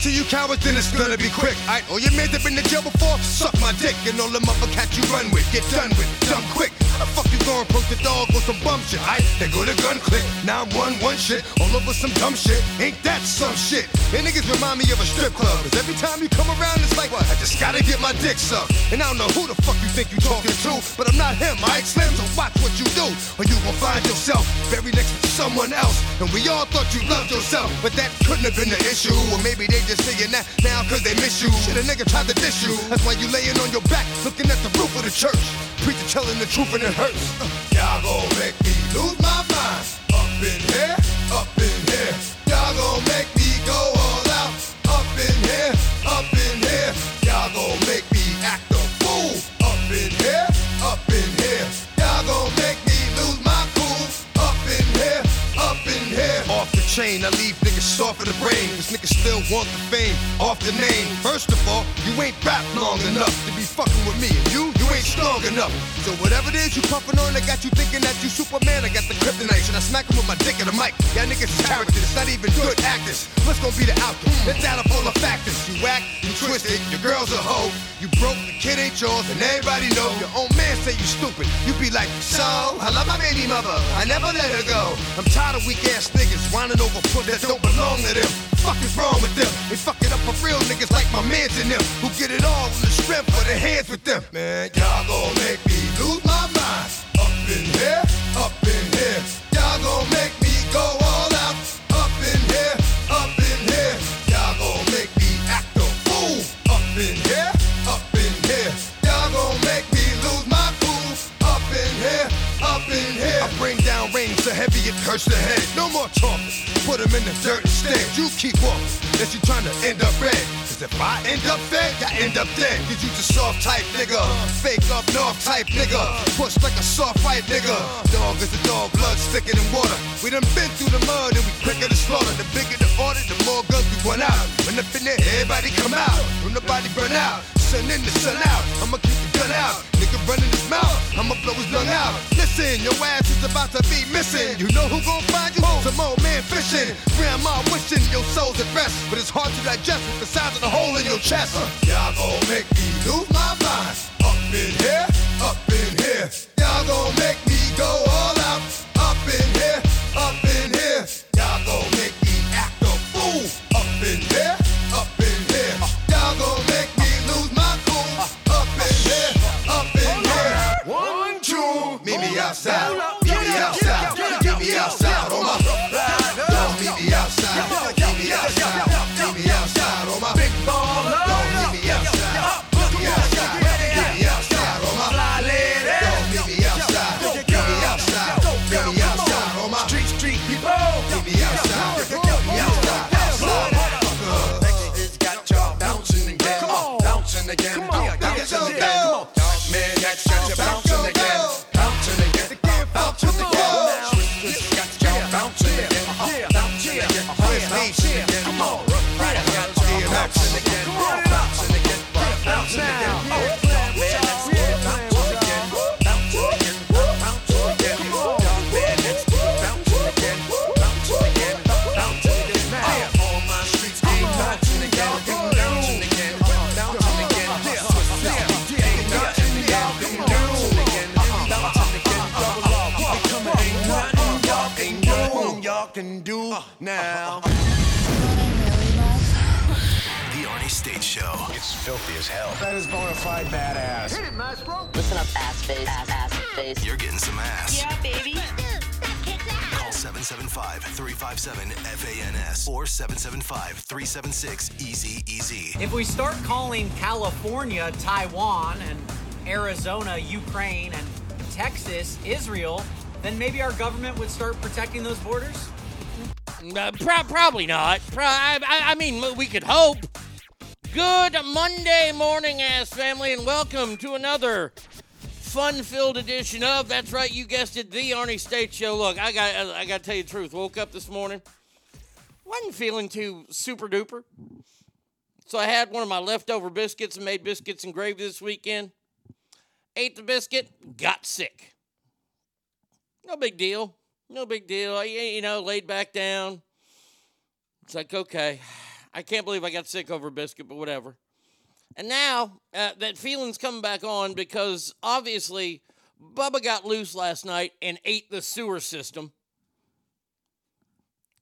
it to you cowards, then it's gonna be quick. Alright, all your man's have been to jail before, suck my dick. And all the motherfuckers you run with, get done with, done quick. The fuck you gonna the dog on some bum shit? I they go to gun click, 911 shit, all over some dumb shit. Ain't that some shit? And niggas remind me of a strip club. Cause every time you come around, it's like, what? I just gotta get my dick sucked. And I don't know who the fuck you think you talking to, but I'm not him, I Slim, so watch what you do. Or you gon' find yourself buried next to someone else. And we all thought you loved yourself, but that couldn't have been the issue. Or maybe they just saying that now cause they miss you. Shit, a nigga tried to diss you. That's why you laying on your back, looking at the roof of the church. Preacher telling the truth and it hurts. Y'all gon' make me lose my mind. Up in here, up in here. Y'all gon' make me go all out. Up in here, up in here. Y'all gon' make me act a fool. Up in here, up in here. Y'all gon' make me lose my cool. Up in here, up in here. Off the chain, I leave niggas soft in the brain. Cause niggas still want the fame off the name. First of all, you ain't rap long enough to be fucking with me. And you, you ain't strong enough. So whatever it is you puffin' on, I got you thinking that you Superman. I got the kryptonite. Should I smack him with my dick in the mic? Y'all niggas is characters, not even good actors. What's gonna be the outcome? It's out of all the factors. You whack, you twisted, your girl's a hoe. You broke, the kid ain't yours, and everybody know. Your own man say you stupid. You be like, so, I love my baby mother. I never let her go. I'm tired of weak ass niggas whining over foot that don't belong to them. Fuck is wrong with them? They fuck it up for real niggas like my mans and them who get it all on the strength of their hands with them. Man, y'all gon' make me lose my mind. Up in here, up in here. Y'all gon' make me go all out. Up in here, up in here. Y'all gon' make me act a fool. Up in here, up in here. Y'all gon' make me lose my cool. Up in here, up in here. I bring down rain so heavy it hurts the head. No more talking. Put him in the dirt instead. You keep walking. Unless you trying to end up red. Cause if I end up fed, I end up dead. Cause you just soft type nigga. Fake up north type nigga. Push like a soft fight nigga. Dog is a dog, blood thicker than water. We done been through the mud and we quicker to slaughter. The bigger the order, the more guns we run out. When up in there, everybody come out. When nobody burn out. Sun in the sun out. I'ma keep the gun out. Nigga running his mouth. I'ma blow his lung out. Listen, your ass is about to be missing. You know who gon' find you? Some old man fishing. Grandma wishing your soul's at rest. But it's hard to digest with the size of the hole in your chest. Uh, y'all gon' make me lose my mind. Up in here, up in here. Y'all gon' make me Me can do now. Uh-huh. The Arnie State Show. It's filthy as hell. That is bona fide badass. Listen up, ass face, ass, ass face. You're getting some ass. Yeah, baby. Call 775-357-FANS or 775-376-EASY-EASY. If we start calling California Taiwan and Arizona Ukraine and Texas Israel, then maybe our government would start protecting those borders? Uh, pro- probably not. Pro- I, I, mean, we could hope. Good Monday morning, ass family, and welcome to another fun-filled edition of. That's right, you guessed it, the Arnie State Show. Look, I got, I got to tell you the truth. Woke up this morning, wasn't feeling too super duper. So I had one of my leftover biscuits and made biscuits and gravy this weekend. Ate the biscuit, got sick. No big deal. No big deal. I, you know, laid back down. It's like, okay, I can't believe I got sick over biscuit, but whatever. And now uh, that feeling's coming back on because obviously Bubba got loose last night and ate the sewer system.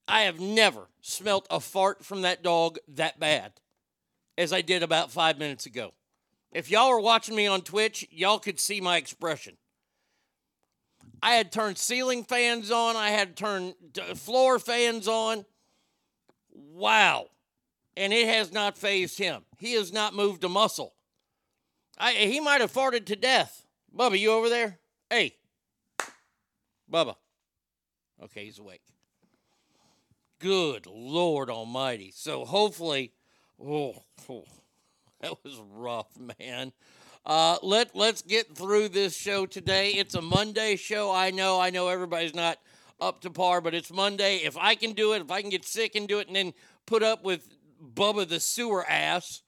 I have never smelt a fart from that dog that bad as I did about five minutes ago. If y'all were watching me on Twitch, y'all could see my expression. I had turned ceiling fans on. I had turned uh, floor fans on. Wow. And it has not fazed him. He has not moved a muscle. I, he might have farted to death. Bubba, you over there? Hey. Bubba. Okay, he's awake. Good Lord Almighty. So hopefully, oh, oh that was rough, man. Uh, let let's get through this show today. It's a Monday show. I know. I know everybody's not up to par, but it's Monday. If I can do it, if I can get sick and do it, and then put up with Bubba the sewer ass,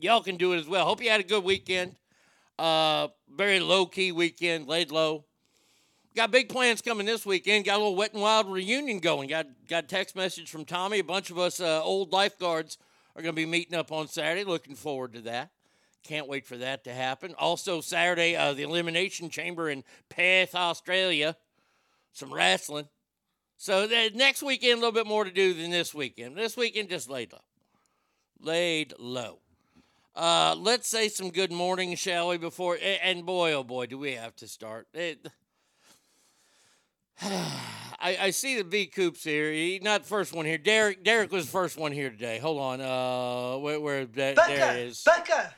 y'all can do it as well. Hope you had a good weekend. Uh, very low key weekend, laid low. Got big plans coming this weekend. Got a little wet and wild reunion going. Got got text message from Tommy. A bunch of us uh, old lifeguards are going to be meeting up on Saturday. Looking forward to that. Can't wait for that to happen. Also Saturday, uh, the Elimination Chamber in Perth, Australia. Some wrestling. So the next weekend, a little bit more to do than this weekend. This weekend, just laid low. Laid low. Uh, let's say some good morning, shall we? Before and boy, oh boy, do we have to start. It, I, I see the V Coops here. He, not the first one here. Derek Derek was the first one here today. Hold on. Uh, where, where there, there it is. Becca!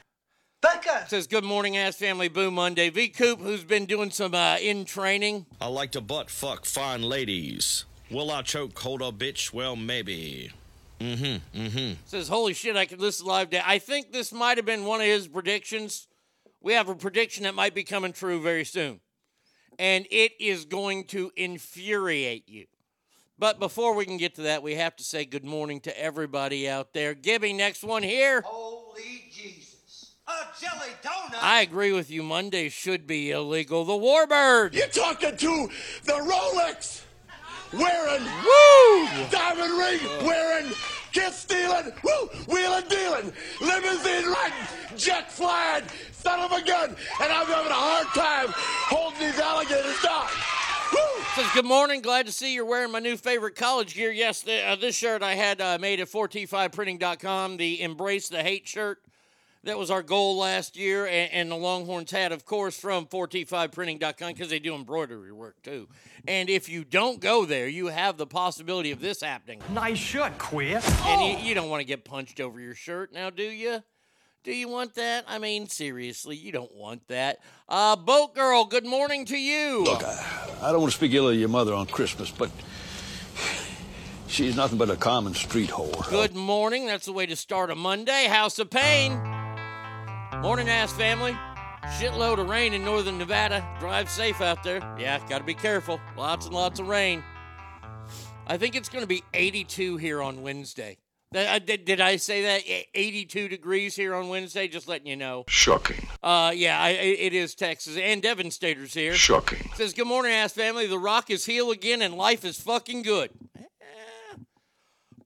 Becca! Says good morning, ass family. Boo Monday. V Coop, who's been doing some uh, in training. I like to butt fuck fine ladies. Will I choke hold a bitch? Well, maybe. Mm-hmm. Mm-hmm. Says holy shit, I could listen live. Day. I think this might have been one of his predictions. We have a prediction that might be coming true very soon, and it is going to infuriate you. But before we can get to that, we have to say good morning to everybody out there. Gibby, next one here. Holy Jesus. A jelly donut? I agree with you. Monday should be illegal. The Warbird. You're talking to the Rolex wearing, Woo! diamond ring wearing, kiss stealing, woo, wheeling dealing, limousine riding, jet flying, son of a gun, and I'm having a hard time holding these alligators down. Woo! Says good morning. Glad to see you're wearing my new favorite college gear. Yes, th- uh, this shirt I had uh, made at 4t5printing.com. The Embrace the Hate shirt. That was our goal last year, and, and the Longhorns had, of course, from 4t5printing.com because they do embroidery work too. And if you don't go there, you have the possibility of this happening. Nice shirt, queer. And you, you don't want to get punched over your shirt now, do you? Do you want that? I mean, seriously, you don't want that. Uh, Boat Girl, good morning to you. Look, I, I don't want to speak ill of your mother on Christmas, but she's nothing but a common street whore. Good morning. That's the way to start a Monday. House of Pain. Morning, ass family. Shitload of rain in northern Nevada. Drive safe out there. Yeah, got to be careful. Lots and lots of rain. I think it's going to be 82 here on Wednesday. Uh, Did, I say that? E- 82 degrees here on Wednesday, just letting you know. Shocking. Uh, yeah, I, I- it is Texas. And Devin Staters here. Shocking. Says, Good morning, ass family. The Rock is heel again and life is fucking good. Eh,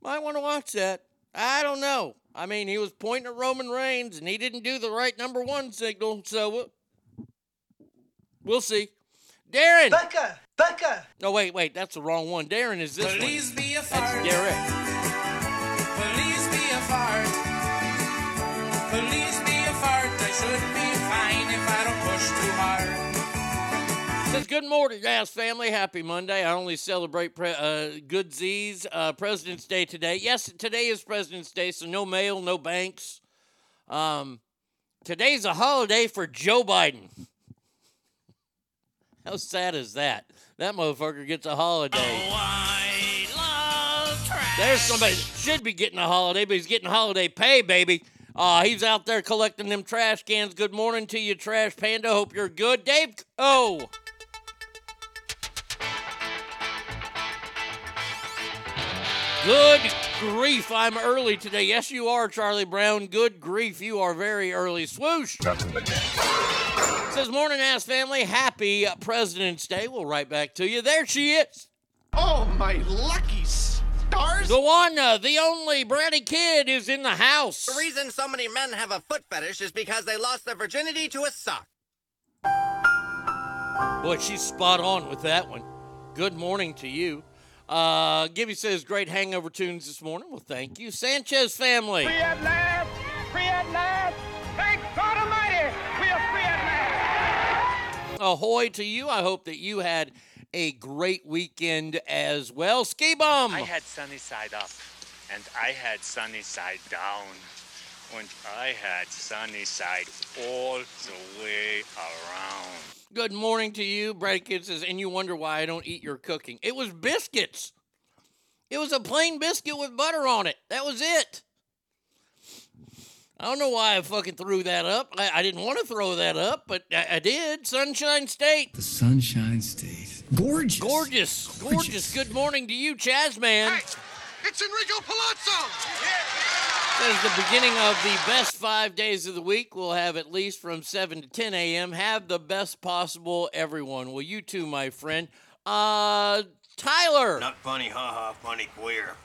might want to watch that. I don't know. I mean, he was pointing at Roman Reigns and he didn't do the right number one signal, so we'll see. Darren! Becca! Becca! No, wait, wait, that's the wrong one. Darren is this Please one. be a That's fart. Derek. Please be a fart. Please be a fart. I should be fine if I don't push too hard. Says, good morning, ass family. Happy Monday. I only celebrate pre- uh, good Z's uh, President's Day today. Yes, today is President's Day, so no mail, no banks. Um, today's a holiday for Joe Biden. How sad is that? That motherfucker gets a holiday. There's somebody that should be getting a holiday, but he's getting holiday pay, baby. Uh, he's out there collecting them trash cans. Good morning to you, Trash Panda. Hope you're good. Dave, oh. Good grief, I'm early today. Yes, you are, Charlie Brown. Good grief, you are very early. Swoosh. Says, morning, ass family. Happy President's Day. We'll right back to you. There she is. Oh, my lucky stars! The one, uh, the only bratty kid is in the house. The reason so many men have a foot fetish is because they lost their virginity to a sock. Boy, she's spot on with that one. Good morning to you. Uh, Gibby says great hangover tunes this morning. Well, thank you. Sanchez family. Free at last! Free at last! Thank God Almighty! We are free at last! Ahoy to you. I hope that you had a great weekend as well. Ski bum. I had sunny side up, and I had sunny side down, and I had sunny side all the way around. Good morning to you. Brad Kid says, and you wonder why I don't eat your cooking. It was biscuits. It was a plain biscuit with butter on it. That was it. I don't know why I fucking threw that up. I, I didn't want to throw that up, but I, I did. Sunshine State. The Sunshine State. Gorgeous. Gorgeous. Gorgeous. Good morning to you, Chaz man. Hey, It's Enrico Palazzo. As the beginning of the best five days of the week, we'll have at least from 7 to 10 a.m. Have the best possible, everyone. Well, you too, my friend. Uh, Tyler. Not funny, haha, funny queer.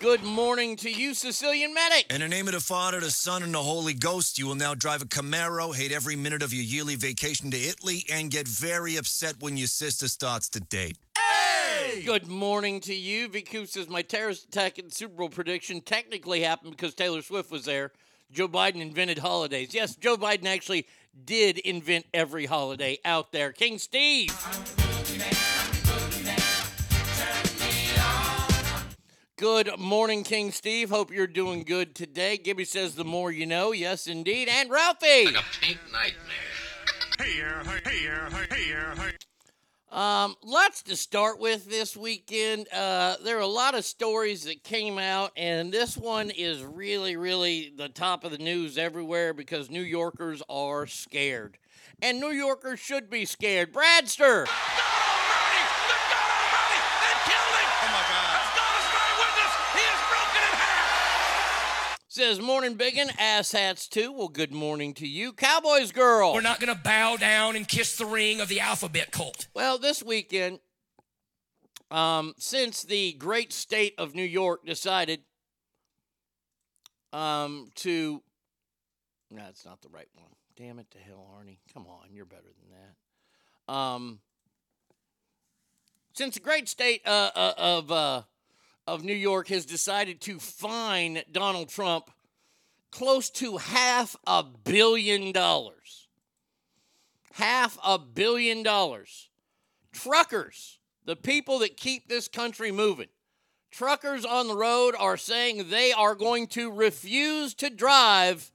Good morning to you, Sicilian medic. In the name of the Father, the Son, and the Holy Ghost, you will now drive a Camaro, hate every minute of your yearly vacation to Italy, and get very upset when your sister starts to date. Hey! Good morning to you. Viku says my terrorist attack and Super Bowl prediction technically happened because Taylor Swift was there. Joe Biden invented holidays. Yes, Joe Biden actually did invent every holiday out there. King Steve. Good morning, King Steve. Hope you're doing good today. Gibby says the more you know. Yes, indeed. And Ralphie. Like a pink nightmare. Hey, yeah, hey, hey, hey, hey, hey. Um, lots to start with this weekend. Uh, there are a lot of stories that came out, and this one is really, really the top of the news everywhere because New Yorkers are scared. And New Yorkers should be scared. Bradster! Says morning biggin, ass hats too. Well, good morning to you, Cowboys girl. We're not to bow down and kiss the ring of the alphabet cult. Well, this weekend, um, since the great state of New York decided um, to. No, that's not the right one. Damn it to hell, Arnie. Come on, you're better than that. Um, since the great state uh, uh, of uh, of New York has decided to fine Donald Trump close to half a billion dollars. Half a billion dollars. Truckers, the people that keep this country moving, truckers on the road are saying they are going to refuse to drive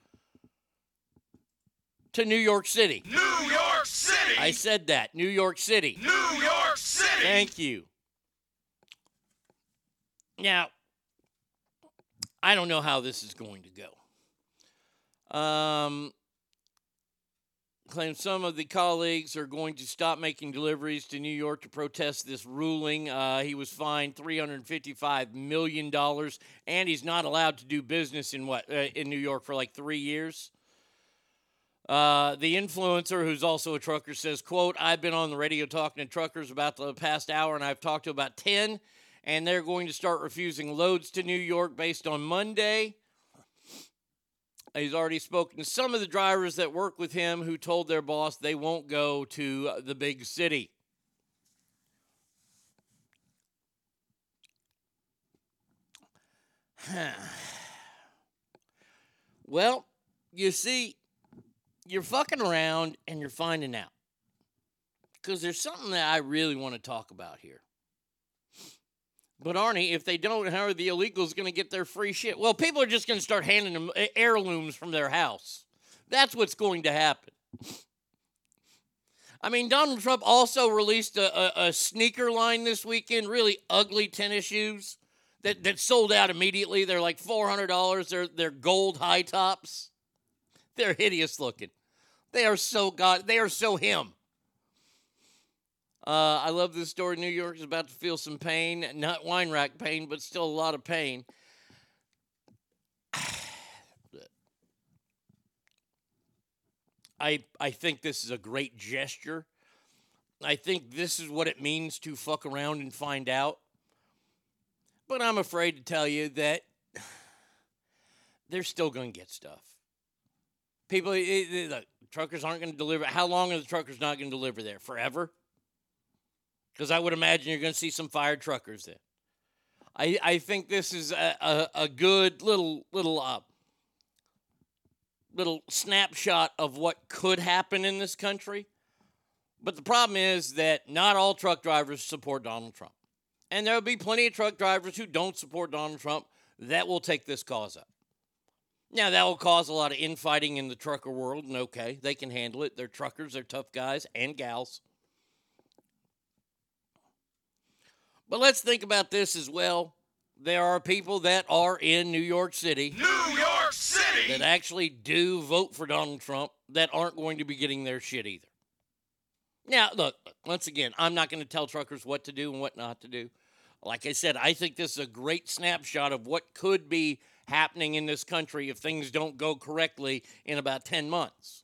to New York City. New York City! I said that. New York City. New York City! Thank you. Now, I don't know how this is going to go. Um, claims some of the colleagues are going to stop making deliveries to New York to protest this ruling. Uh, he was fined $355 million, and he's not allowed to do business in what uh, in New York for like three years. Uh, the influencer, who's also a trucker, says, "quote I've been on the radio talking to truckers about the past hour, and I've talked to about ten and they're going to start refusing loads to New York based on Monday. He's already spoken to some of the drivers that work with him who told their boss they won't go to the big city. well, you see, you're fucking around and you're finding out. Because there's something that I really want to talk about here. But Arnie, if they don't, how are the illegals going to get their free shit? Well, people are just going to start handing them eh, heirlooms from their house. That's what's going to happen. I mean, Donald Trump also released a, a, a sneaker line this weekend, really ugly tennis shoes that, that sold out immediately. They're like $400. They're, they're gold high tops. They're hideous looking. They are so God, they are so him. Uh, I love this story. New York is about to feel some pain, not wine rack pain, but still a lot of pain. I I think this is a great gesture. I think this is what it means to fuck around and find out. But I'm afraid to tell you that they're still going to get stuff. People, it, it, the truckers aren't going to deliver. How long are the truckers not going to deliver there? Forever? Because I would imagine you're going to see some fire truckers there. I, I think this is a, a, a good little little uh, little snapshot of what could happen in this country. But the problem is that not all truck drivers support Donald Trump. And there will be plenty of truck drivers who don't support Donald Trump that will take this cause up. Now, that will cause a lot of infighting in the trucker world, and okay, they can handle it. They're truckers, they're tough guys and gals. But let's think about this as well. There are people that are in New York City. New York City! That actually do vote for Donald Trump that aren't going to be getting their shit either. Now, look, once again, I'm not going to tell truckers what to do and what not to do. Like I said, I think this is a great snapshot of what could be happening in this country if things don't go correctly in about 10 months.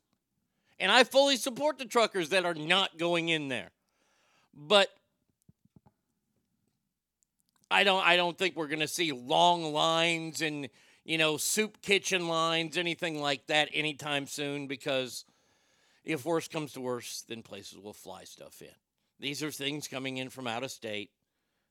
And I fully support the truckers that are not going in there. But I don't I don't think we're going to see long lines and, you know, soup kitchen lines, anything like that anytime soon because if worse comes to worse, then places will fly stuff in. These are things coming in from out of state.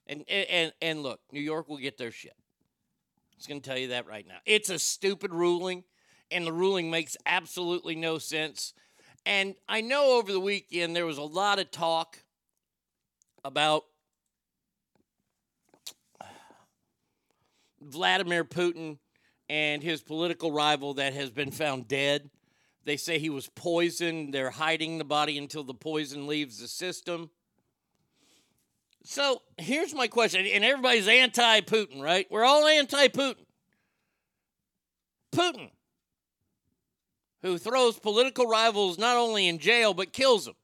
And and and look, New York will get their shit. I was going to tell you that right now. It's a stupid ruling, and the ruling makes absolutely no sense. And I know over the weekend there was a lot of talk about Vladimir Putin and his political rival that has been found dead. They say he was poisoned. They're hiding the body until the poison leaves the system. So here's my question, and everybody's anti Putin, right? We're all anti Putin. Putin, who throws political rivals not only in jail, but kills them.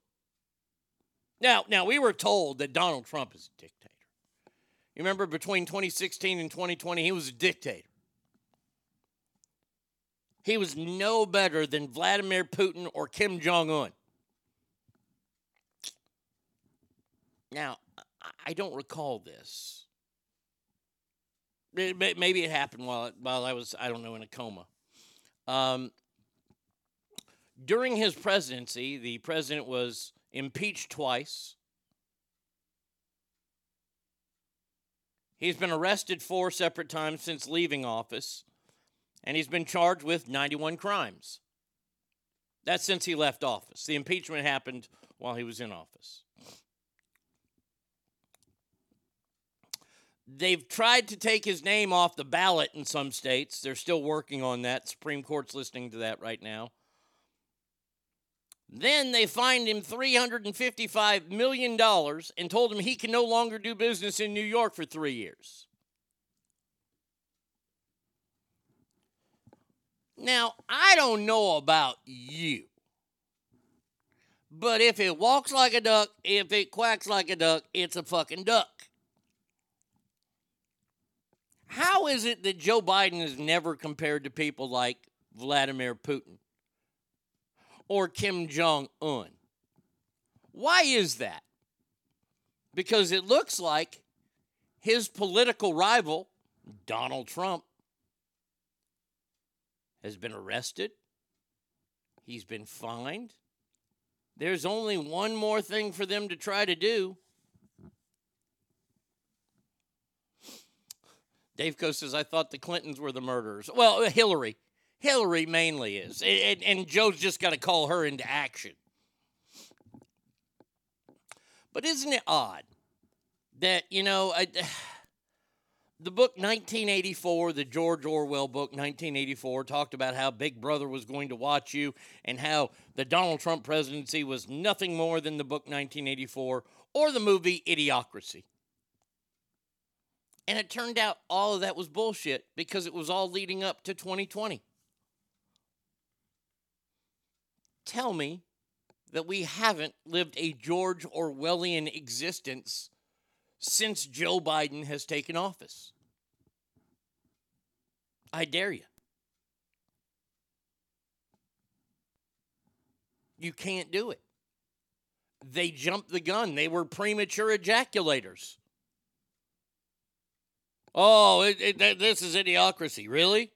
Now, now we were told that Donald Trump is a dictator. You remember between 2016 and 2020, he was a dictator. He was no better than Vladimir Putin or Kim Jong un. Now, I don't recall this. Maybe it happened while while I was I don't know in a coma. Um, during his presidency, the president was impeached twice. He's been arrested four separate times since leaving office, and he's been charged with 91 crimes. That's since he left office. The impeachment happened while he was in office. They've tried to take his name off the ballot in some states. They're still working on that. Supreme Court's listening to that right now. Then they fined him $355 million and told him he can no longer do business in New York for three years. Now, I don't know about you, but if it walks like a duck, if it quacks like a duck, it's a fucking duck. How is it that Joe Biden is never compared to people like Vladimir Putin or Kim Jong un? Why is that? Because it looks like his political rival, Donald Trump, has been arrested, he's been fined. There's only one more thing for them to try to do, Dave Coe says, I thought the Clintons were the murderers. Well, Hillary. Hillary mainly is. And, and Joe's just got to call her into action. But isn't it odd that, you know, I, the book 1984, the George Orwell book 1984, talked about how Big Brother was going to watch you and how the Donald Trump presidency was nothing more than the book 1984 or the movie Idiocracy. And it turned out all of that was bullshit because it was all leading up to 2020. Tell me that we haven't lived a George Orwellian existence since Joe Biden has taken office. I dare you. You can't do it. They jumped the gun. They were premature ejaculators. Oh, it, it, this is idiocracy. Really?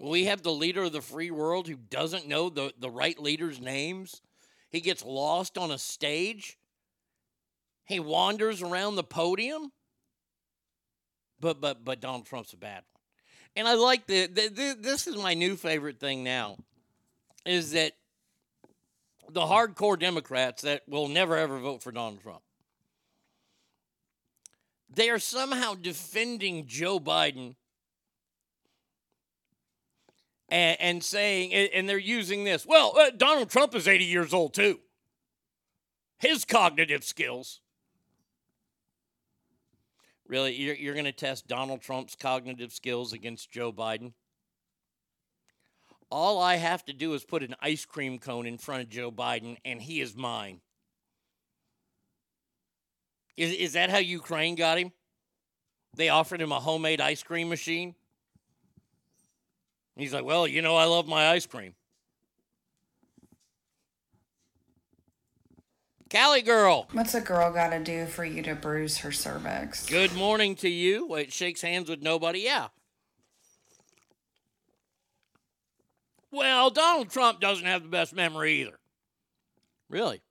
We have the leader of the free world who doesn't know the, the right leaders' names. He gets lost on a stage. He wanders around the podium. But but but Donald Trump's a bad one. And I like the, the, the this is my new favorite thing now is that the hardcore Democrats that will never ever vote for Donald Trump they are somehow defending Joe Biden and, and saying, and they're using this. Well, uh, Donald Trump is 80 years old too. His cognitive skills. Really, you're, you're going to test Donald Trump's cognitive skills against Joe Biden? All I have to do is put an ice cream cone in front of Joe Biden, and he is mine. Is, is that how Ukraine got him? They offered him a homemade ice cream machine. He's like, Well, you know, I love my ice cream. Cali girl. What's a girl got to do for you to bruise her cervix? Good morning to you. Wait, shakes hands with nobody. Yeah. Well, Donald Trump doesn't have the best memory either. Really?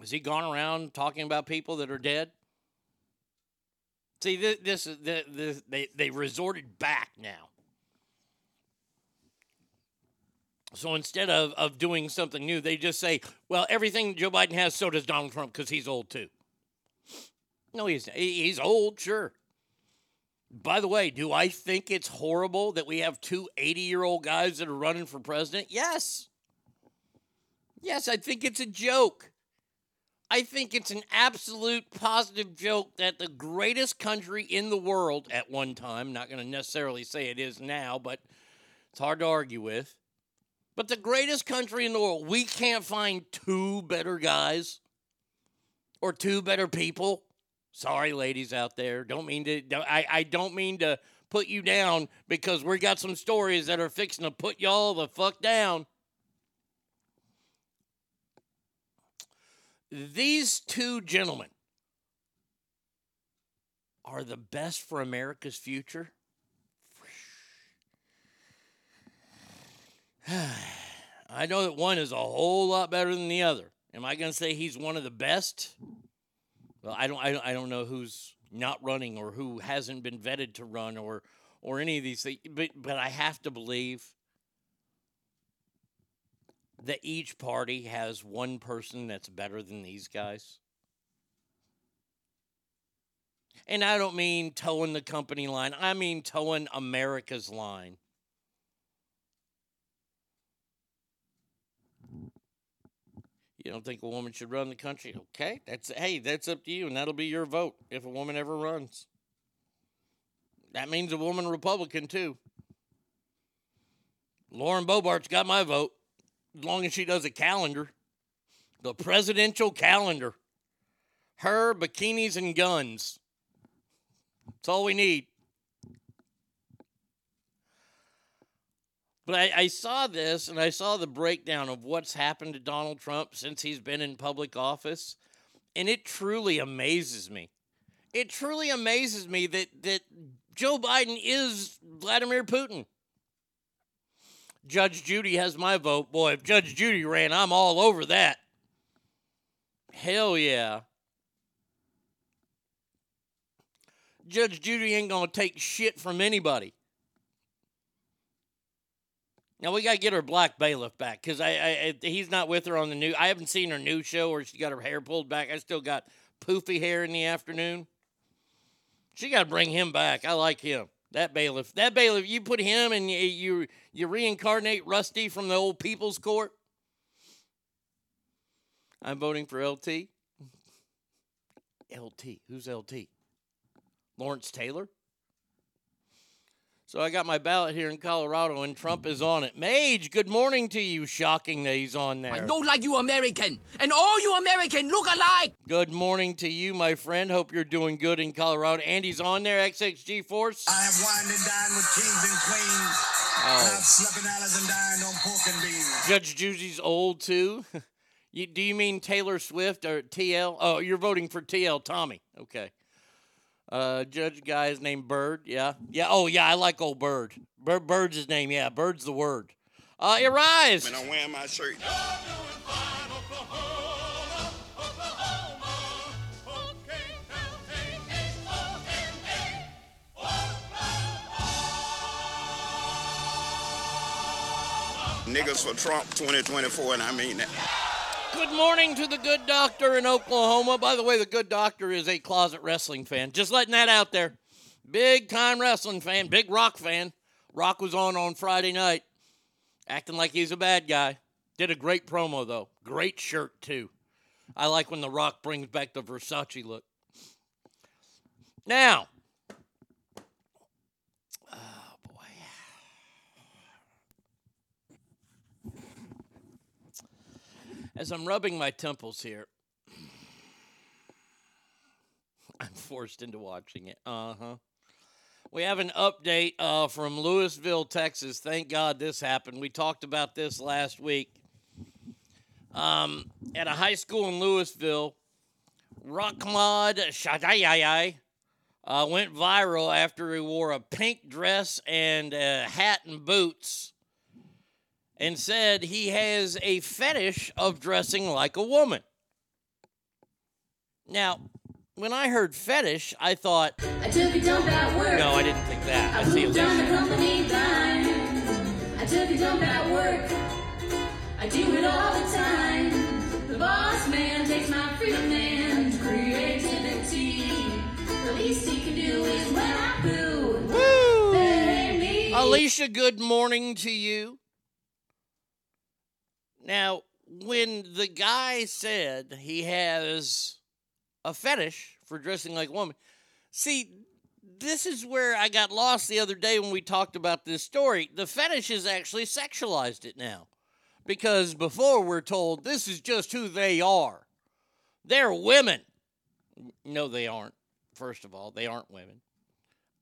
Has he gone around talking about people that are dead? See, this, this is this, this, they they resorted back now. So instead of, of doing something new, they just say, well, everything Joe Biden has, so does Donald Trump because he's old too. No, he's, he- he's old, sure. By the way, do I think it's horrible that we have two 80 year old guys that are running for president? Yes. Yes, I think it's a joke. I think it's an absolute positive joke that the greatest country in the world at one time, not going to necessarily say it is now, but it's hard to argue with. But the greatest country in the world, we can't find two better guys or two better people. Sorry, ladies out there. Don't mean to. I, I don't mean to put you down because we got some stories that are fixing to put y'all the fuck down. These two gentlemen are the best for America's future. I know that one is a whole lot better than the other. Am I going to say he's one of the best? Well, I don't, I don't, I don't know who's not running or who hasn't been vetted to run or, or any of these things. But, but I have to believe that each party has one person that's better than these guys. And I don't mean toeing the company line. I mean toeing America's line. You don't think a woman should run the country? Okay, that's hey, that's up to you, and that'll be your vote if a woman ever runs. That means a woman Republican too. Lauren Boebert's got my vote, as long as she does a calendar, the presidential calendar. Her bikinis and guns. That's all we need. But I, I saw this and I saw the breakdown of what's happened to Donald Trump since he's been in public office. And it truly amazes me. It truly amazes me that, that Joe Biden is Vladimir Putin. Judge Judy has my vote. Boy, if Judge Judy ran, I'm all over that. Hell yeah. Judge Judy ain't going to take shit from anybody. Now we got to get her black bailiff back because I, I, he's not with her on the new. I haven't seen her new show where she got her hair pulled back. I still got poofy hair in the afternoon. She got to bring him back. I like him. That bailiff. That bailiff. You put him and you you, you reincarnate Rusty from the old People's Court. I'm voting for LT. LT. Who's LT? Lawrence Taylor. So I got my ballot here in Colorado, and Trump is on it. Mage, good morning to you. Shocking that he's on there. I don't like you American, and all you American look alike. Good morning to you, my friend. Hope you're doing good in Colorado. Andy's on there, XXG Force. I have wined and dined with kings and queens. Oh. I've slept in alleys and dined on pork and beans. Judge Judy's old too. you, do you mean Taylor Swift or TL? Oh, you're voting for TL Tommy. Okay. Uh, judge guy is named Bird. Yeah. Yeah. Oh, yeah. I like old Bird. Bird. Bird's his name. Yeah. Bird's the word. Uh, Arise. And I'm wearing my shirt. Niggas for Trump 2024, and I mean that. Good morning to the good doctor in Oklahoma. By the way, the good doctor is a closet wrestling fan. Just letting that out there. Big time wrestling fan, big rock fan. Rock was on on Friday night, acting like he's a bad guy. Did a great promo, though. Great shirt, too. I like when The Rock brings back the Versace look. Now, As I'm rubbing my temples here, I'm forced into watching it. Uh huh. We have an update uh, from Lewisville, Texas. Thank God this happened. We talked about this last week. Um, at a high school in Lewisville, Rahmad Shadayai uh, went viral after he wore a pink dress and a hat and boots and said he has a fetish of dressing like a woman. Now, when I heard fetish, I thought, I took a dump at work. no, I didn't think that. I I see down the company dime. I took a dump at work. I do it all the time. The boss man takes my freedom and creativity. The least he can do is when I poo. Me. Alicia, good morning to you. Now, when the guy said he has a fetish for dressing like a woman, see, this is where I got lost the other day when we talked about this story. The fetish has actually sexualized it now. Because before we're told this is just who they are. They're women. No, they aren't. First of all, they aren't women.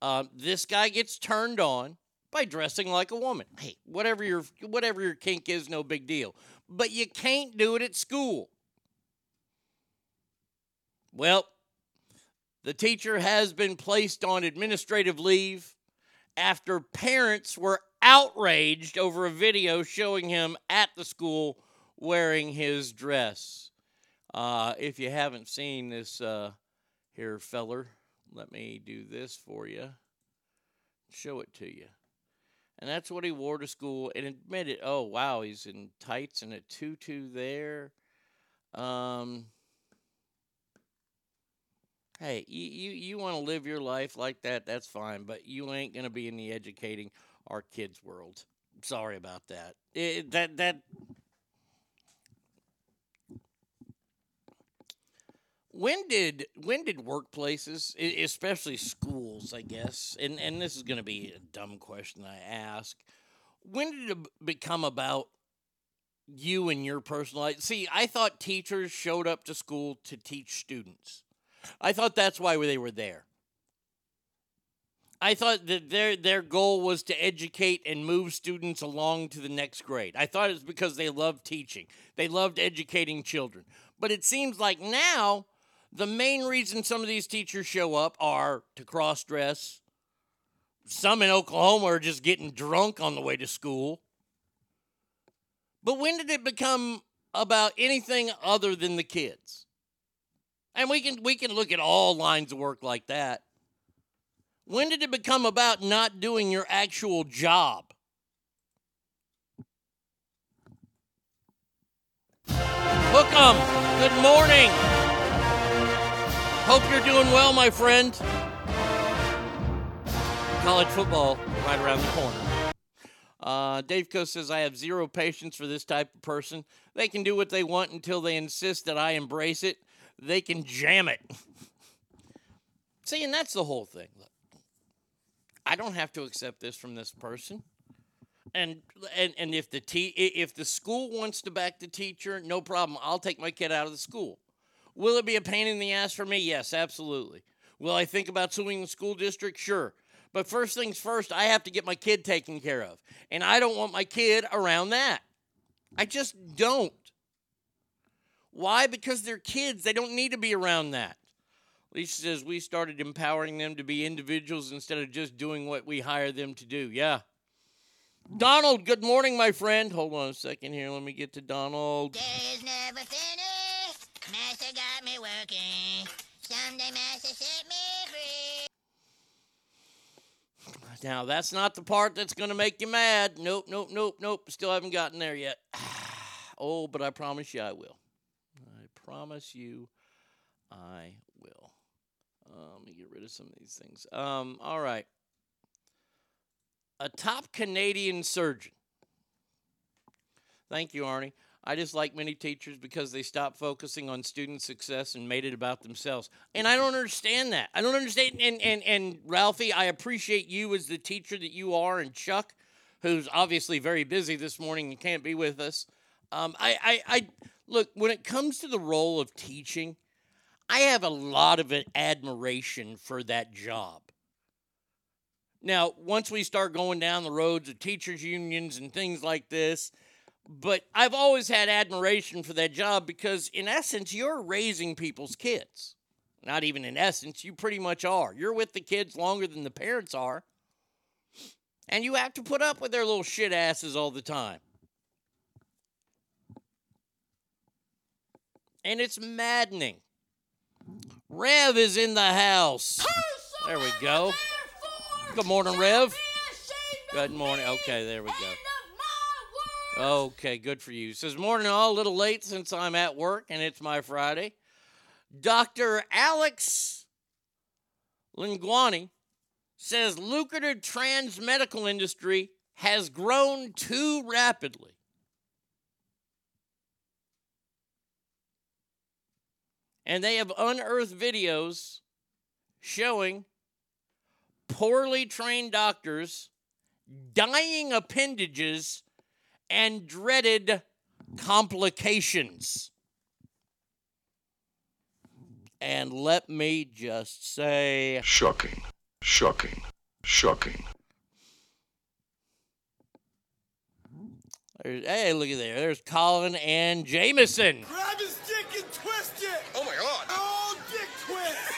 Um, this guy gets turned on by dressing like a woman. Hey, whatever your whatever your kink is, no big deal. But you can't do it at school. Well, the teacher has been placed on administrative leave after parents were outraged over a video showing him at the school wearing his dress. Uh, if you haven't seen this uh, here, feller, let me do this for you. Show it to you. And that's what he wore to school and admitted, oh, wow, he's in tights and a tutu there. Um, hey, you, you, you want to live your life like that, that's fine, but you ain't going to be in the educating our kids' world. Sorry about that. It, that, that, when did when did workplaces especially schools i guess and and this is going to be a dumb question i ask when did it become about you and your personal life? See i thought teachers showed up to school to teach students. I thought that's why they were there. I thought that their their goal was to educate and move students along to the next grade. I thought it was because they loved teaching. They loved educating children. But it seems like now the main reason some of these teachers show up are to cross dress. Some in Oklahoma are just getting drunk on the way to school. But when did it become about anything other than the kids? And we can we can look at all lines of work like that. When did it become about not doing your actual job? Hook 'em. Good morning. Hope you're doing well, my friend. College football right around the corner. Uh, Dave Co says, I have zero patience for this type of person. They can do what they want until they insist that I embrace it. They can jam it. See, and that's the whole thing. Look, I don't have to accept this from this person. And and and if the te- if the school wants to back the teacher, no problem. I'll take my kid out of the school. Will it be a pain in the ass for me? Yes, absolutely. Will I think about suing the school district? Sure. But first things first, I have to get my kid taken care of. And I don't want my kid around that. I just don't. Why? Because they're kids. They don't need to be around that. Lisa says we started empowering them to be individuals instead of just doing what we hire them to do. Yeah. Donald, good morning, my friend. Hold on a second here. Let me get to Donald. Master got me working. Someday Master set me free. Now, that's not the part that's going to make you mad. Nope, nope, nope, nope. Still haven't gotten there yet. oh, but I promise you I will. I promise you I will. Uh, let me get rid of some of these things. Um, all right. A top Canadian surgeon. Thank you, Arnie. I dislike many teachers because they stopped focusing on student success and made it about themselves. And I don't understand that. I don't understand. And, and, and Ralphie, I appreciate you as the teacher that you are, and Chuck, who's obviously very busy this morning and can't be with us. Um, I, I, I look when it comes to the role of teaching, I have a lot of admiration for that job. Now, once we start going down the roads of teachers' unions and things like this, but I've always had admiration for that job because, in essence, you're raising people's kids. Not even in essence, you pretty much are. You're with the kids longer than the parents are. And you have to put up with their little shit asses all the time. And it's maddening. Rev is in the house. There we go. Good morning, Rev. Good morning. Okay, there we go. Okay, good for you. Says morning all, a little late since I'm at work and it's my Friday. Dr. Alex Linguani says lucrative trans medical industry has grown too rapidly. And they have unearthed videos showing poorly trained doctors dying appendages and dreaded complications. And let me just say Shocking. Shocking. Shocking. there's, hey, look at there. There's Colin and Jameson. Grab his dick and twist it. Oh my god. Oh, dick twist.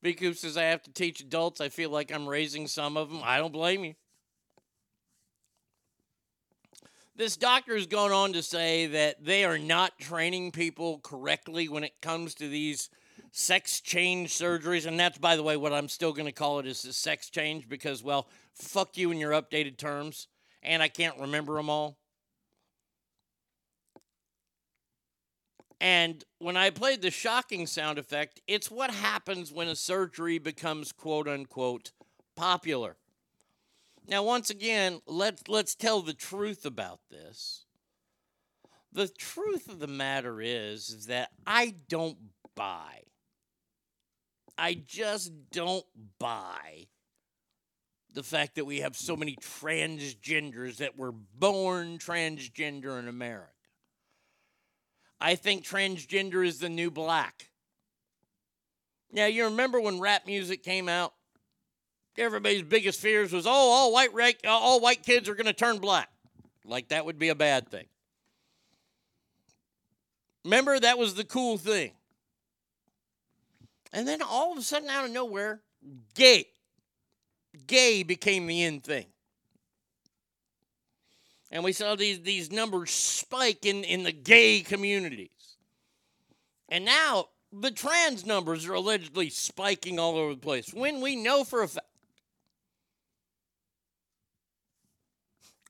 Big Coop says I have to teach adults. I feel like I'm raising some of them. I don't blame you. This doctor is going on to say that they are not training people correctly when it comes to these sex change surgeries. And that's, by the way, what I'm still going to call it is a sex change because, well, fuck you in your updated terms. And I can't remember them all. And when I played the shocking sound effect, it's what happens when a surgery becomes quote unquote popular. Now, once again, let's let's tell the truth about this. The truth of the matter is, is that I don't buy. I just don't buy the fact that we have so many transgenders that were born transgender in America. I think transgender is the new black. Now, you remember when rap music came out? Everybody's biggest fears was, oh, all white ra- uh, all white kids are going to turn black. Like that would be a bad thing. Remember that was the cool thing. And then all of a sudden out of nowhere, gay gay became the in thing. And we saw these, these numbers spike in, in the gay communities. And now the trans numbers are allegedly spiking all over the place. When we know for a fact,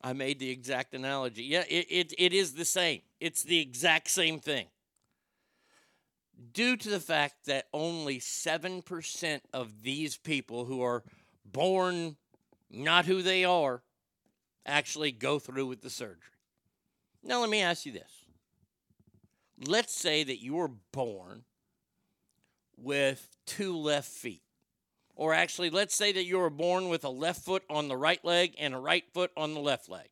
I made the exact analogy. Yeah, it, it, it is the same. It's the exact same thing. Due to the fact that only 7% of these people who are born not who they are actually go through with the surgery. Now, let me ask you this. Let's say that you were born with two left feet. Or actually, let's say that you were born with a left foot on the right leg and a right foot on the left leg.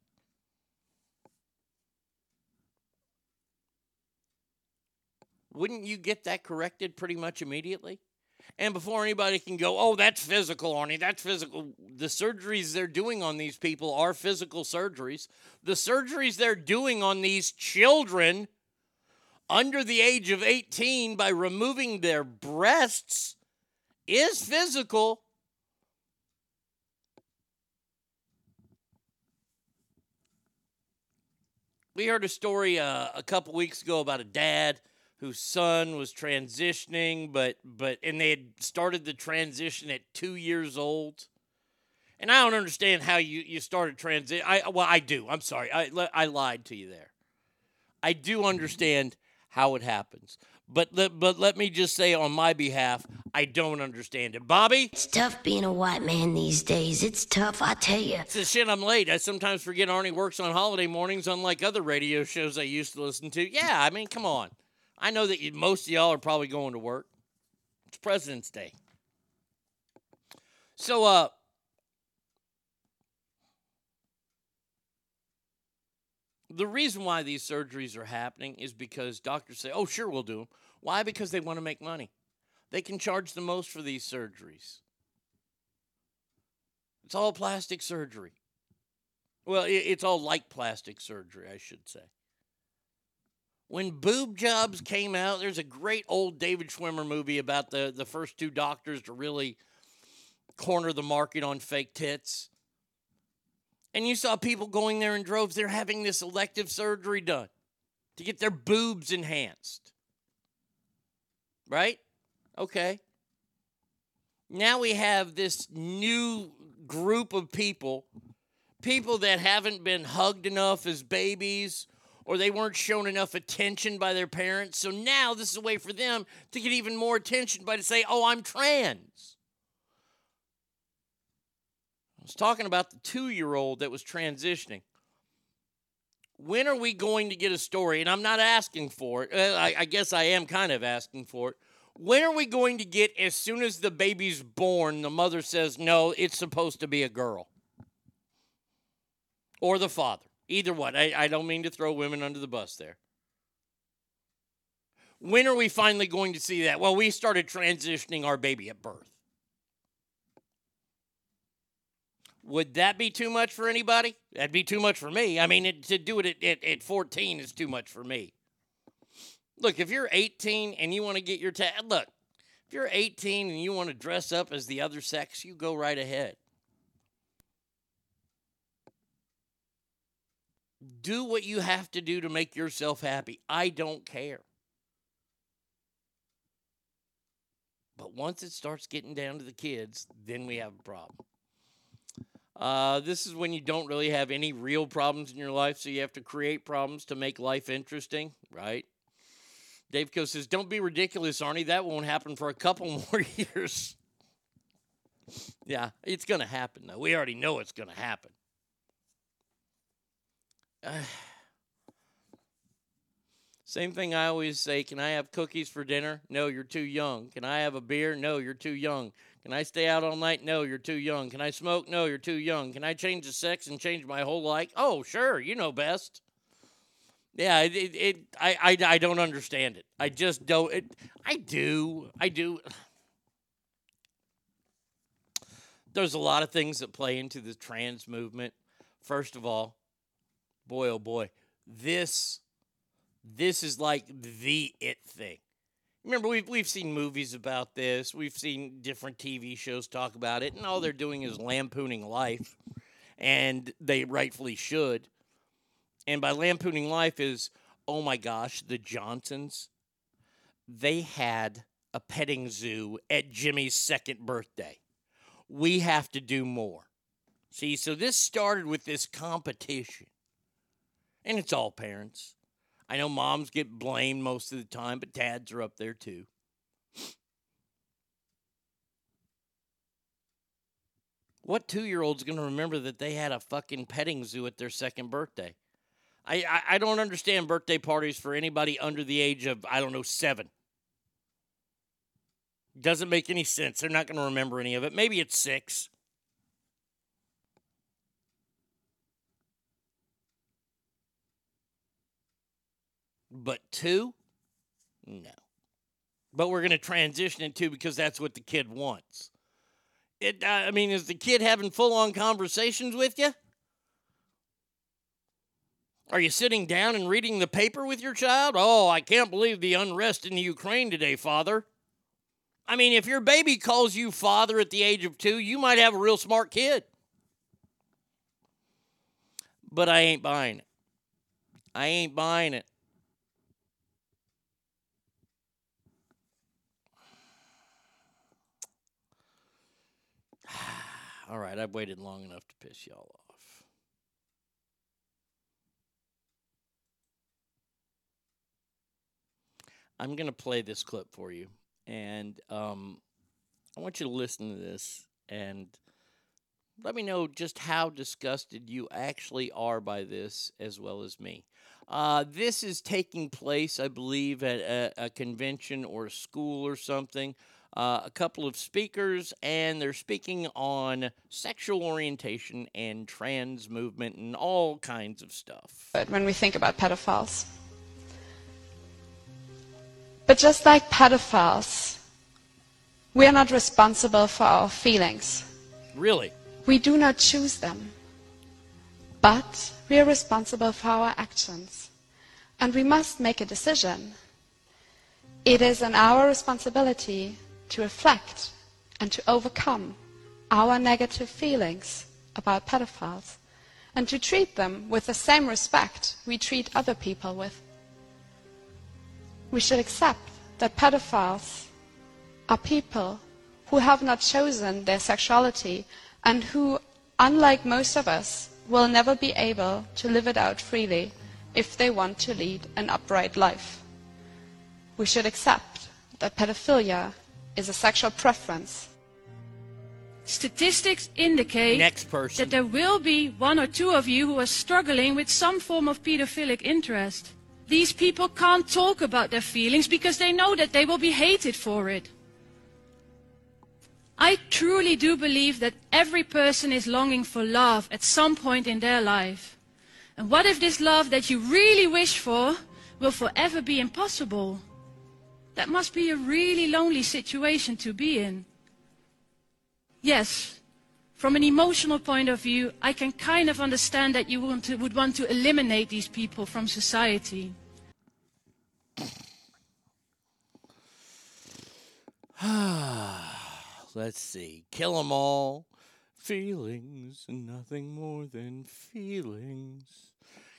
Wouldn't you get that corrected pretty much immediately? And before anybody can go, oh, that's physical, Arnie, that's physical. The surgeries they're doing on these people are physical surgeries. The surgeries they're doing on these children under the age of 18 by removing their breasts is physical. We heard a story uh, a couple weeks ago about a dad whose son was transitioning, but but and they had started the transition at two years old. And I don't understand how you you started transition. I well I do. I'm sorry. I I lied to you there. I do understand how it happens. But let, but let me just say on my behalf, I don't understand it. Bobby? It's tough being a white man these days. It's tough, I tell you. It's a shit I'm late. I sometimes forget Arnie works on holiday mornings, unlike other radio shows I used to listen to. Yeah, I mean, come on. I know that you, most of y'all are probably going to work. It's President's Day. So, uh, The reason why these surgeries are happening is because doctors say, oh, sure, we'll do them. Why? Because they want to make money. They can charge the most for these surgeries. It's all plastic surgery. Well, it's all like plastic surgery, I should say. When boob jobs came out, there's a great old David Schwimmer movie about the, the first two doctors to really corner the market on fake tits. And you saw people going there in droves. They're having this elective surgery done to get their boobs enhanced. Right? Okay. Now we have this new group of people, people that haven't been hugged enough as babies or they weren't shown enough attention by their parents. So now this is a way for them to get even more attention by to say, "Oh, I'm trans." I was talking about the 2-year-old that was transitioning. When are we going to get a story? And I'm not asking for it. I, I guess I am kind of asking for it. When are we going to get, as soon as the baby's born, the mother says, no, it's supposed to be a girl? Or the father. Either one. I, I don't mean to throw women under the bus there. When are we finally going to see that? Well, we started transitioning our baby at birth. Would that be too much for anybody? That'd be too much for me. I mean, it, to do it at, at, at 14 is too much for me. Look, if you're 18 and you want to get your ta- look, if you're 18 and you want to dress up as the other sex, you go right ahead. Do what you have to do to make yourself happy. I don't care. But once it starts getting down to the kids, then we have a problem. Uh, this is when you don't really have any real problems in your life, so you have to create problems to make life interesting, right? Dave Co says, Don't be ridiculous, Arnie. That won't happen for a couple more years. yeah, it's going to happen, though. We already know it's going to happen. Uh, same thing I always say Can I have cookies for dinner? No, you're too young. Can I have a beer? No, you're too young. Can I stay out all night? No, you're too young. Can I smoke? No, you're too young. Can I change the sex and change my whole life? Oh, sure, you know best. Yeah, it, it, it I, I, I don't understand it. I just don't. It, I do. I do. There's a lot of things that play into the trans movement. First of all, boy, oh boy, this, this is like the it thing. Remember, we've, we've seen movies about this. We've seen different TV shows talk about it, and all they're doing is lampooning life, and they rightfully should. And by lampooning life is, oh my gosh, the Johnsons, they had a petting zoo at Jimmy's second birthday. We have to do more. See, so this started with this competition, and it's all parents. I know moms get blamed most of the time, but dads are up there too. What two year old's going to remember that they had a fucking petting zoo at their second birthday? I, I, I don't understand birthday parties for anybody under the age of, I don't know, seven. Doesn't make any sense. They're not going to remember any of it. Maybe it's six. But two? No. But we're going to transition into because that's what the kid wants. It, uh, I mean, is the kid having full on conversations with you? Are you sitting down and reading the paper with your child? Oh, I can't believe the unrest in the Ukraine today, father. I mean, if your baby calls you father at the age of two, you might have a real smart kid. But I ain't buying it. I ain't buying it. All right, I've waited long enough to piss y'all off. I'm going to play this clip for you, and um, I want you to listen to this and let me know just how disgusted you actually are by this, as well as me. Uh, this is taking place, I believe, at a, a convention or a school or something. Uh, a couple of speakers, and they're speaking on sexual orientation and trans movement and all kinds of stuff. But when we think about pedophiles. But just like pedophiles, we are not responsible for our feelings. Really? We do not choose them. But we are responsible for our actions. And we must make a decision. It is in our responsibility to reflect and to overcome our negative feelings about pedophiles and to treat them with the same respect we treat other people with. We should accept that pedophiles are people who have not chosen their sexuality and who, unlike most of us, will never be able to live it out freely if they want to lead an upright life. We should accept that pedophilia is a sexual preference. Statistics indicate Next person. that there will be one or two of you who are struggling with some form of pedophilic interest. These people can't talk about their feelings because they know that they will be hated for it. I truly do believe that every person is longing for love at some point in their life. And what if this love that you really wish for will forever be impossible? That must be a really lonely situation to be in. Yes, from an emotional point of view, I can kind of understand that you want to, would want to eliminate these people from society. Let's see. Kill them all. Feelings nothing more than feelings.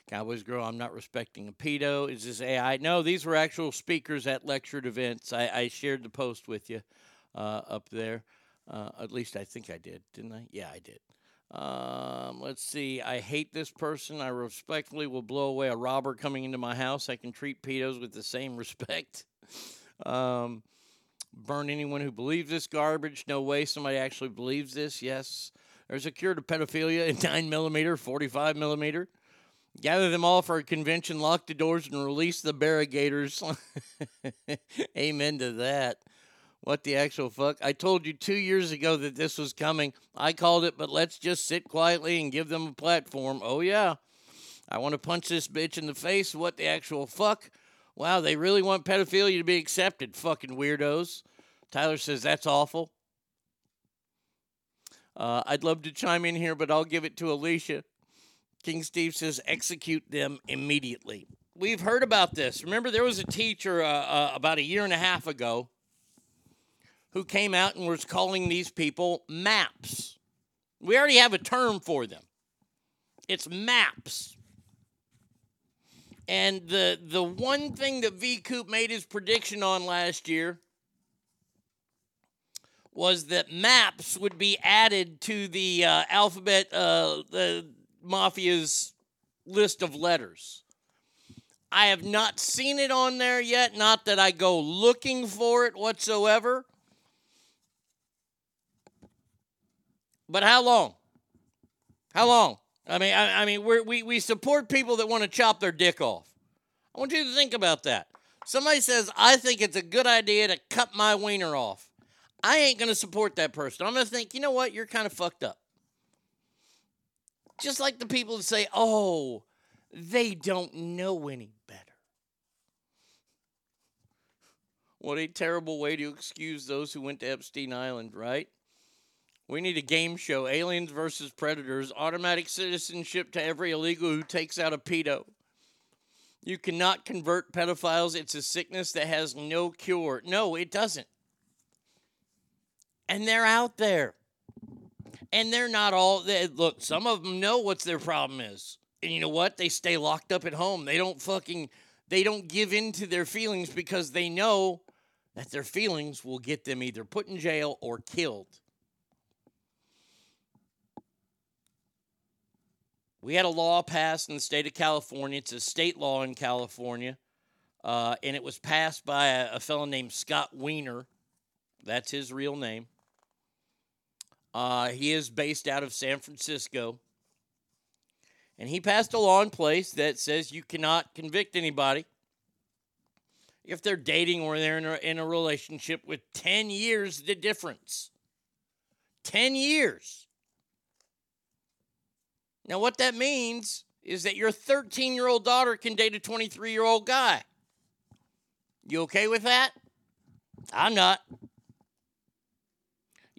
Cowboys Girl, I'm not respecting a pedo. Is this AI? No, these were actual speakers at lectured events. I, I shared the post with you uh, up there. Uh, at least I think I did, didn't I? Yeah, I did. Um, let's see. I hate this person. I respectfully will blow away a robber coming into my house. I can treat pedos with the same respect. Um, burn anyone who believes this garbage. No way somebody actually believes this. Yes. There's a cure to pedophilia in 9 millimeter, 45 millimeter. Gather them all for a convention, lock the doors, and release the barrigators. Amen to that. What the actual fuck? I told you two years ago that this was coming. I called it, but let's just sit quietly and give them a platform. Oh, yeah. I want to punch this bitch in the face. What the actual fuck? Wow, they really want pedophilia to be accepted, fucking weirdos. Tyler says that's awful. Uh, I'd love to chime in here, but I'll give it to Alicia. King Steve says execute them immediately. We've heard about this. Remember, there was a teacher uh, uh, about a year and a half ago who came out and was calling these people maps. We already have a term for them. It's maps. And the the one thing that V Coop made his prediction on last year was that maps would be added to the uh, alphabet, uh, the mafia's list of letters. I have not seen it on there yet. Not that I go looking for it whatsoever. But how long? How long? I mean, I, I mean, we we support people that want to chop their dick off. I want you to think about that. Somebody says, "I think it's a good idea to cut my wiener off." I ain't gonna support that person. I'm gonna think, you know what? You're kind of fucked up. Just like the people who say, "Oh, they don't know any better." What a terrible way to excuse those who went to Epstein Island, right? We need a game show aliens versus predators, automatic citizenship to every illegal who takes out a pedo. You cannot convert pedophiles. It's a sickness that has no cure. No, it doesn't. And they're out there. And they're not all, they, look, some of them know what their problem is. And you know what? They stay locked up at home. They don't fucking, they don't give in to their feelings because they know that their feelings will get them either put in jail or killed. We had a law passed in the state of California. It's a state law in California. Uh, and it was passed by a, a fellow named Scott Wiener. That's his real name. Uh, he is based out of San Francisco. And he passed a law in place that says you cannot convict anybody if they're dating or they're in a, in a relationship with 10 years the difference. 10 years. Now, what that means is that your 13 year old daughter can date a 23 year old guy. You okay with that? I'm not.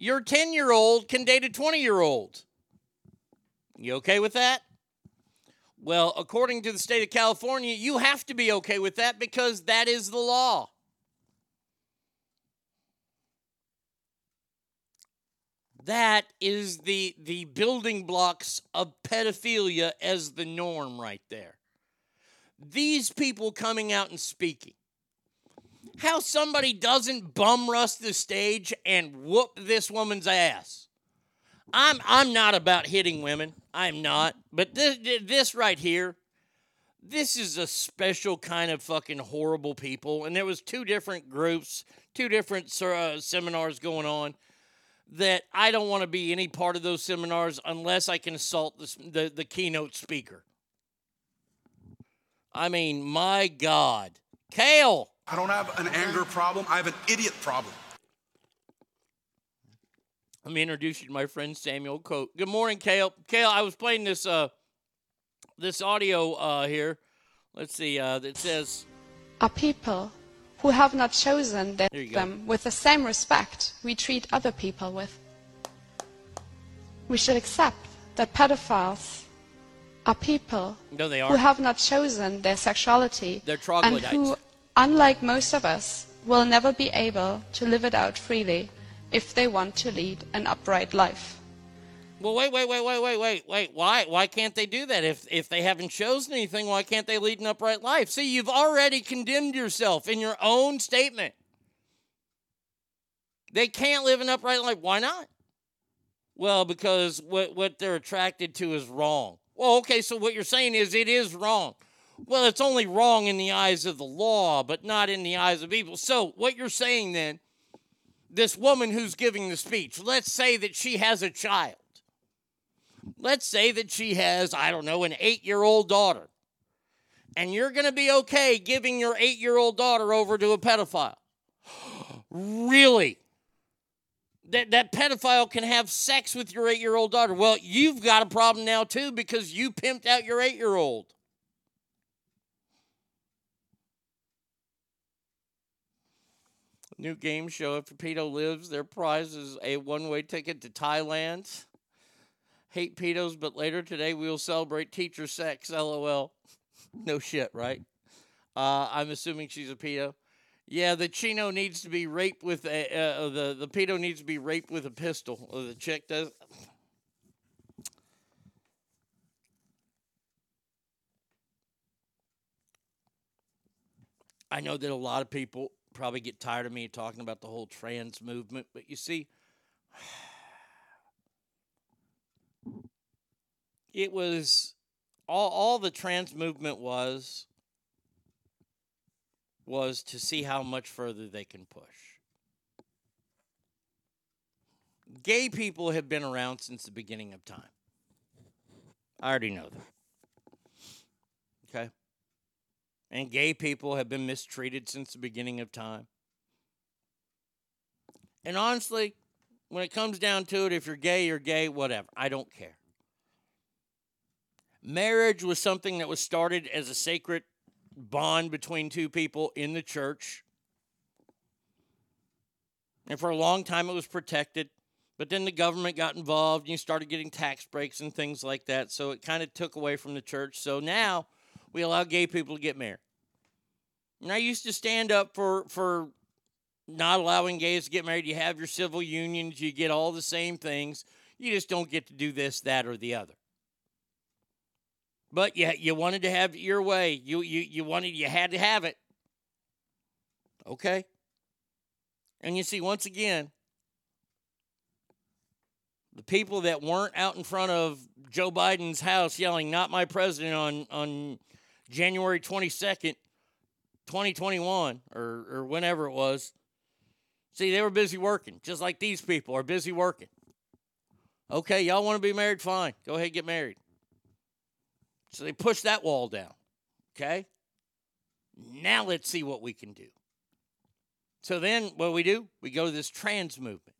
Your 10 year old can date a 20 year old. You okay with that? Well, according to the state of California, you have to be okay with that because that is the law. That is the the building blocks of pedophilia as the norm right there. These people coming out and speaking. How somebody doesn't bum rust the stage and whoop this woman's ass. I'm I'm not about hitting women. I'm not. But this this right here, this is a special kind of fucking horrible people. And there was two different groups, two different uh, seminars going on. That I don't want to be any part of those seminars unless I can assault the, the, the keynote speaker. I mean, my God, Kale. I don't have an anger problem. I have an idiot problem. Let me introduce you to my friend Samuel Colt. Good morning, Kale. Kale, I was playing this uh this audio uh here. Let's see, uh that says Are people who have not chosen them, There them with the same respect we treat other people with. We should accept that pedophiles are people No, they who have not chosen their sexuality They're and troglodytes. who, unlike most of us, will never be able to live it out freely if they want to lead an upright life. Well, wait, wait, wait, wait, wait, wait, wait. Why? Why can't they do that? If if they haven't chosen anything, why can't they lead an upright life? See, you've already condemned yourself in your own statement. They can't live an upright life. Why not? Well, because what what they're attracted to is wrong. Well, okay, so what you're saying is it is wrong. Well, it's only wrong in the eyes of the law, but not in the eyes of people. So, what you're saying then, this woman who's giving the speech, let's say that she has a child. Let's say that she has, I don't know, an eight year old daughter. And you're going to be okay giving your eight year old daughter over to a pedophile. really? That, that pedophile can have sex with your eight year old daughter. Well, you've got a problem now, too, because you pimped out your eight year old. New game show. If Pedo lives, their prize is a one way ticket to Thailand. Hate pedos, but later today we will celebrate teacher sex. LOL. No shit, right? Uh, I'm assuming she's a pedo. Yeah, the chino needs to be raped with a uh, the the pedo needs to be raped with a pistol. Or the chick does. I know that a lot of people probably get tired of me talking about the whole trans movement, but you see, it was all, all the trans movement was was to see how much further they can push. Gay people have been around since the beginning of time. I already know that. Okay? And gay people have been mistreated since the beginning of time. And honestly, when it comes down to it, if you're gay, you're gay, whatever. I don't care. Marriage was something that was started as a sacred bond between two people in the church. And for a long time, it was protected. But then the government got involved and you started getting tax breaks and things like that. So it kind of took away from the church. So now we allow gay people to get married. And I used to stand up for, for not allowing gays to get married. You have your civil unions, you get all the same things. You just don't get to do this, that, or the other. But you, you wanted to have your way. You, you, you wanted, you had to have it. Okay? And you see, once again, the people that weren't out in front of Joe Biden's house yelling, not my president, on, on January 22nd, 2021, or, or whenever it was, see, they were busy working, just like these people are busy working. Okay, y'all want to be married? Fine. Go ahead get married. So they pushed that wall down. Okay? Now let's see what we can do. So then what we do? We go to this trans movement.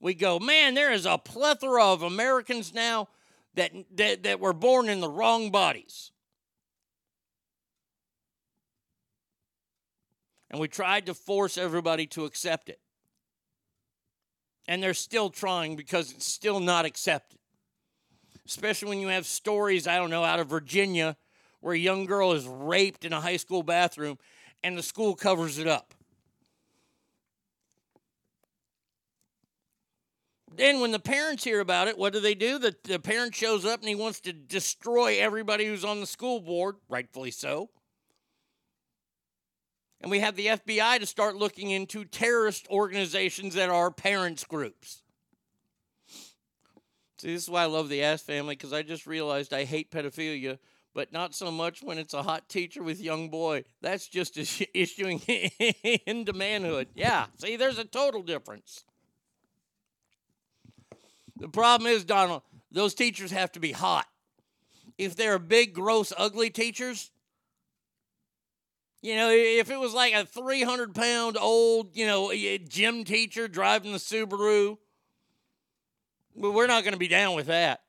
We go, man, there is a plethora of Americans now that that, that were born in the wrong bodies. And we tried to force everybody to accept it. And they're still trying because it's still not accepted. Especially when you have stories, I don't know, out of Virginia where a young girl is raped in a high school bathroom and the school covers it up. Then, when the parents hear about it, what do they do? The, the parent shows up and he wants to destroy everybody who's on the school board, rightfully so. And we have the FBI to start looking into terrorist organizations that are parents' groups. See, this is why I love the Ass family because I just realized I hate pedophilia, but not so much when it's a hot teacher with young boy. That's just issuing into manhood. Yeah, see, there's a total difference. The problem is, Donald, those teachers have to be hot. If they're big, gross, ugly teachers, you know, if it was like a 300 pound old, you know, gym teacher driving the Subaru, well, we're not going to be down with that.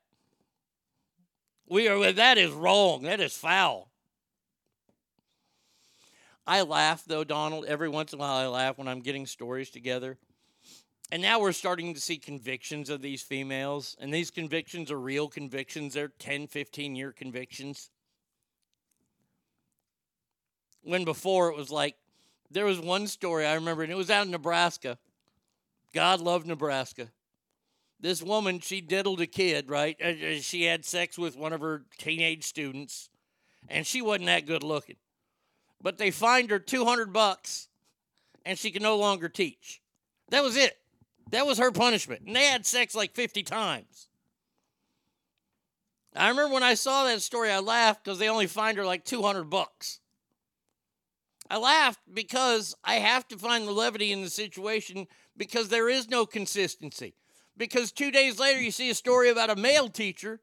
We are, with that is wrong. That is foul. I laugh, though, Donald. Every once in a while, I laugh when I'm getting stories together and now we're starting to see convictions of these females, and these convictions are real convictions. They're 10, 15 year convictions. When before it was like, there was one story I remember, and it was out in Nebraska. God loved Nebraska. This woman, she diddled a kid, right? Uh, uh, she had sex with one of her teenage students, and she wasn't that good looking. But they fined her 200 bucks, and she could no longer teach. That was it. That was her punishment. And they had sex like 50 times. I remember when I saw that story, I laughed because they only fined her like 200 bucks. I laughed because I have to find the levity in the situation because there is no consistency. Because two days later, you see a story about a male teacher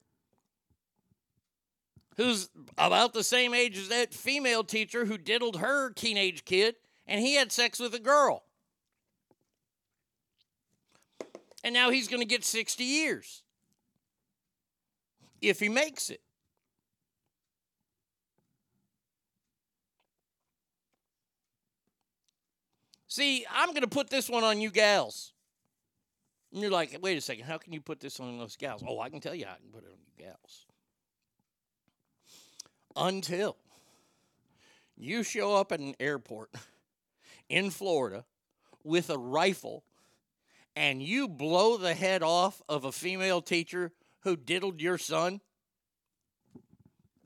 who's about the same age as that female teacher who diddled her teenage kid, and he had sex with a girl. And now he's going to get 60 years if he makes it. See, I'm going to put this one on you gals. And you're like, wait a second, how can you put this on those gals? Oh, I can tell you I can put it on you gals. Until you show up at an airport in Florida with a rifle and you blow the head off of a female teacher who diddled your son,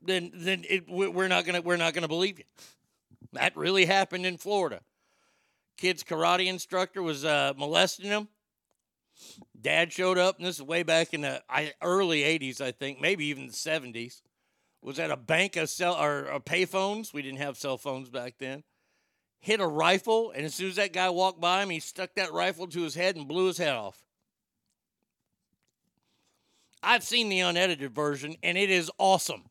then then it, we're not gonna we're not gonna believe you. That really happened in Florida. Kid's karate instructor was uh, molesting him. Dad showed up, and this is way back in the early '80s, I think, maybe even the '70s. Was at a bank of cell or, or payphones. We didn't have cell phones back then hit a rifle, and as soon as that guy walked by him, he stuck that rifle to his head and blew his head off. I've seen the unedited version, and it is awesome.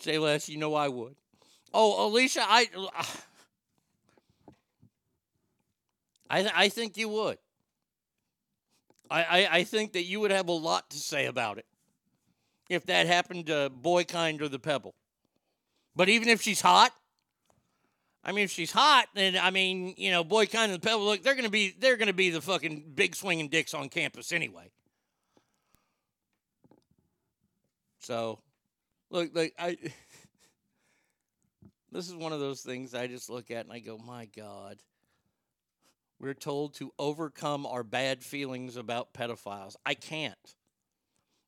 Say less, you know I would. Oh, Alicia, I, I, I think you would. I, I, I think that you would have a lot to say about it if that happened to Boykind or the Pebble. But even if she's hot, I mean, if she's hot, then I mean, you know, Boykind and the Pebble, look, they're gonna be they're gonna be the fucking big swinging dicks on campus anyway. So, look, like I, this is one of those things I just look at and I go, my God. We're told to overcome our bad feelings about pedophiles. I can't.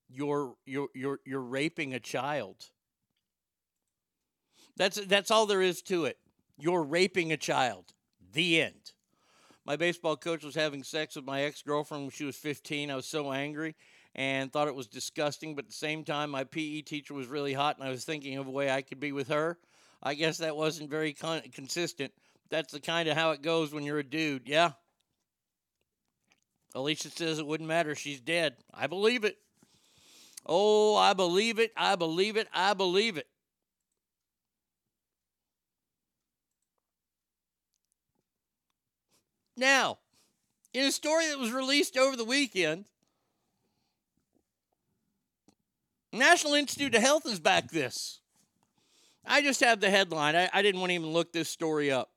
You're you're you're you're raping a child. That's that's all there is to it. You're raping a child. The end. My baseball coach was having sex with my ex-girlfriend when she was 15. I was so angry and thought it was disgusting, but at the same time my PE teacher was really hot and I was thinking of a way I could be with her. I guess that wasn't very con- consistent. That's the kind of how it goes when you're a dude. Yeah. Alicia says it wouldn't matter. She's dead. I believe it. Oh, I believe it. I believe it. I believe it. Now, in a story that was released over the weekend, National Institute of Health is back this. I just have the headline. I, I didn't want to even look this story up.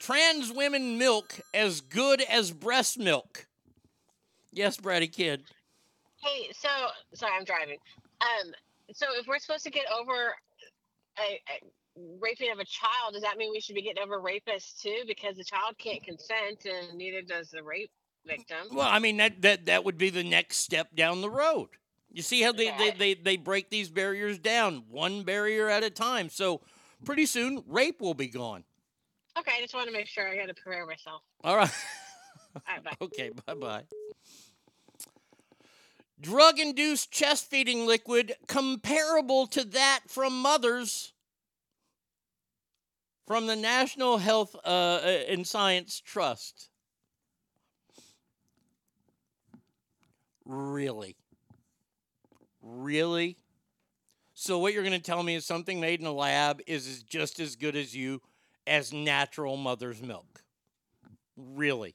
Trans women milk as good as breast milk. Yes, Brady Kid. Hey, so sorry, I'm driving. Um, so if we're supposed to get over a, a raping of a child, does that mean we should be getting over rapists too? Because the child can't consent, and neither does the rape victim. Well, I mean that that that would be the next step down the road. You see how they, they, they, they break these barriers down one barrier at a time. So pretty soon rape will be gone. Okay, I just want to make sure I got to prepare myself. All right. All right, bye. Okay, bye bye. Drug induced chest feeding liquid comparable to that from mothers from the National Health uh, and Science Trust. Really? Really? So, what you're going to tell me is something made in a lab is, just as good as you as natural mother's milk? Really?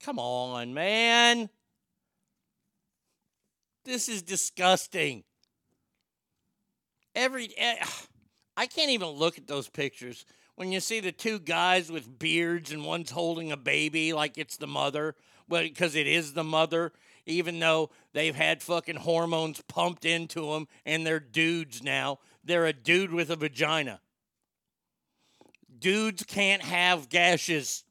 Come on, man. This is disgusting. Every eh, I can't even look at those pictures. When you see the two guys with beards and one's holding a baby like it's the mother, well, because it is the mother, even though they've had fucking hormones pumped into them and they're dudes now. They're a dude with a vagina. Dudes can't have gashes.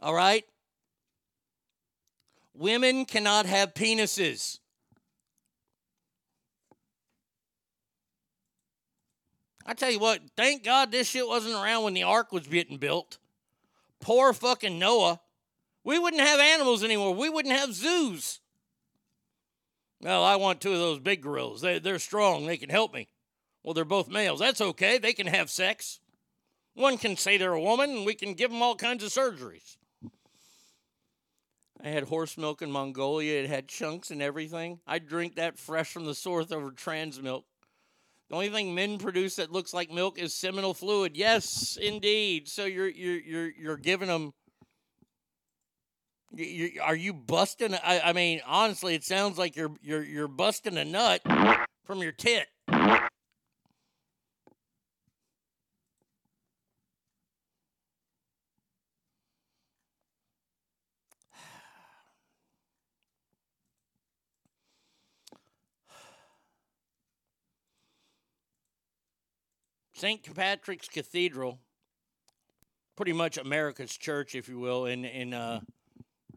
All right? Women cannot have penises. I tell you what, thank God this shit wasn't around when the ark was getting built. Poor fucking Noah. We wouldn't have animals anymore. We wouldn't have zoos. Well, I want two of those big gorillas. They, they're strong. They can help me. Well, they're both males. That's okay. They can have sex. One can say they're a woman, and we can give them all kinds of surgeries. I had horse milk in Mongolia. It had chunks and everything. I drink that fresh from the source over trans milk. The only thing men produce that looks like milk is seminal fluid. Yes, indeed. So you're you're you're you're giving them. You, are you busting? I, I mean, honestly, it sounds like you're you're you're busting a nut from your tit. St. Patrick's Cathedral, pretty much America's church, if you will, in in uh,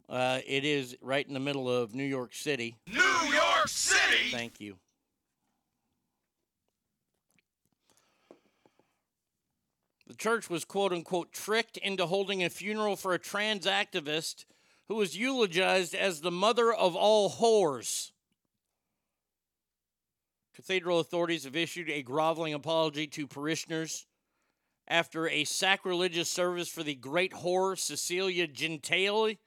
uh, it is right in the middle of New York City. New York City! Thank you. The church was quote unquote tricked into holding a funeral for a trans activist who was eulogized as the mother of all whores. Cathedral authorities have issued a groveling apology to parishioners after a sacrilegious service for the great whore Cecilia Gentili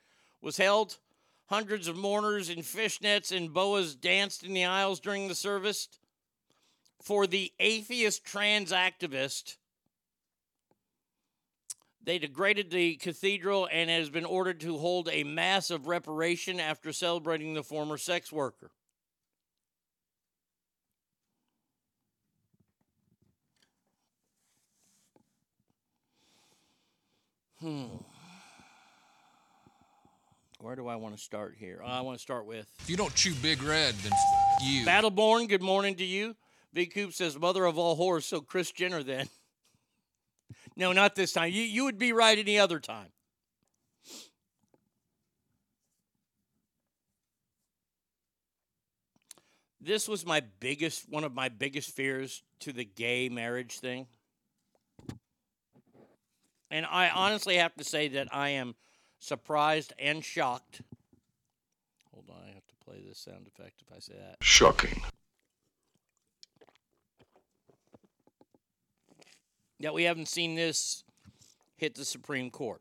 was held. Hundreds of mourners in fishnets and boas danced in the aisles during the service. For the atheist trans activist, they degraded the cathedral and has been ordered to hold a mass of reparation after celebrating the former sex worker. Hmm. Where do I want to start here? I want to start with If you don't chew Big Red, then f- you. Battleborn. Good morning to you. V Coop says, "Mother of all whores." So Kris Jenner then. no, not this time. You you would be right any other time. This was my biggest, one of my biggest fears to the gay marriage thing. And I honestly have to say that I am surprised and shocked. Hold on, I have to play this sound effect if I say that. Shocking. That we haven't seen this hit the Supreme Court.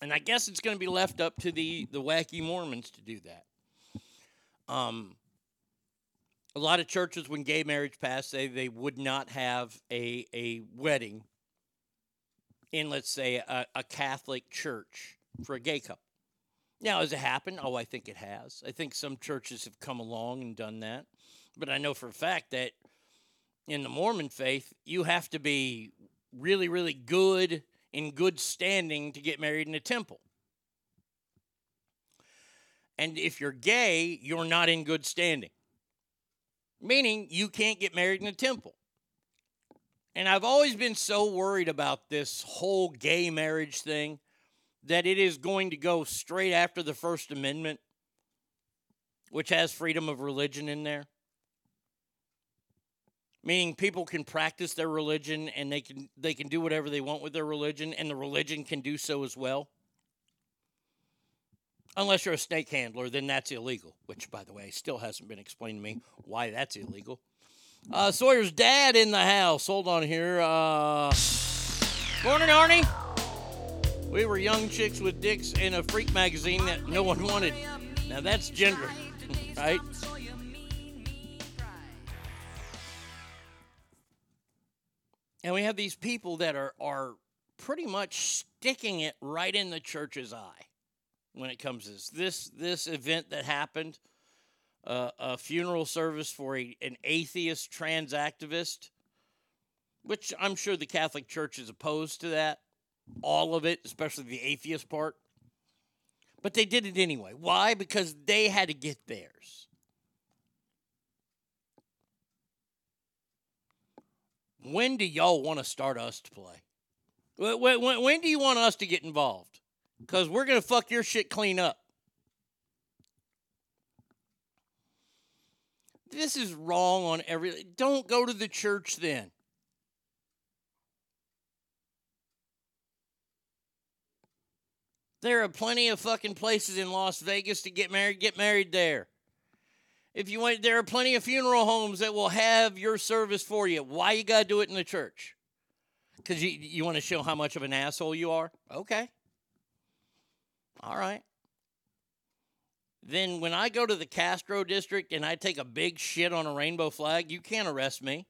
And I guess it's going to be left up to the, the wacky Mormons to do that. Um, a lot of churches, when gay marriage passed, they, they would not have a, a wedding in, let's say, a, a Catholic church for a gay couple. Now, has it happened? Oh, I think it has. I think some churches have come along and done that. But I know for a fact that in the Mormon faith, you have to be really, really good in good standing to get married in a temple. And if you're gay, you're not in good standing, meaning you can't get married in a temple. And I've always been so worried about this whole gay marriage thing that it is going to go straight after the First Amendment, which has freedom of religion in there. Meaning people can practice their religion and they can they can do whatever they want with their religion and the religion can do so as well. Unless you're a snake handler, then that's illegal, which by the way still hasn't been explained to me why that's illegal. Uh, Sawyer's dad in the house. Hold on here. Uh, morning, Arnie. We were young chicks with dicks in a freak magazine that no one wanted. Now that's gender, right? And we have these people that are are pretty much sticking it right in the church's eye when it comes to this. This this event that happened, uh, a funeral service for a, an atheist trans activist, which I'm sure the Catholic Church is opposed to that, all of it, especially the atheist part. But they did it anyway. Why? Because they had to get theirs. When do y'all want to start us to play? When, when, when do you want us to get involved? Because we're going to fuck your shit clean up. This is wrong on every. Don't go to the church then. There are plenty of fucking places in Las Vegas to get married. Get married there. If you want, there are plenty of funeral homes that will have your service for you. Why you gotta do it in the church? Because you you want to show how much of an asshole you are. Okay. All right. Then when I go to the Castro district and I take a big shit on a rainbow flag, you can't arrest me.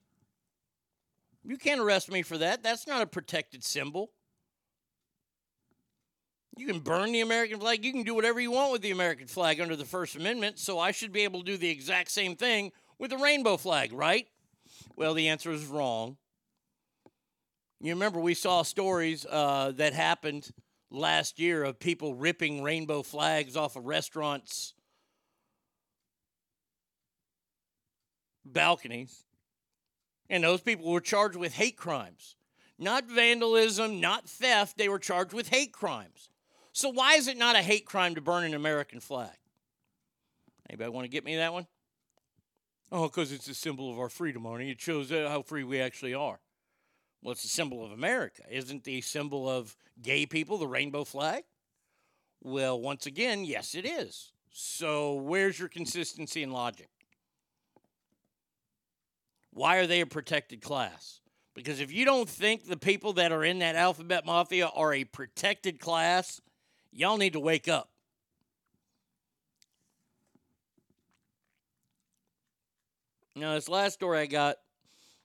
You can't arrest me for that. That's not a protected symbol. You can burn the American flag. You can do whatever you want with the American flag under the First Amendment. So I should be able to do the exact same thing with the rainbow flag, right? Well, the answer is wrong. You remember we saw stories uh, that happened last year of people ripping rainbow flags off of restaurants' balconies. And those people were charged with hate crimes. Not vandalism, not theft. They were charged with hate crimes. So why is it not a hate crime to burn an American flag? Anybody want to get me that one? Oh, because it's a symbol of our freedom, Arnie. It shows uh, how free we actually are. Well, it's a symbol of America. Isn't the symbol of gay people the rainbow flag? Well, once again, yes, it is. So where's your consistency and logic? Why are they a protected class? Because if you don't think the people that are in that alphabet mafia are a protected class, y'all need to wake up. Now, this last story I got,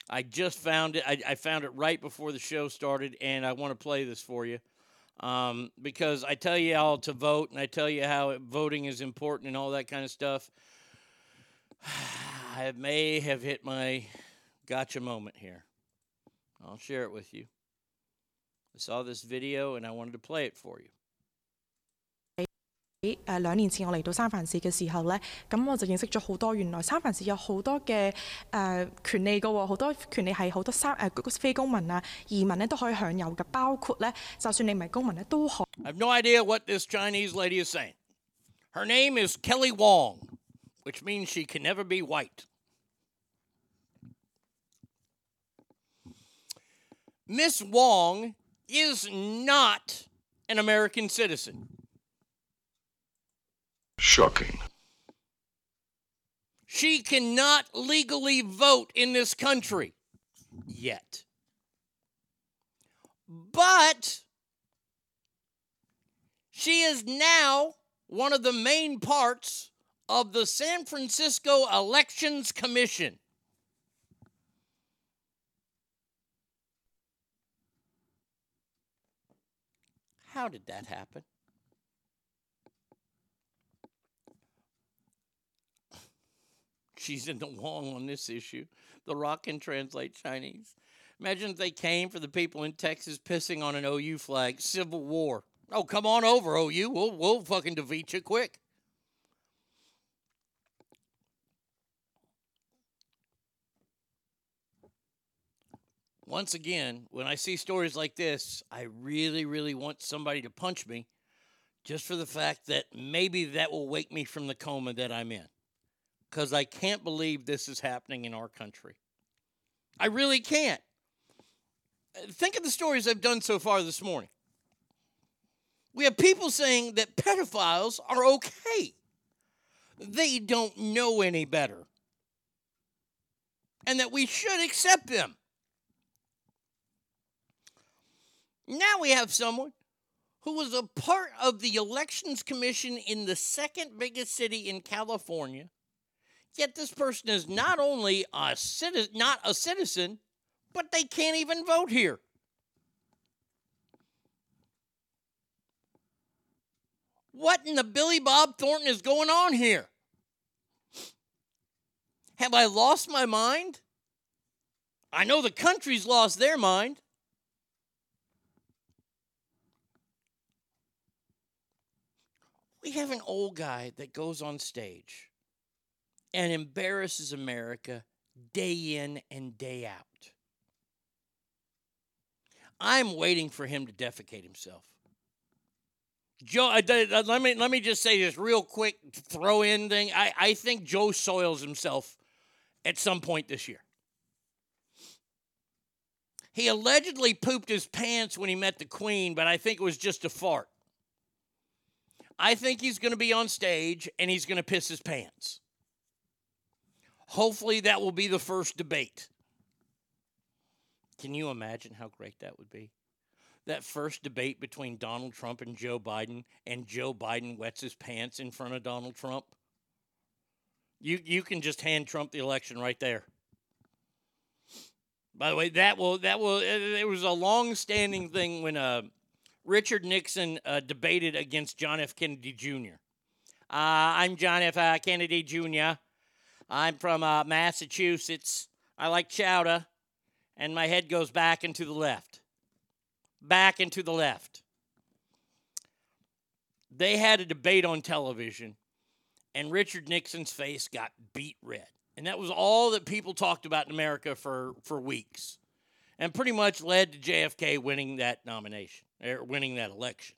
I just found it. I, I found it right before the show started, and I want to play this for you um, because I tell you all to vote, and I tell you how voting is important and all that kind of stuff. I may have hit my gotcha moment here. I'll share it with you. I saw this video, and I wanted to play it for you. 诶两年前我嚟到三藩市嘅时候咧，咁我就认识咗好多原来三藩市有好多嘅诶、呃、权利嘅喎，好多权利系好多三诶、呃、非公民啊移民咧都可以享有嘅，包括咧就算你唔系公民咧都可。 I have no idea what this Chinese lady is saying. Her name is Kelly Wong, which means she can never be white. Miss Wong is not an American citizen. Shocking. She cannot legally vote in this country yet. But she is now one of the main parts of the San Francisco Elections Commission. How did that happen? She's in the wrong on this issue. The Rock can translate Chinese. Imagine if they came for the people in Texas pissing on an OU flag. Civil War. Oh, come on over, OU. We'll, we'll fucking defeat you quick. Once again, when I see stories like this, I really, really want somebody to punch me just for the fact that maybe that will wake me from the coma that I'm in. Because I can't believe this is happening in our country. I really can't. Uh, think of the stories I've done so far this morning. We have people saying that pedophiles are okay. They don't know any better. And that we should accept them. Now we have someone who was a part of the Elections Commission in the second biggest city in California. Yet this person is not only a citizen, not a citizen, but they can't even vote here. What in the Billy Bob Thornton is going on here? Have I lost my mind? I know the country's lost their mind. We have an old guy that goes on stage and embarrasses America day in and day out. I'm waiting for him to defecate himself. Joe, let me let me just say this real quick throw in thing. I, I think Joe soils himself at some point this year. He allegedly pooped his pants when he met the Queen, but I think it was just a fart. I think he's going to be on stage and he's going to piss his pants. Hopefully, that will be the first debate. Can you imagine how great that would be? That first debate between Donald Trump and Joe Biden, and Joe Biden wets his pants in front of Donald Trump. You you can just hand Trump the election right there. By the way, that will that will it was a long-standing thing when uh, Richard Nixon uh, debated against John F. Kennedy Jr. Uh, I'm John F. Uh, Kennedy Jr. I'm from uh, Massachusetts. I like chowder, and my head goes back and to the left. Back and to the left. They had a debate on television, and Richard Nixon's face got beet red. And that was all that people talked about in America for, for weeks, and pretty much led to JFK winning that nomination, or winning that election.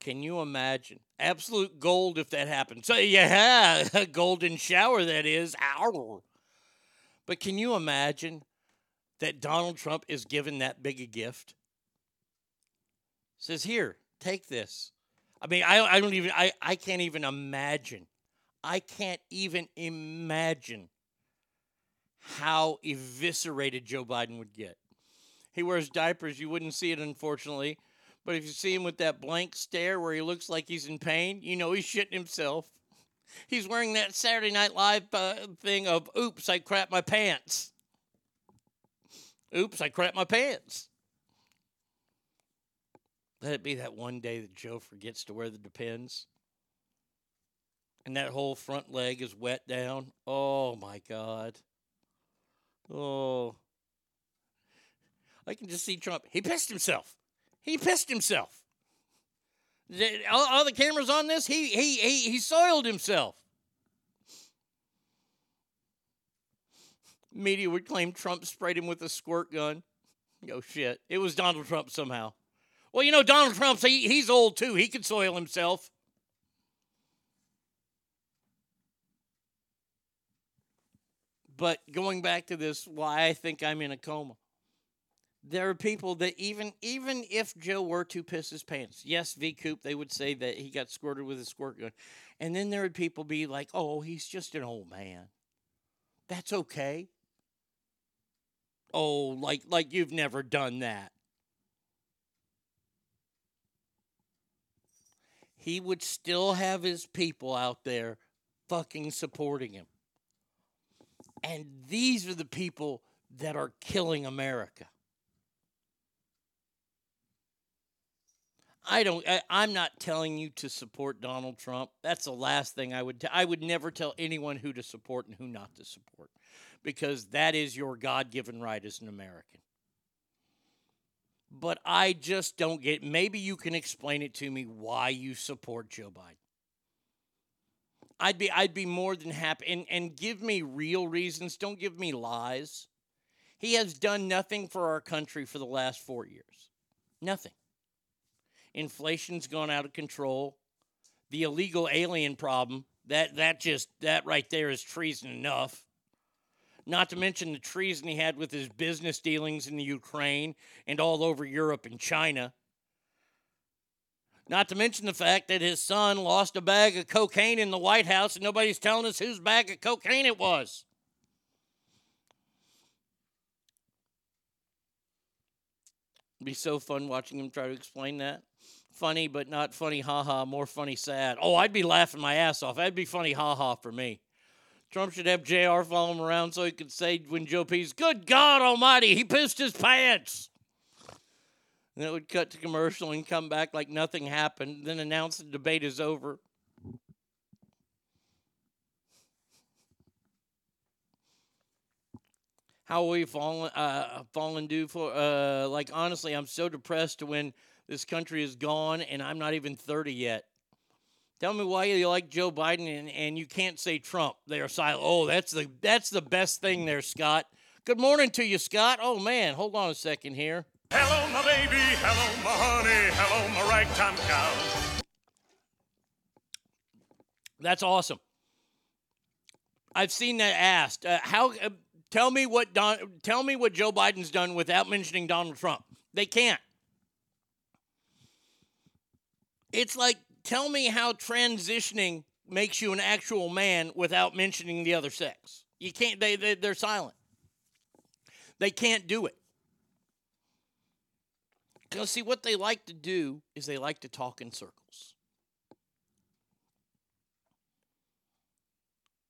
Can you imagine? Absolute gold if that happened. So, yeah, a golden shower, that is. Ow. But can you imagine that Donald Trump is given that big a gift? Says, here, take this. I mean, I, I don't even, I, I can't even imagine. I can't even imagine how eviscerated Joe Biden would get. He wears diapers. You wouldn't see it, unfortunately. But if you see him with that blank stare where he looks like he's in pain, you know he's shitting himself. He's wearing that Saturday Night Live uh, thing of, oops, I crap my pants. Oops, I crap my pants. Let it be that one day that Joe forgets to wear the Depends. And that whole front leg is wet down. Oh my God. Oh. I can just see Trump. He pissed himself. He pissed himself. All, all the cameras on this, he, he, he, he soiled himself. Media would claim Trump sprayed him with a squirt gun. Oh, shit. It was Donald Trump somehow. Well, you know, Donald Trump's, he, he's old too. He could soil himself. But going back to this, why I think I'm in a coma. There are people that even even if Joe were to piss his pants, yes, V Coop, they would say that he got squirted with a squirt gun. And then there would people be like, oh, he's just an old man. That's okay. Oh, like like you've never done that. he would still have his people out there fucking supporting him. And these are the people that are killing America. I don't. I, I'm not telling you to support Donald Trump. That's the last thing I would. T- I would never tell anyone who to support and who not to support, because that is your God-given right as an American. But I just don't get. Maybe you can explain it to me why you support Joe Biden. I'd be. I'd be more than happy. And and give me real reasons. Don't give me lies. He has done nothing for our country for the last four years. Nothing. Inflation's gone out of control. The illegal alien problem, that that just that right there is treason enough. Not to mention the treason he had with his business dealings in the Ukraine and all over Europe and China. Not to mention the fact that his son lost a bag of cocaine in the White House and nobody's telling us whose bag of cocaine it was. Be so fun watching him try to explain that. Funny, but not funny, haha, more funny, sad. Oh, I'd be laughing my ass off. That'd be funny, haha, for me. Trump should have JR follow him around so he could say when Joe P's, good God Almighty, he pissed his pants. And it would cut to commercial and come back like nothing happened, then announce the debate is over. How will we fallen uh fallen due for uh like honestly I'm so depressed when this country is gone and I'm not even 30 yet. Tell me why you like Joe Biden and, and you can't say Trump. They are silent. Oh, that's the that's the best thing there, Scott. Good morning to you, Scott. Oh man, hold on a second here. Hello, my baby. Hello, my honey. Hello, my ragtime cow. That's awesome. I've seen that asked. Uh, how? Uh, tell me what Don. Tell me what Joe Biden's done without mentioning Donald Trump. They can't. It's like tell me how transitioning makes you an actual man without mentioning the other sex. You can't. They, they they're silent. They can't do it. Because see, what they like to do is they like to talk in circles.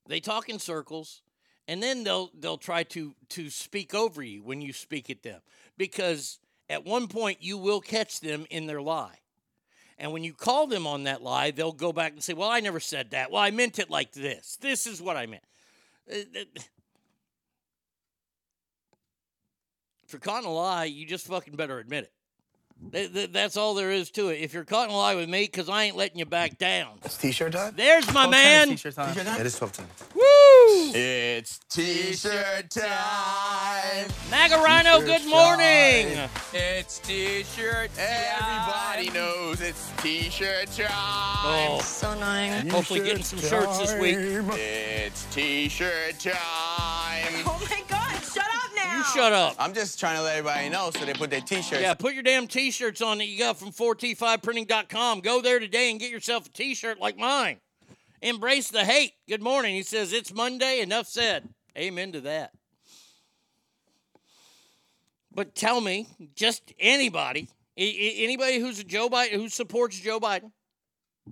They talk in circles, and then they'll they'll try to to speak over you when you speak at them. Because at one point you will catch them in their lie. And when you call them on that lie, they'll go back and say, Well, I never said that. Well, I meant it like this. This is what I meant. Uh, If you're caught in a lie, you just fucking better admit it. Th- th- That's all there is to it. If you're caught in a lie with me, because I ain't letting you back down. It's t-shirt time? There's my 12 man. T-shirt time. It is 12 time. Woo! It's t-shirt time. Maga Rhino, good morning. It's t-shirt time. Everybody knows it's t-shirt time. Oh. So annoying. Hopefully getting some shirts this week. It's t-shirt time. Oh my god, shut up now! You shut up. I'm just trying to let everybody know so they put their t-shirts. Yeah, put your damn t-shirts on that you got from 4t5printing.com. Go there today and get yourself a t-shirt like mine. Embrace the hate. Good morning. He says it's Monday. Enough said. Amen to that. But tell me, just anybody, anybody who's a Joe Biden who supports Joe Biden,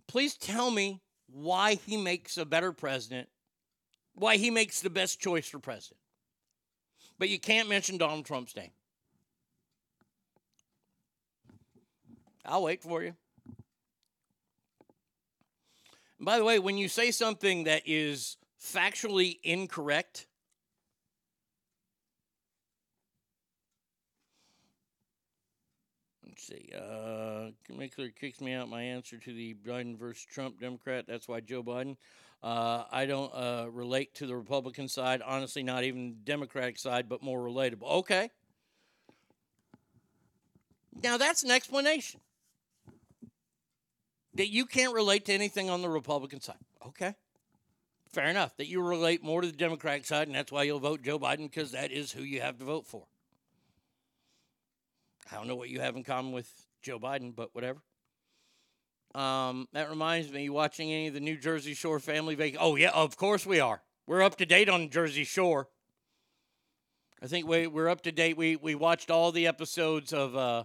please tell me why he makes a better president, why he makes the best choice for president. But you can't mention Donald Trump's name. I'll wait for you. By the way, when you say something that is factually incorrect, let's see. Uh, Mickler kicks me out my answer to the Biden versus Trump Democrat. That's why Joe Biden. Uh, I don't uh, relate to the Republican side. Honestly, not even Democratic side, but more relatable. Okay. Now that's an explanation that you can't relate to anything on the Republican side. Okay. Fair enough. That you relate more to the Democratic side, and that's why you'll vote Joe Biden because that is who you have to vote for. I don't know what you have in common with Joe Biden, but whatever. Um, that reminds me, you watching any of the New Jersey Shore family vacation? Oh yeah, of course we are. We're up to date on Jersey Shore. I think we we're up to date. We we watched all the episodes of uh,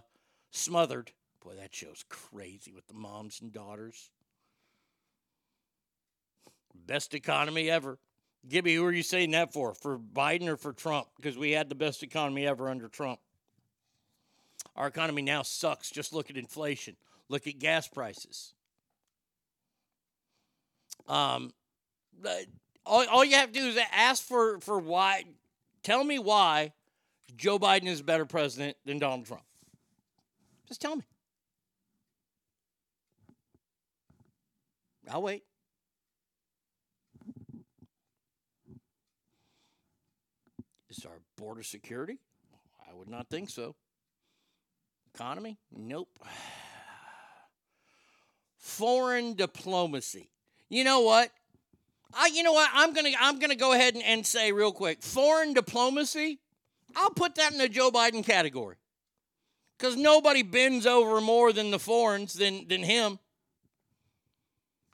Smothered. Boy, that show's crazy with the moms and daughters. Best economy ever. Gibby, who are you saying that for? For Biden or for Trump? Because we had the best economy ever under Trump. Our economy now sucks. Just look at inflation. Look at gas prices. Um, all, all you have to do is ask for, for why. Tell me why Joe Biden is a better president than Donald Trump. Just tell me. I'll wait. Is our border security? I would not think so. Economy? Nope. Foreign diplomacy. You know what? I, you know what? I'm gonna I'm gonna go ahead and, and say real quick. Foreign diplomacy. I'll put that in the Joe Biden category. Because nobody bends over more than the foreigners than than him.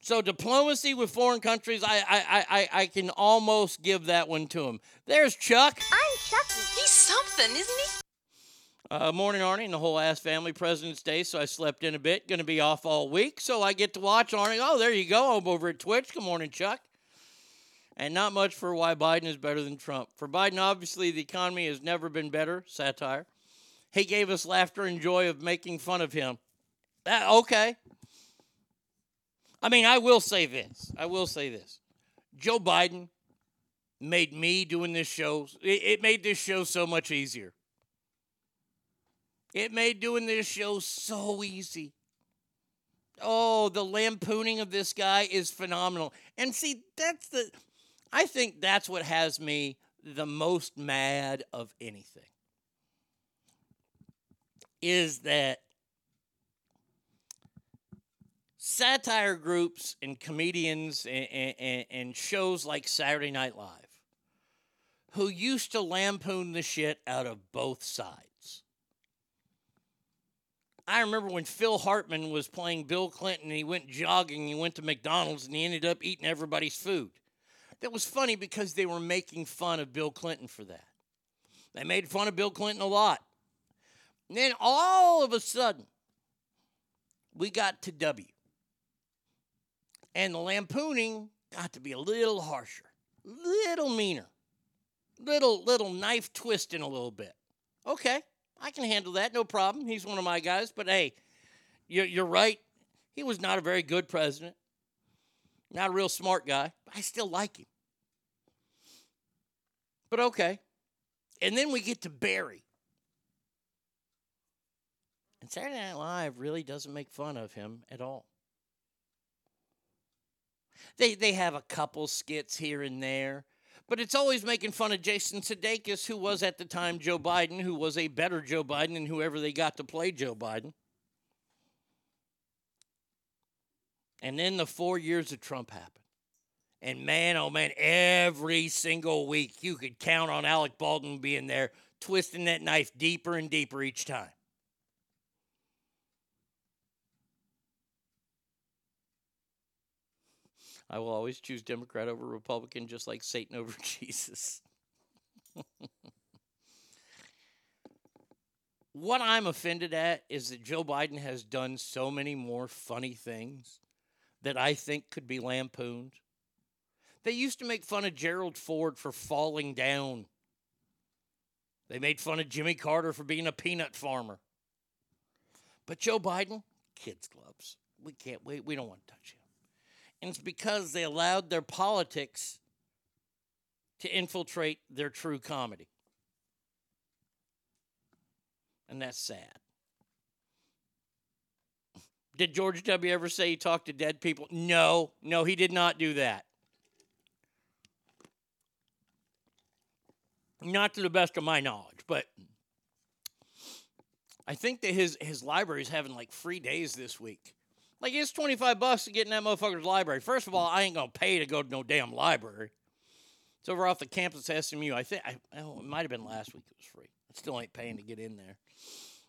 So diplomacy with foreign countries, I I, I, I I can almost give that one to him. There's Chuck. I'm Chuck. He's something, isn't he? Uh, morning, Arnie, and the whole ass family. President's Day, so I slept in a bit. Going to be off all week, so I get to watch Arnie. Oh, there you go. I'm over at Twitch. Good morning, Chuck. And not much for why Biden is better than Trump. For Biden, obviously, the economy has never been better. Satire. He gave us laughter and joy of making fun of him. That, okay. I mean, I will say this. I will say this. Joe Biden made me doing this show, it, it made this show so much easier. It made doing this show so easy. Oh, the lampooning of this guy is phenomenal. And see, that's the I think that's what has me the most mad of anything. Is that satire groups and comedians and, and, and shows like Saturday Night Live who used to lampoon the shit out of both sides. I remember when Phil Hartman was playing Bill Clinton, and he went jogging, he went to McDonald's, and he ended up eating everybody's food. That was funny because they were making fun of Bill Clinton for that. They made fun of Bill Clinton a lot. And then all of a sudden, we got to W. And the lampooning got to be a little harsher, little meaner, little little knife twisting a little bit. Okay, I can handle that, no problem. He's one of my guys. But hey, you're, you're right. He was not a very good president, not a real smart guy. I still like him. But okay. And then we get to Barry. And Saturday Night Live really doesn't make fun of him at all. They they have a couple skits here and there, but it's always making fun of Jason Sudeikis, who was at the time Joe Biden, who was a better Joe Biden than whoever they got to play Joe Biden. And then the four years of Trump happened. And man, oh man, every single week you could count on Alec Baldwin being there, twisting that knife deeper and deeper each time. I will always choose Democrat over Republican, just like Satan over Jesus. what I'm offended at is that Joe Biden has done so many more funny things that I think could be lampooned. They used to make fun of Gerald Ford for falling down. They made fun of Jimmy Carter for being a peanut farmer. But Joe Biden, kids' gloves. We can't, wait. we don't want to touch him. And it's because they allowed their politics to infiltrate their true comedy. And that's sad. Did George W. ever say he talked to dead people? No, no, he did not do that. Not to the best of my knowledge, but I think that his his library is having like free days this week. Like it's twenty five bucks to get in that motherfucker's library. First of all, I ain't gonna pay to go to no damn library. It's over off the campus of SMU. I think I, oh, it might have been last week. It was free. I still ain't paying to get in there.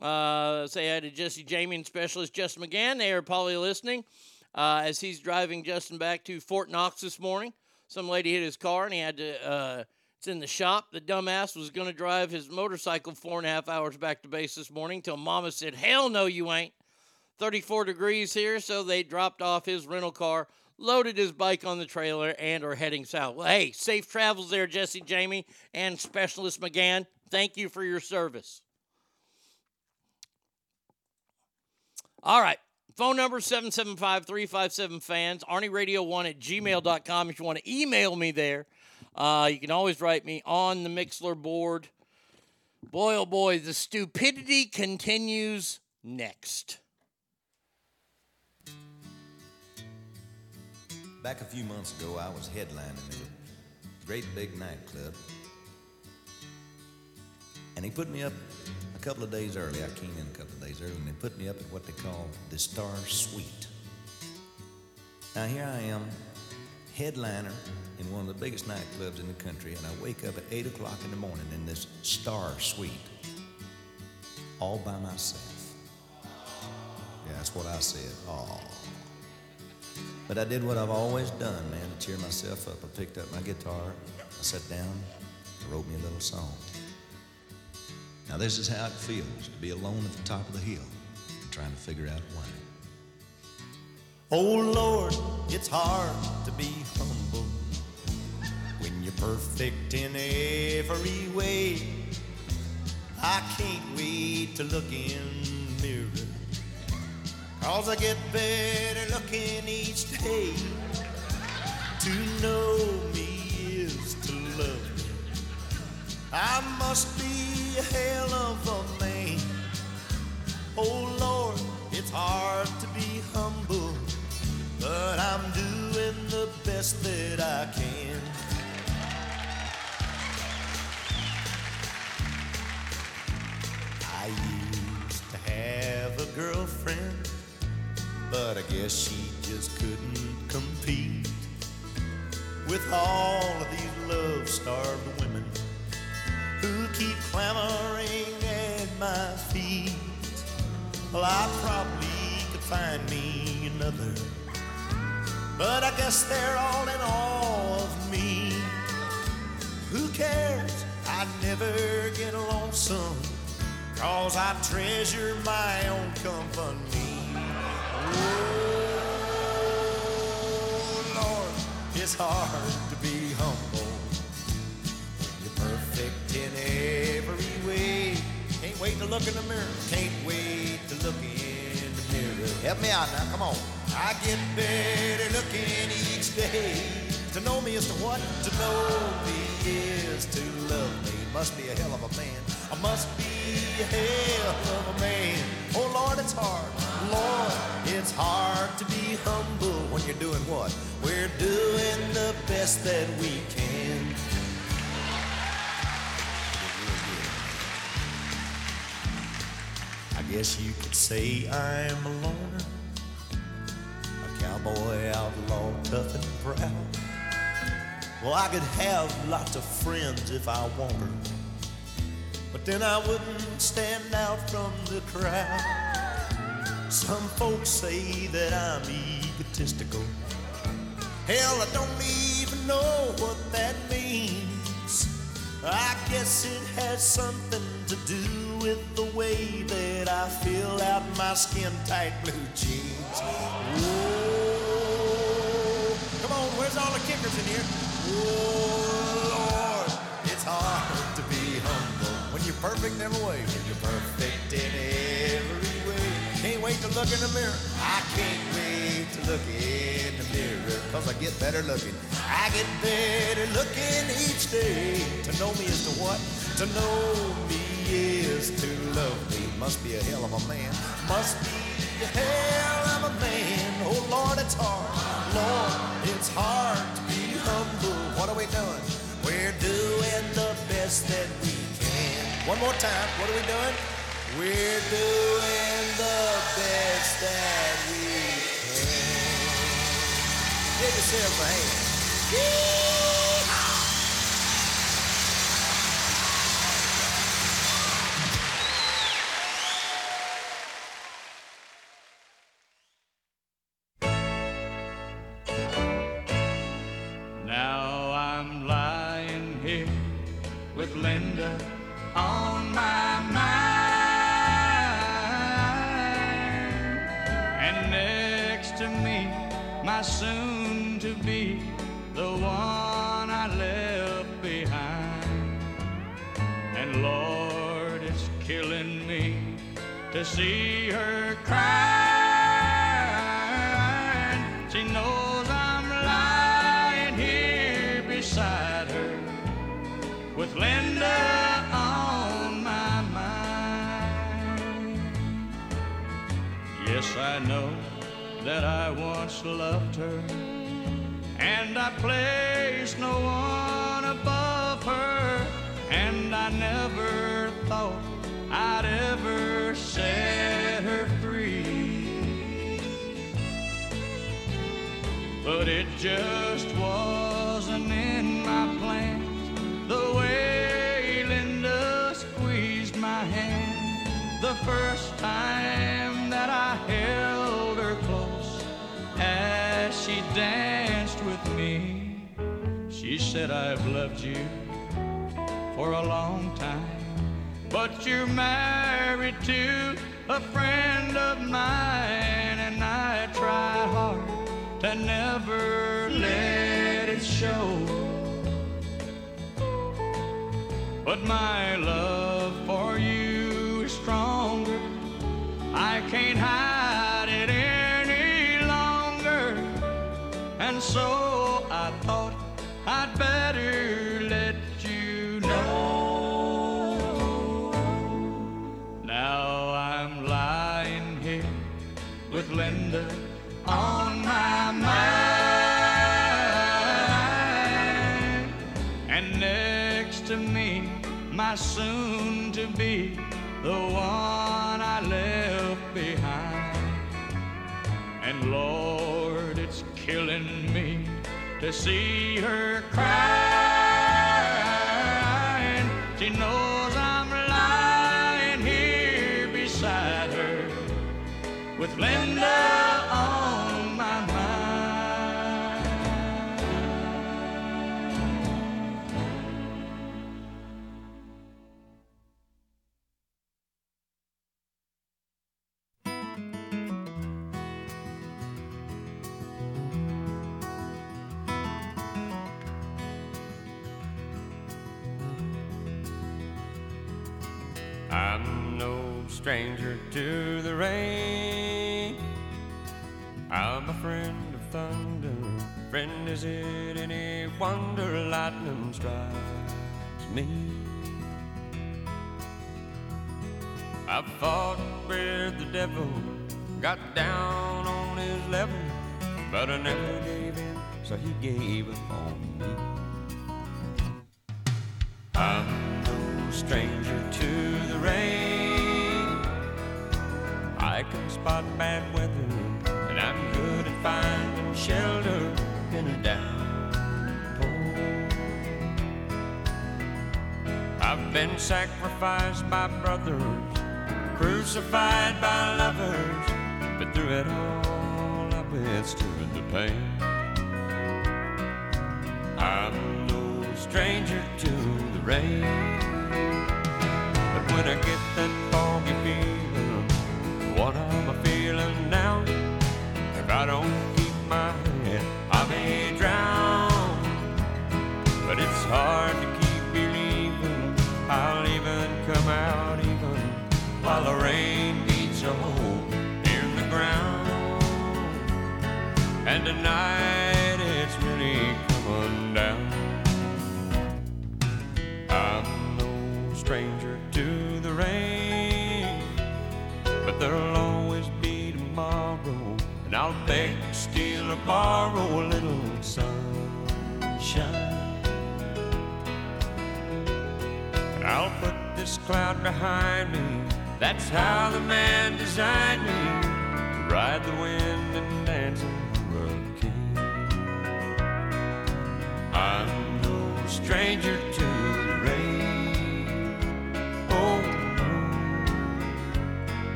Uh, say hi to Jesse Jamie and specialist Justin McGann. They are probably listening uh, as he's driving Justin back to Fort Knox this morning. Some lady hit his car and he had to. Uh, it's in the shop. The dumbass was going to drive his motorcycle four and a half hours back to base this morning till Mama said, "Hell no, you ain't." 34 degrees here, so they dropped off his rental car, loaded his bike on the trailer and are heading south. Well, hey, safe travels there, Jesse Jamie and Specialist McGann. Thank you for your service. All right. Phone number 775 357 fans, ArnieRadio1 at gmail.com. If you want to email me there, uh, you can always write me on the Mixlr board. Boy, oh boy, the stupidity continues next. Back a few months ago, I was headlining at a great big nightclub. And he put me up a couple of days early. I came in a couple of days early, and they put me up at what they call the Star Suite. Now, here I am, headliner in one of the biggest nightclubs in the country, and I wake up at 8 o'clock in the morning in this Star Suite, all by myself. Yeah, that's what I said. Oh. But I did what I've always done, man, to cheer myself up. I picked up my guitar, I sat down, I wrote me a little song. Now, this is how it feels to be alone at the top of the hill, trying to figure out why. Oh Lord, it's hard to be humble when you're perfect in every way. I can't wait to look in the mirror. Cause I get better looking each day. To know me is to love me. I must be a hell of a man. Oh Lord, it's hard to be humble, but I'm doing the best that I can. I used to have a girlfriend, but I guess she just couldn't compete with all of these love starved women who keep clamoring at my feet. Well, I probably could find me another, but I guess they're all in awe of me. Who cares? I never get lonesome, cause I treasure my own company. Oh, Lord, it's hard to be humble. You're perfect in every way. Can't wait to look in the mirror. Can't wait to look in the mirror. Help me out now, come on. I get better looking each day. To know me is to what? To know me is to love me. Must be a hell of a man. I must be a hell of a man. Oh Lord, it's hard. Lord, it's hard to be humble when you're doing what? We're doing the best that we can. I guess you could say I'm a loner, a cowboy outlaw, tough and proud. Well, I could have lots of friends if I wanted, but then I wouldn't stand out from the crowd. Some folks say that I'm egotistical. Hell, I don't even know what that means. I guess it has something to do with the way that I fill out my skin tight blue jeans. Whoa. Come on, where's all the kickers in here? Oh, Lord, it's hard perfect every way. You're perfect in every way. Can't wait to look in the mirror. I can't wait to look in the mirror, cause I get better looking. I get better looking each day. To know me is to what? To know me is to love me. Must be a hell of a man. Must be a hell of a man. Oh Lord, it's hard. Lord, it's hard to be humble. What are we doing? One more time. What are we doing? We're doing the best that we can. Give yourself a hand. Yeehaw!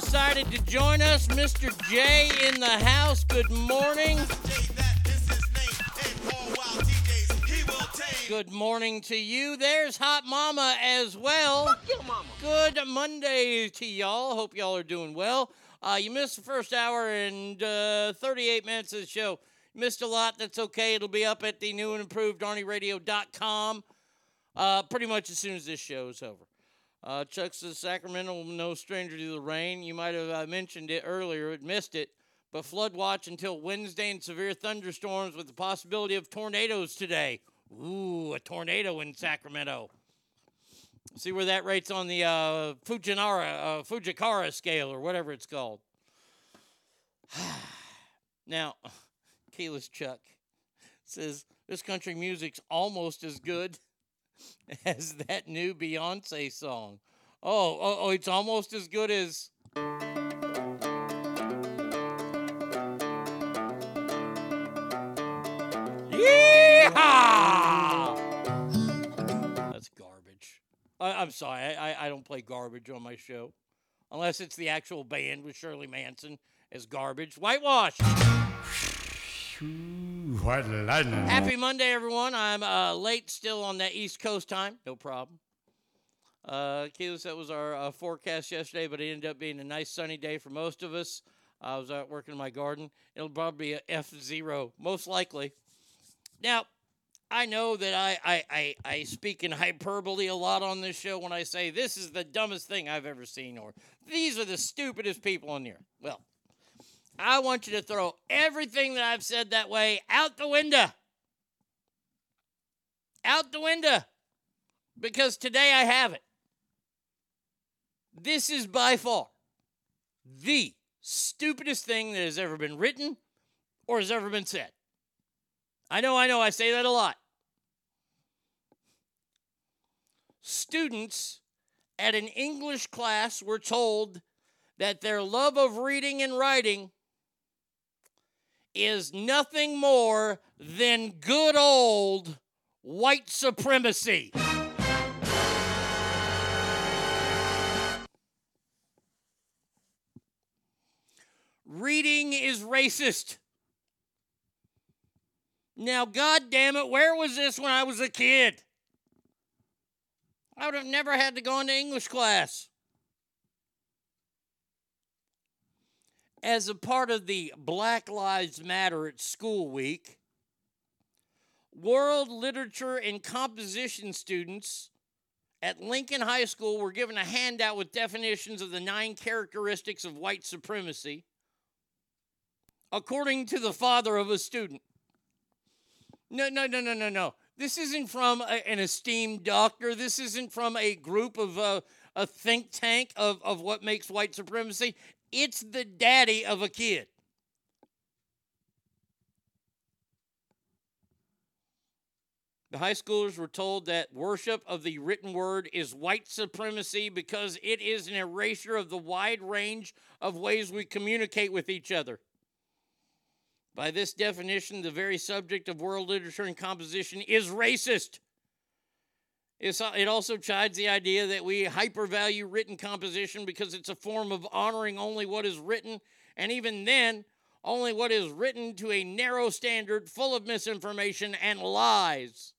Decided to join us, Mr. J in the house. Good morning. Good morning to you. There's Hot Mama as well. Good Monday to y'all. Hope y'all are doing well. Uh, you missed the first hour and uh, 38 minutes of the show. Missed a lot. That's okay. It'll be up at the new and improved ArnieRadio.com uh, pretty much as soon as this show is over. Uh, Chuck says Sacramento, no stranger to the rain. You might have uh, mentioned it earlier, but missed it. But flood watch until Wednesday and severe thunderstorms with the possibility of tornadoes today. Ooh, a tornado in Sacramento. See where that rates on the uh, Fujinara, uh, Fujikara scale or whatever it's called. now, Keyless Chuck says this country music's almost as good as that new Beyonce song. Oh, oh, oh, it's almost as good as. Yeehaw! That's garbage. I, I'm sorry, I, I don't play garbage on my show. Unless it's the actual band with Shirley Manson as garbage. Whitewash! Happy Monday, everyone. I'm uh, late still on that East Coast time. No problem. Uh, Keyless, that was our uh, forecast yesterday, but it ended up being a nice sunny day for most of us. I was out working in my garden. It'll probably be a F zero, most likely. Now, I know that I, I, I, I speak in hyperbole a lot on this show when I say this is the dumbest thing I've ever seen, or these are the stupidest people on the earth. Well, I want you to throw everything that I've said that way out the window. Out the window. Because today I have it. This is by far the stupidest thing that has ever been written or has ever been said. I know, I know, I say that a lot. Students at an English class were told that their love of reading and writing is nothing more than good old white supremacy. Reading is racist. Now, God damn it, where was this when I was a kid? I would have never had to go into English class. As a part of the Black Lives Matter at School Week, world literature and composition students at Lincoln High School were given a handout with definitions of the nine characteristics of white supremacy, according to the father of a student. No, no, no, no, no, no. This isn't from a, an esteemed doctor. This isn't from a group of uh, a think tank of, of what makes white supremacy. It's the daddy of a kid. The high schoolers were told that worship of the written word is white supremacy because it is an erasure of the wide range of ways we communicate with each other. By this definition, the very subject of world literature and composition is racist. It's, uh, it also chides the idea that we hypervalue written composition because it's a form of honoring only what is written, and even then, only what is written to a narrow standard full of misinformation and lies.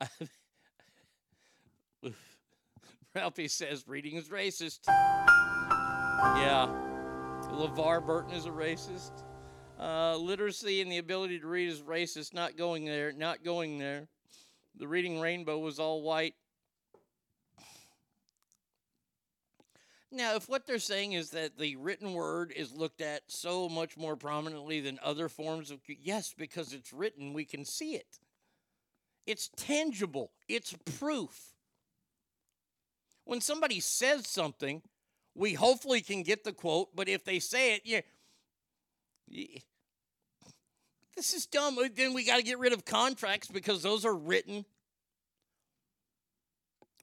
Ralphie says reading is racist. Yeah. LeVar Burton is a racist. Uh, literacy and the ability to read is racist. Not going there. Not going there. The reading rainbow was all white. Now, if what they're saying is that the written word is looked at so much more prominently than other forms of yes, because it's written, we can see it. It's tangible. It's proof. When somebody says something, we hopefully can get the quote, but if they say it, yeah, yeah this is dumb. Uh, Then we got to get rid of contracts because those are written.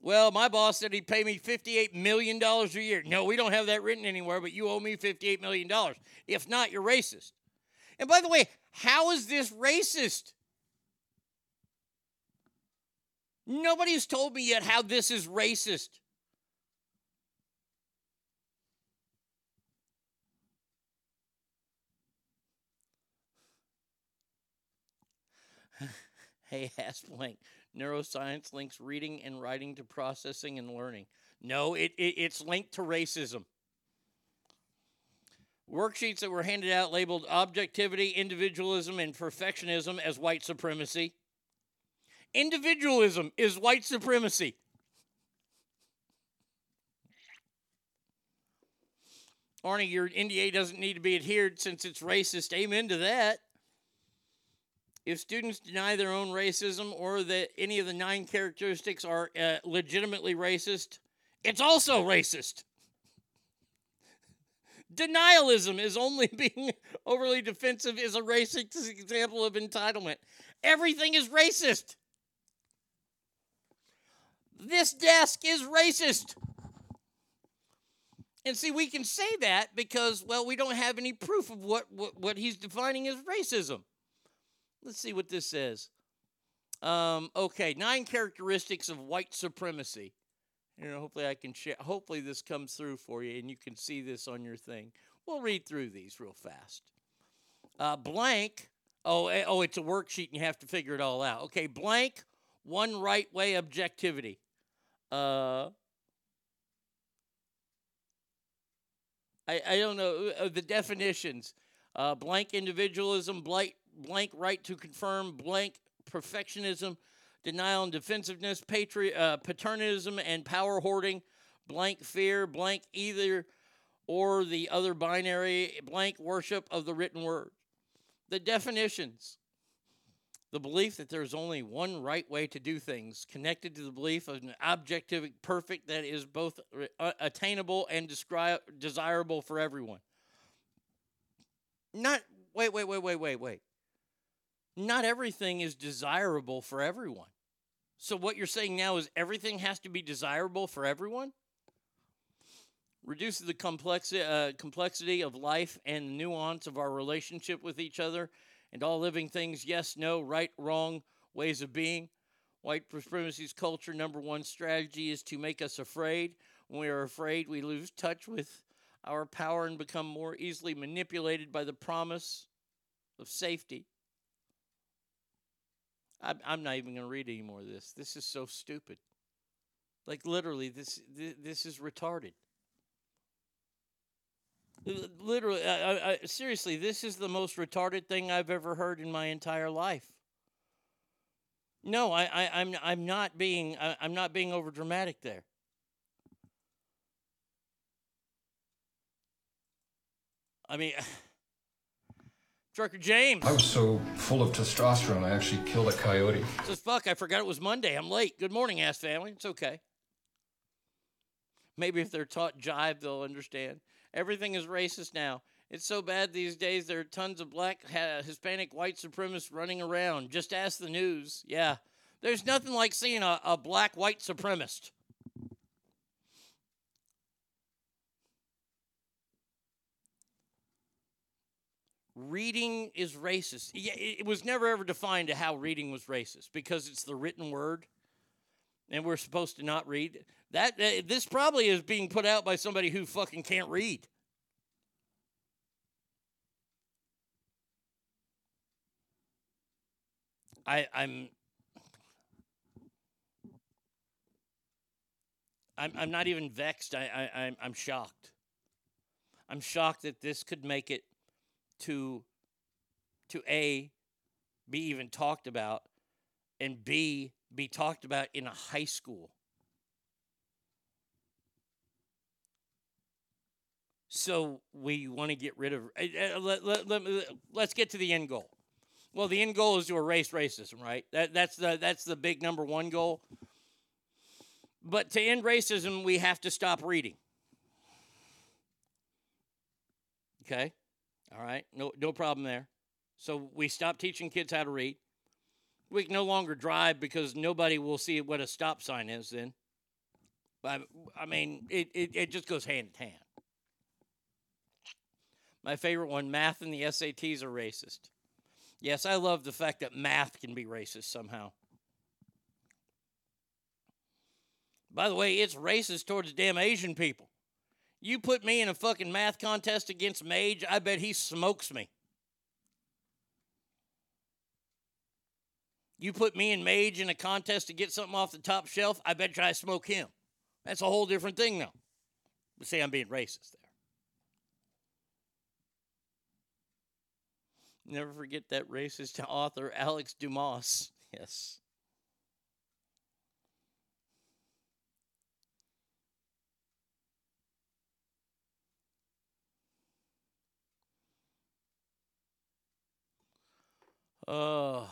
Well, my boss said he'd pay me $58 million a year. No, we don't have that written anywhere, but you owe me $58 million. If not, you're racist. And by the way, how is this racist? Nobody's told me yet how this is racist. Hey, ask blank. Neuroscience links reading and writing to processing and learning. No, it, it it's linked to racism. Worksheets that were handed out labeled objectivity, individualism, and perfectionism as white supremacy. Individualism is white supremacy. Arnie, your NDA doesn't need to be adhered since it's racist. Amen to that. If students deny their own racism or that any of the nine characteristics are uh, legitimately racist, it's also racist. Denialism is only being overly defensive is a racist example of entitlement. Everything is racist. This desk is racist. And see, we can say that because, well, we don't have any proof of what, what, what he's defining as racism. Let's see what this says. Um, okay, nine characteristics of white supremacy. You know, hopefully I can share. Hopefully this comes through for you, and you can see this on your thing. We'll read through these real fast. Uh, blank. Oh, eh, oh, it's a worksheet, and you have to figure it all out. Okay, blank. One right way objectivity. Uh, I, I don't know uh, the definitions. Uh, blank individualism, blank blank right to confirm, blank perfectionism, denial and defensiveness, patri- uh, paternalism and power hoarding, blank fear, blank either or the other binary, blank worship of the written word. The definitions the belief that there's only one right way to do things, connected to the belief of an objective perfect that is both uh, attainable and descri- desirable for everyone. Not, wait, wait, wait, wait, wait, wait not everything is desirable for everyone. So, what you're saying now is everything has to be desirable for everyone? Reduces the complexi- uh, complexity of life and the nuance of our relationship with each other and all living things yes, no, right, wrong ways of being. White supremacy's culture number one strategy is to make us afraid. When we are afraid, we lose touch with our power and become more easily manipulated by the promise of safety. I'm, I'm not even going to read any more of this. This is so stupid. Like literally, this this, this is retarded. Literally, I, I, seriously, this is the most retarded thing I've ever heard in my entire life. No, I, I I'm I'm not being I, I'm not being over dramatic there. I mean. Trucker James. I was so full of testosterone, I actually killed a coyote. Says, fuck, I forgot it was Monday. I'm late. Good morning, ass family. It's okay. Maybe if they're taught jive, they'll understand. Everything is racist now. It's so bad these days, there are tons of black, Hispanic, white supremacists running around. Just ask the news. Yeah. There's nothing like seeing a, a black, white supremacist. Reading is racist. It was never ever defined to how reading was racist because it's the written word, and we're supposed to not read. That uh, this probably is being put out by somebody who fucking can't read. I, I'm. I'm, I'm not even vexed. I, I, I'm, I'm shocked. I'm shocked that this could make it to to a be even talked about and b be talked about in a high school So we want to get rid of. Uh, uh, let, let, let, let's get to the end goal. Well, the end goal is to erase racism, right? That, that's the that's the big number one goal. But to end racism, we have to stop reading. Okay, all right, no no problem there. So we stop teaching kids how to read. We can no longer drive because nobody will see what a stop sign is then. But I mean, it, it, it just goes hand in hand. My favorite one math and the SATs are racist. Yes, I love the fact that math can be racist somehow. By the way, it's racist towards damn Asian people. You put me in a fucking math contest against Mage, I bet he smokes me. You put me and Mage in a contest to get something off the top shelf, I bet you I smoke him. That's a whole different thing now. But say I'm being racist there. Never forget that racist author, Alex Dumas. Yes. Oh.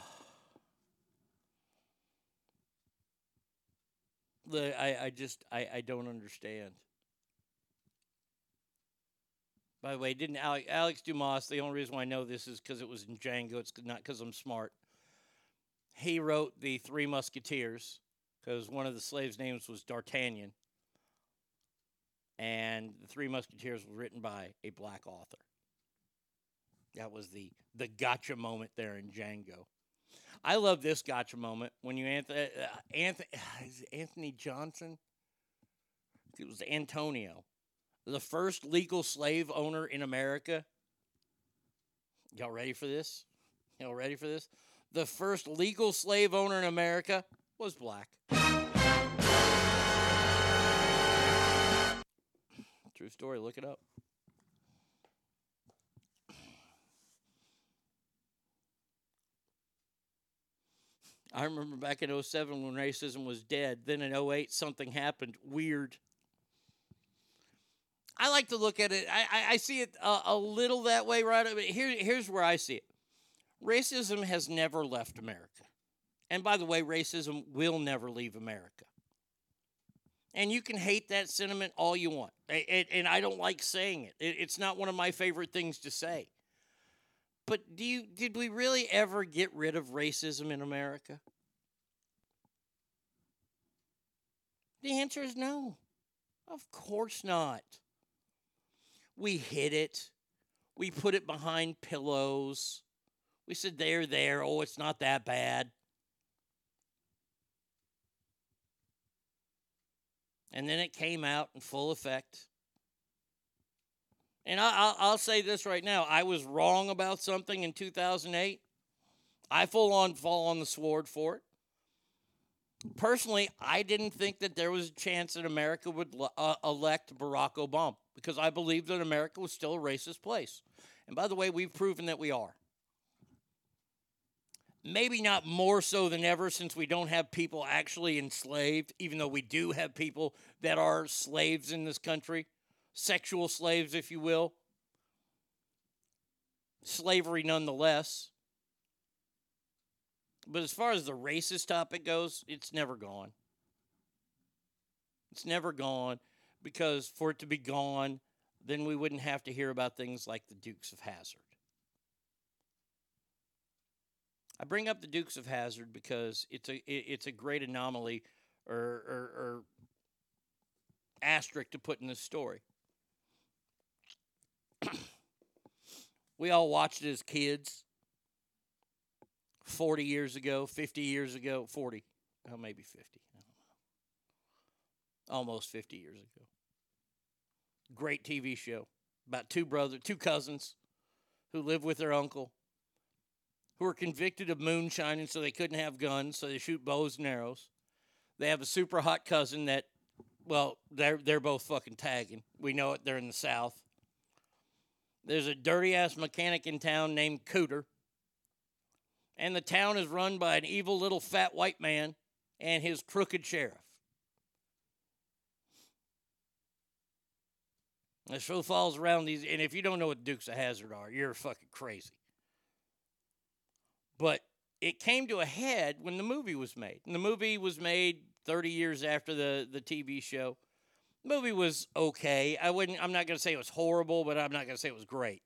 I, I just I, I don't understand. By the way, didn't Alex, Alex Dumas? The only reason why I know this is because it was in Django. It's not because I'm smart. He wrote the Three Musketeers because one of the slaves' names was D'Artagnan, and the Three Musketeers was written by a black author. That was the the gotcha moment there in Django. I love this gotcha moment when you Anthony uh, Anthony, Anthony Johnson. It was Antonio, the first legal slave owner in America. Y'all ready for this? Y'all ready for this? The first legal slave owner in America was black. True story. Look it up. I remember back in 07 when racism was dead. Then in 08, something happened weird. I like to look at it, I, I, I see it a, a, little that way, right? Here, here's where I see it racism has never left America. And by the way, racism will never leave America. And you can hate that sentiment all you want. And I don't like saying it. It's not one of my favorite things to say. But do you did we really ever get rid of racism in America? The answer is no. Of course not. We hid it. We put it behind pillows. We said they're there. Oh, it's not that bad. And then it came out in full effect. And I, will say this right now I was wrong about something in 2008. I full on fall on the sword for it. Personally, I didn't think that there was a chance that America would uh, elect Barack Obama because I believed that America was still a racist place. And by the way, we've proven that we are. Maybe not more so than ever since we don't have people actually enslaved, even though we do have people that are slaves in this country sexual slaves, if you will. Slavery, nonetheless. But as far as the racist topic goes, it's never gone. It's never gone because for it to be gone, then we wouldn't have to hear about things like the Dukes of Hazzard. I bring up the Dukes of Hazzard because it's a it's a great anomaly or, or, or asterisk to put in this story. We all watched it as kids 40 years ago, 50 years ago, 40, oh, maybe 50. Almost 50 years ago. Great TV show about two brothers, two cousins who live with their uncle who are convicted of moonshining so they couldn't have guns, so they shoot bows and arrows. They have a super hot cousin that, well, they're, they're both fucking tagging. We know it, they're in the South. There's a dirty ass mechanic in town named Cooter. And the town is run by an evil little fat white man and his crooked sheriff. The show falls around these, and if you don't know what Dukes of Hazzard are, you're fucking crazy. But it came to a head when the movie was made. And the movie was made 30 years after the, the TV show. Movie was okay. I wouldn't I'm not going to say it was horrible, but I'm not going to say it was great.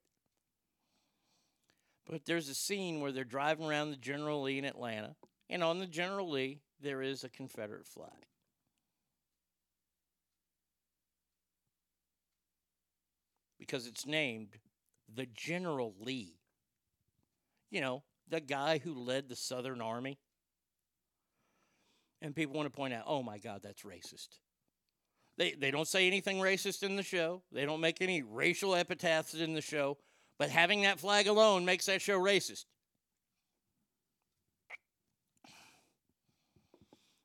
But there's a scene where they're driving around the General Lee in Atlanta, and on the General Lee there is a Confederate flag. Because it's named the General Lee. You know, the guy who led the Southern Army. And people want to point out, oh my God, that's racist. They, they don't say anything racist in the show. They don't make any racial epithets in the show. But having that flag alone makes that show racist.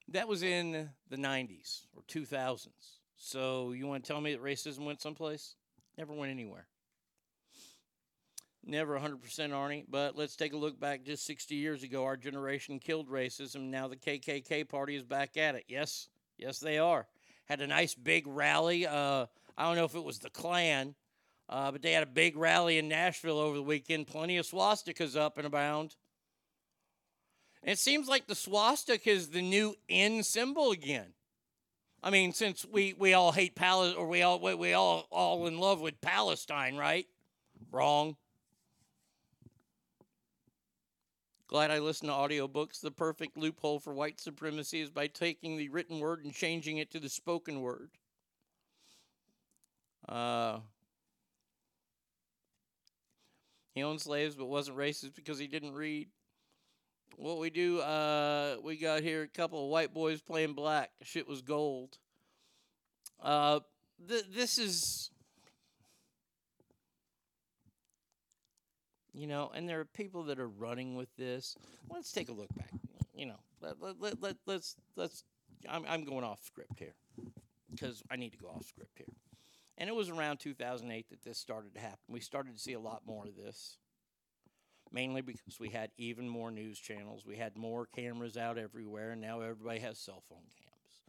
That was in the 90s or 2000s. So you want to tell me that racism went someplace? Never went anywhere. Never 100% Arnie, but let's take a look back just 60 years ago. Our generation killed racism. Now the KKK party is back at it. Yes, yes, they are. Had a nice big rally. Uh, I don't know if it was the Klan, uh, but they had a big rally in Nashville over the weekend. Plenty of swastikas up and abound. And it seems like the swastika is the new N symbol again. I mean, since we, we all hate Palestine, or we all we, we all all in love with Palestine, right? Wrong. Glad I listen to audiobooks. The perfect loophole for white supremacy is by taking the written word and changing it to the spoken word. Uh, he owned slaves but wasn't racist because he didn't read. What we do, uh, we got here a couple of white boys playing black. Shit was gold. Uh, th- this is you know, and there are people that are running with this. Let's take a look back. You know, let, let, let, let, let's, let's, I'm, I'm going off script here because I need to go off script here. And it was around 2008 that this started to happen. We started to see a lot more of this, mainly because we had even more news channels. We had more cameras out everywhere, and now everybody has cell phone cams.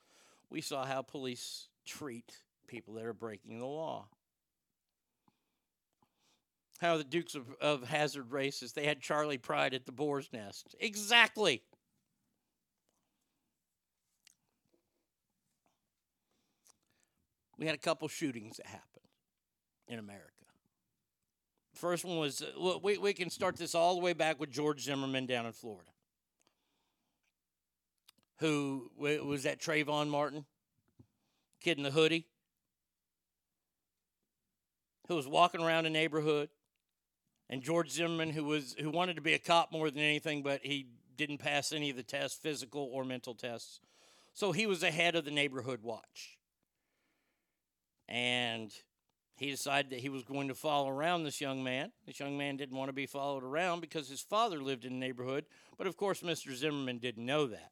We saw how police treat people that are breaking the law how the Dukes of, of Hazzard races, they had Charley Pride at the Boar's Nest. Exactly. We had a couple shootings that happened in America. First one was, uh, we, we can start this all the way back with George Zimmerman down in Florida. Who was that Trayvon Martin? Kid in the hoodie? Who was walking around a neighborhood and George Zimmerman, who was who wanted to be a cop more than anything, but he didn't pass any of the tests, physical or mental tests. So he was the head of the neighborhood watch. And he decided that he was going to follow around this young man. This young man didn't want to be followed around because his father lived in the neighborhood, but of course, Mr. Zimmerman didn't know that.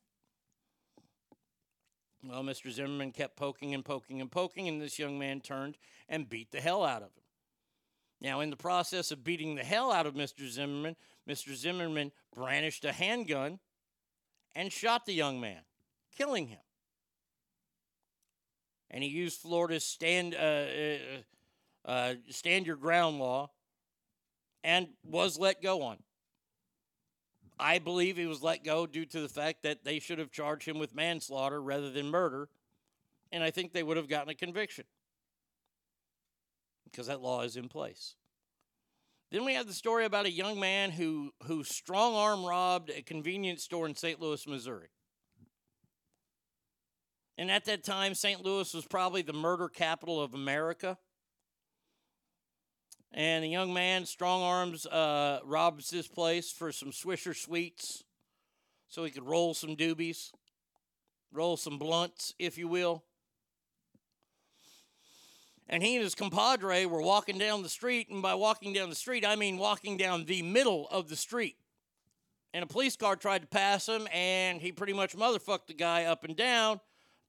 Well, Mr. Zimmerman kept poking and poking and poking, and this young man turned and beat the hell out of him. Now, in the process of beating the hell out of Mr. Zimmerman, Mr. Zimmerman brandished a handgun and shot the young man, killing him. And he used Florida's stand, uh, uh, uh, stand your ground law and was let go on. I believe he was let go due to the fact that they should have charged him with manslaughter rather than murder. And I think they would have gotten a conviction because that law is in place. Then we have the story about a young man who, who strong arm robbed a convenience store in St. Louis, Missouri. And at that time, St. Louis was probably the murder capital of America. And a young man, strong arms, uh, robs this place for some Swisher sweets so he could roll some doobies, roll some blunts, if you will and he and his compadre were walking down the street. And by walking down the street, I mean walking down the middle of the street. And a police car tried to pass him, and he pretty much motherfucked the guy up and down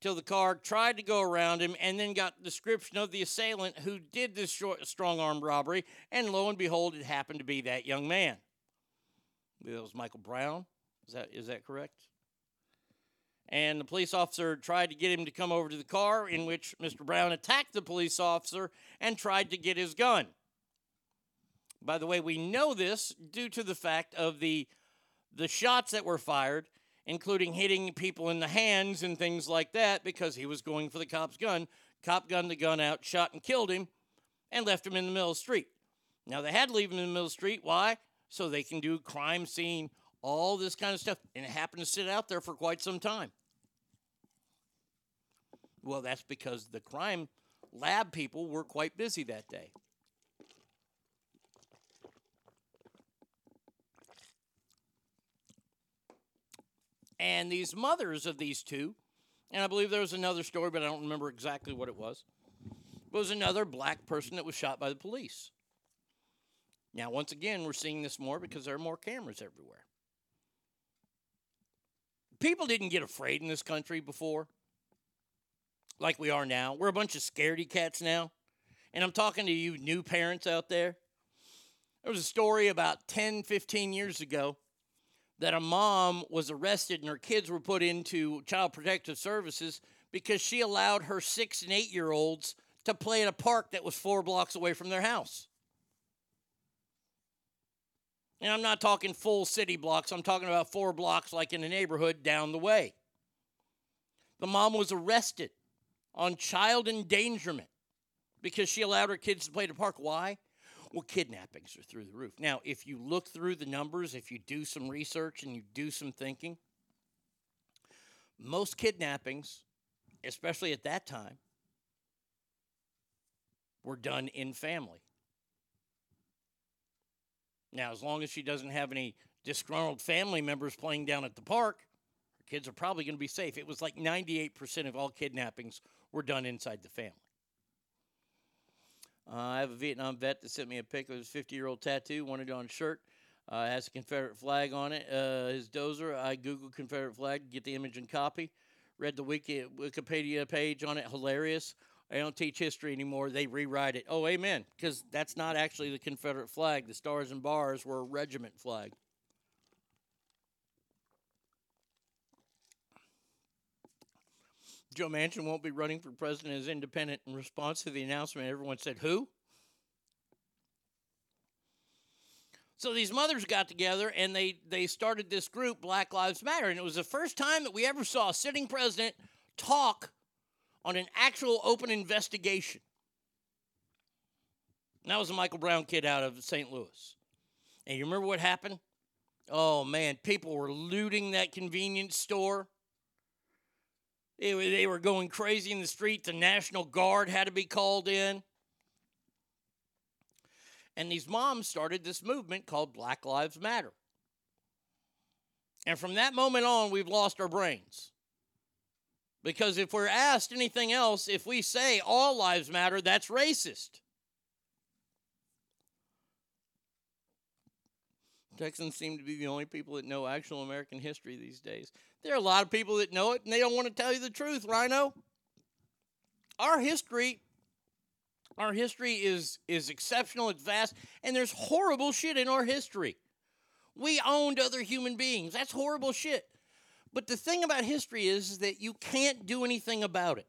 till the car tried to go around him and then got description of the assailant who did this short, strong armed robbery. And lo and behold, it happened to be that young man. It was Michael Brown. Is that, is that correct? And the police officer tried to get him to come over to the car, in which Mr. Brown attacked the police officer and tried to get his gun. By the way, we know this due to the fact of the the shots that were fired, including hitting people in the hands and things like that, because he was going for the cop's gun. Cop gunned the gun out, shot and killed him, and left him in the middle of the street. Now they had to leave him in the middle of the street. Why? So they can do crime scene, all this kind of stuff, and it happened to sit out there for quite some time. Well, that's because the crime lab people were quite busy that day. And these mothers of these two, and I believe there was another story, but I don't remember exactly what it was, was another black person that was shot by the police. Now, once again, we're seeing this more because there are more cameras everywhere. People didn't get afraid in this country before like we are now. We're a bunch of scaredy cats now. And I'm talking to you new parents out there. There was a story about 10, 15 years ago that a mom was arrested and her kids were put into child protective services because she allowed her six and eight year olds to play at a park that was four blocks away from their house. And I'm not talking full city blocks, I'm talking about four blocks like in a neighborhood down the way. The mom was arrested on child endangerment because she allowed her kids to play at the park. Why? Well, kidnappings are through the roof. Now, if you look through the numbers, if you do some research and you do some thinking, most kidnappings, especially at that time, were done in family. Now, as long as she doesn't have any disgruntled family members playing down at the park, her kids are probably going to be safe. It was like 98% of all kidnappings were done inside the family. Uh, I have a Vietnam vet that sent me a pic of his 50 year old tattoo, wanted on a shirt. Uh, has a Confederate flag on it. Uh, his dozer, I Googled Confederate flag, get the image and copy. Read the Wiki, Wikipedia page on it, hilarious. I don't teach history anymore. They rewrite it. Oh, amen. Because that's not actually the Confederate flag. The stars and bars were a regiment flag. Joe Manchin won't be running for president as independent. In response to the announcement, everyone said, Who? So these mothers got together and they, they started this group, Black Lives Matter. And it was the first time that we ever saw a sitting president talk on an actual open investigation. And that was a Michael Brown kid out of St. Louis. And you remember what happened? Oh man, people were looting that convenience store. They were, they were going crazy in the street. The National Guard had to be called in. And these moms started this movement called Black Lives Matter. And from that moment on, we've lost our brains. Because if we're asked anything else, if we say all lives matter, that's racist. Texans seem to be the only people that know actual American history these days. There are a lot of people that know it and they don't want to tell you the truth, Rhino. Our history our history is is exceptional, it's vast, and there's horrible shit in our history. We owned other human beings. That's horrible shit. But the thing about history is, is that you can't do anything about it.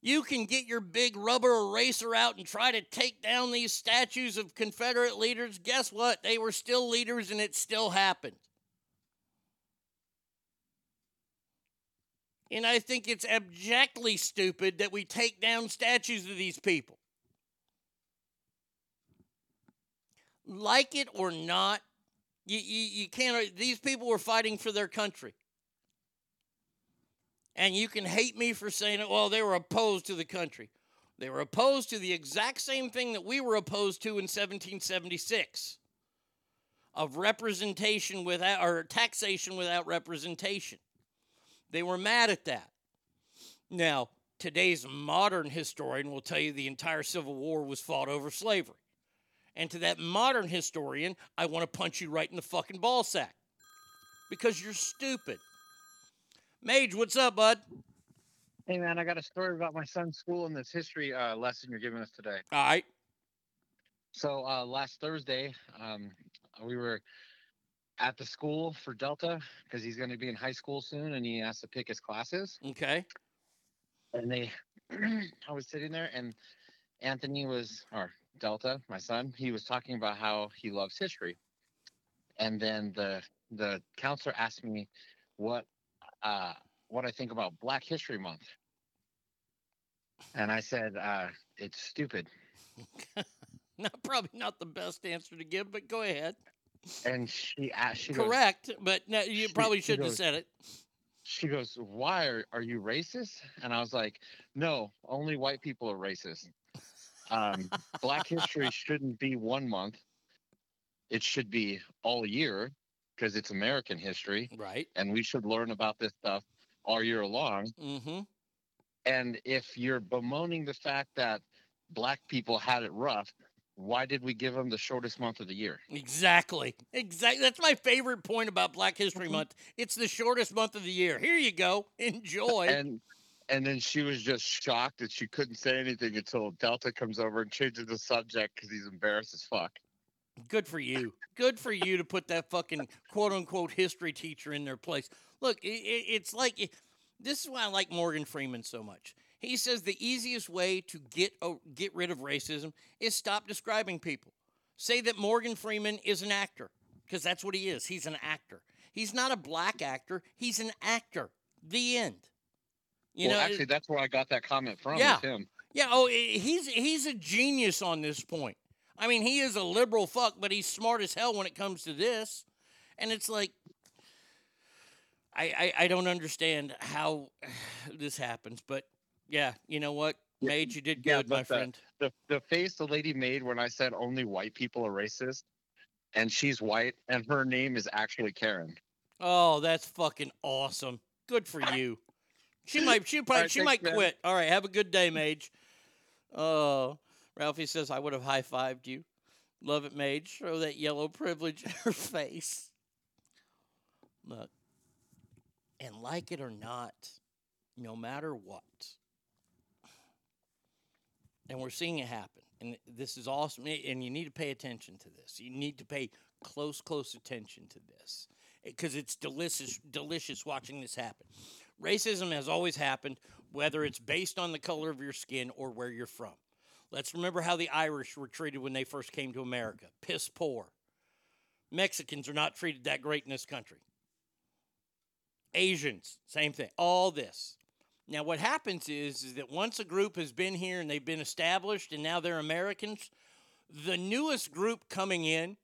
You can get your big rubber eraser out and try to take down these statues of Confederate leaders. Guess what? They were still leaders and it still happened. And I think it's abjectly stupid that we take down statues of these people. Like it or not, you, you, you can't, these people were fighting for their country. And you can hate me for saying it, well, they were opposed to the country. They were opposed to the exact same thing that we were opposed to in 1776 of representation without, or taxation without representation. They were mad at that. Now, today's modern historian will tell you the entire Civil War was fought over slavery. And to that modern historian, I want to punch you right in the fucking ball sack because you're stupid. Mage, what's up, bud? Hey man, I got a story about my son's school and this history uh, lesson you're giving us today. All right. So uh, last Thursday, um, we were at the school for Delta because he's going to be in high school soon and he has to pick his classes. Okay. And they, I was sitting there and Anthony was, or Delta, my son, he was talking about how he loves history. And then the the counselor asked me what uh what I think about Black History Month. And I said, uh, it's stupid. Not probably not the best answer to give, but go ahead. And she asked, she goes- Correct, but no, you She- probably shouldn't have said it. she goes, "Why are, are you racist?" And I was like, "No, only white people are racist. Um, Black History shouldn't be one month. It should be all year because it's American history, right? And we should learn about this stuff all year long. Mm-hmm. And if you're bemoaning the fact that Black people had it rough, why did we give them the shortest month of the year? Exactly. Exactly. That's my favorite point about Black Mm-hmm. History Month. It's the shortest month of the year. Here you go. Enjoy. And and then she was just shocked that she couldn't say anything until Delta comes over and changes the subject because he's embarrassed as fuck. Good for you. Good for you to put that fucking quote unquote history teacher in their place. Look, i i it's like this is why I like Morgan Freeman so much. He says the easiest way to get uh, get rid of racism is stop describing people. Say that Morgan Freeman is an actor because that's what he is. He's an actor. He's not a black actor. He's an actor. The end. You well, know, actually, that's where I got that comment from. Yeah. Him. Yeah, oh, he's he's a genius on this point. I mean, he is a liberal fuck, but he's smart as hell when it comes to this. And it's like, I I, I don't understand how this happens, but yeah, you know what, Mage, you did good, my the- friend. The, the face the lady made when I said only white people are racist, and she's white, and her name is actually Karen. Oh, that's fucking awesome. Good for you. She might she probably right, she thanks, might man. quit. All right, have a good day, Mage. Oh, Ralphie says I would have high fived you. Love it, Mage. Throw that yellow privilege in her face. Look, and like it or not, no matter what, and we're seeing it happen. And this is awesome. And you need to pay attention to this. You need to pay close, close attention to this eh, because it's delicious, delicious watching this happen. Racism has always happened, whether it's based on the color of your skin or where you're from. Let's remember how the Irish were treated when they first came to America piss poor. Mexicans are not treated that great in this country. Asians, same thing. All this. Now, what happens is, is that once a group has been here and they've been established and now they're Americans, the newest group coming in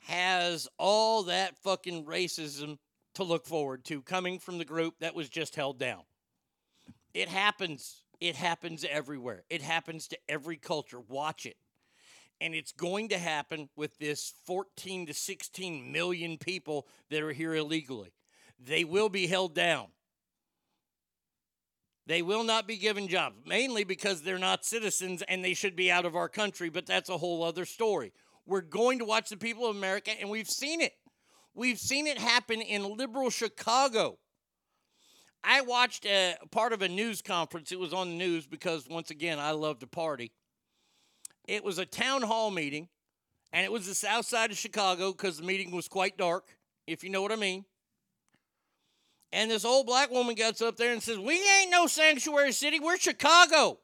has all that fucking racism to look forward to coming from the group that was just held down. It happens. It happens everywhere. It happens to every culture. Watch it. And it's going to happen with this 14 to 16 million people that are here illegally. They will be held down. They will not be given jobs, mainly because they're not citizens and they should be out of our country, but that's a whole other story. We're going to watch the people of America, and we've seen it. We've seen it happen in liberal Chicago. I watched a part of a news conference. It was on the news because, once again, I love to party. It was a town hall meeting, and it was the south side of Chicago because the meeting was quite dark, if you know what I mean. And this old black woman gets up there and says, We ain't no sanctuary city, we're Chicago.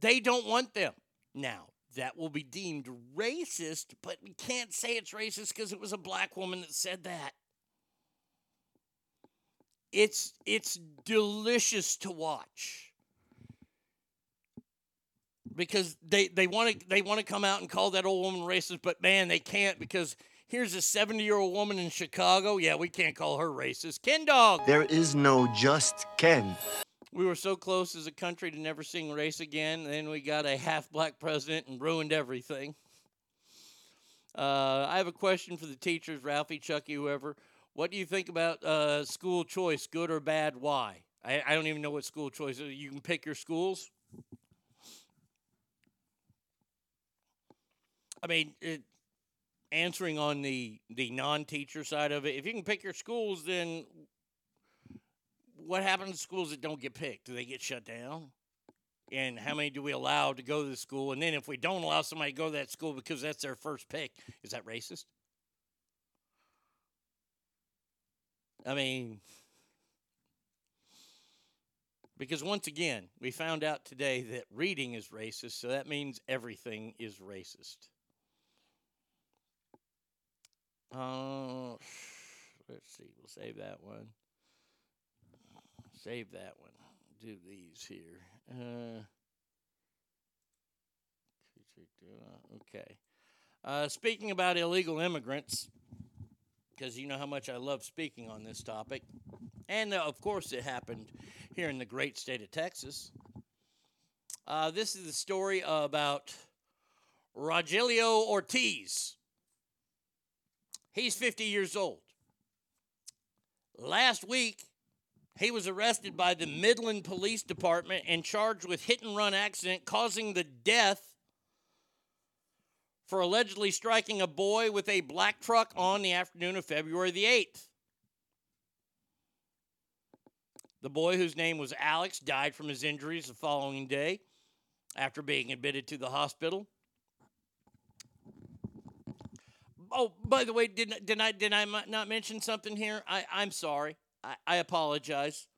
They don't want them. Now, that will be deemed racist, but we can't say it's racist because it was a black woman that said that. It's it's delicious to watch. Because they, they want to they want to come out and call that old woman racist, but man, they can't because here's a 70 year old woman in Chicago. Yeah, we can't call her racist. Ken Dog. There is no just Ken. We were so close as a country to never seeing race again. Then we got a half black president and ruined everything. Uh, I have a question for the teachers, Ralphie, Chucky, whoever. What do you think about uh, school choice, good or bad? Why? I, I don't even know what school choice is. You can pick your schools. I mean, it, answering on the the non-teacher side of it, if you can pick your schools, then what happens to schools that don't get picked? Do they get shut down? And how many do we allow to go to the school? And then if we don't allow somebody to go to that school because that's their first pick, is that racist? I mean, because once again, we found out today that reading is racist, so that means everything is racist. Uh, let's see. We'll save that one. Save that one. Do these here. Uh, okay. Uh, speaking about illegal immigrants, because you know how much I love speaking on this topic, and uh, of course it happened here in the great state of Texas. Uh, this is the story about Rogelio Ortiz. He's 50 years old. Last week, he was arrested by the Midland Police Department and charged with hit and run accident causing the death for allegedly striking a boy with a black truck on the afternoon of February the 8th. The boy, whose name was Alex, died from his injuries the following day after being admitted to the hospital. Oh, by the way, did, did I did I not mention something here? I, I'm sorry. I, I apologize.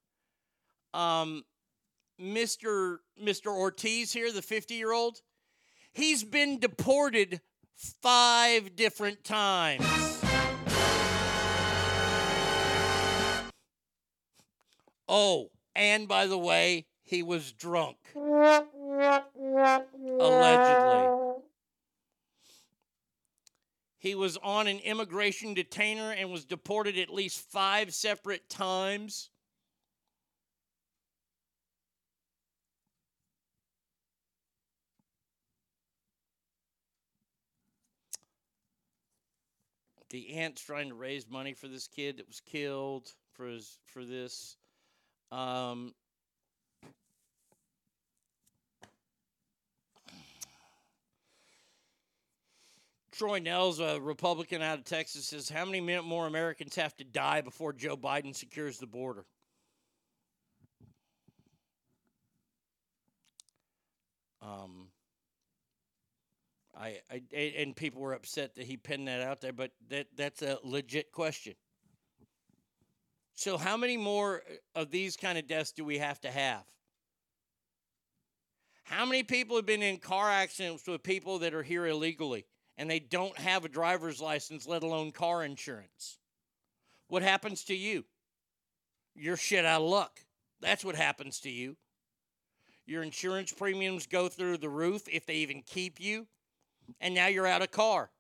Um, Mr. Mr. Ortiz here, the 50 year old, he's been deported five different times. Oh, and by the way, he was drunk. Allegedly. He was on an immigration detainer and was deported at least five separate times. The aunt's trying to raise money for this kid that was killed for his for this. Um, Troy Nehls, a Republican out of Texas, says how many more Americans have to die before Joe Biden secures the border? Um, I, I and people were upset that he pinned that out there, but that that's a legit question. So, how many more uh, of these kind of deaths do we have to have? How many people have been in car accidents with people that are here illegally and they don't have a driver's license, let alone car insurance? What happens to you? You're shit out of luck. That's what happens to you. Your insurance premiums go through the roof if they even keep you, and now you're out of car.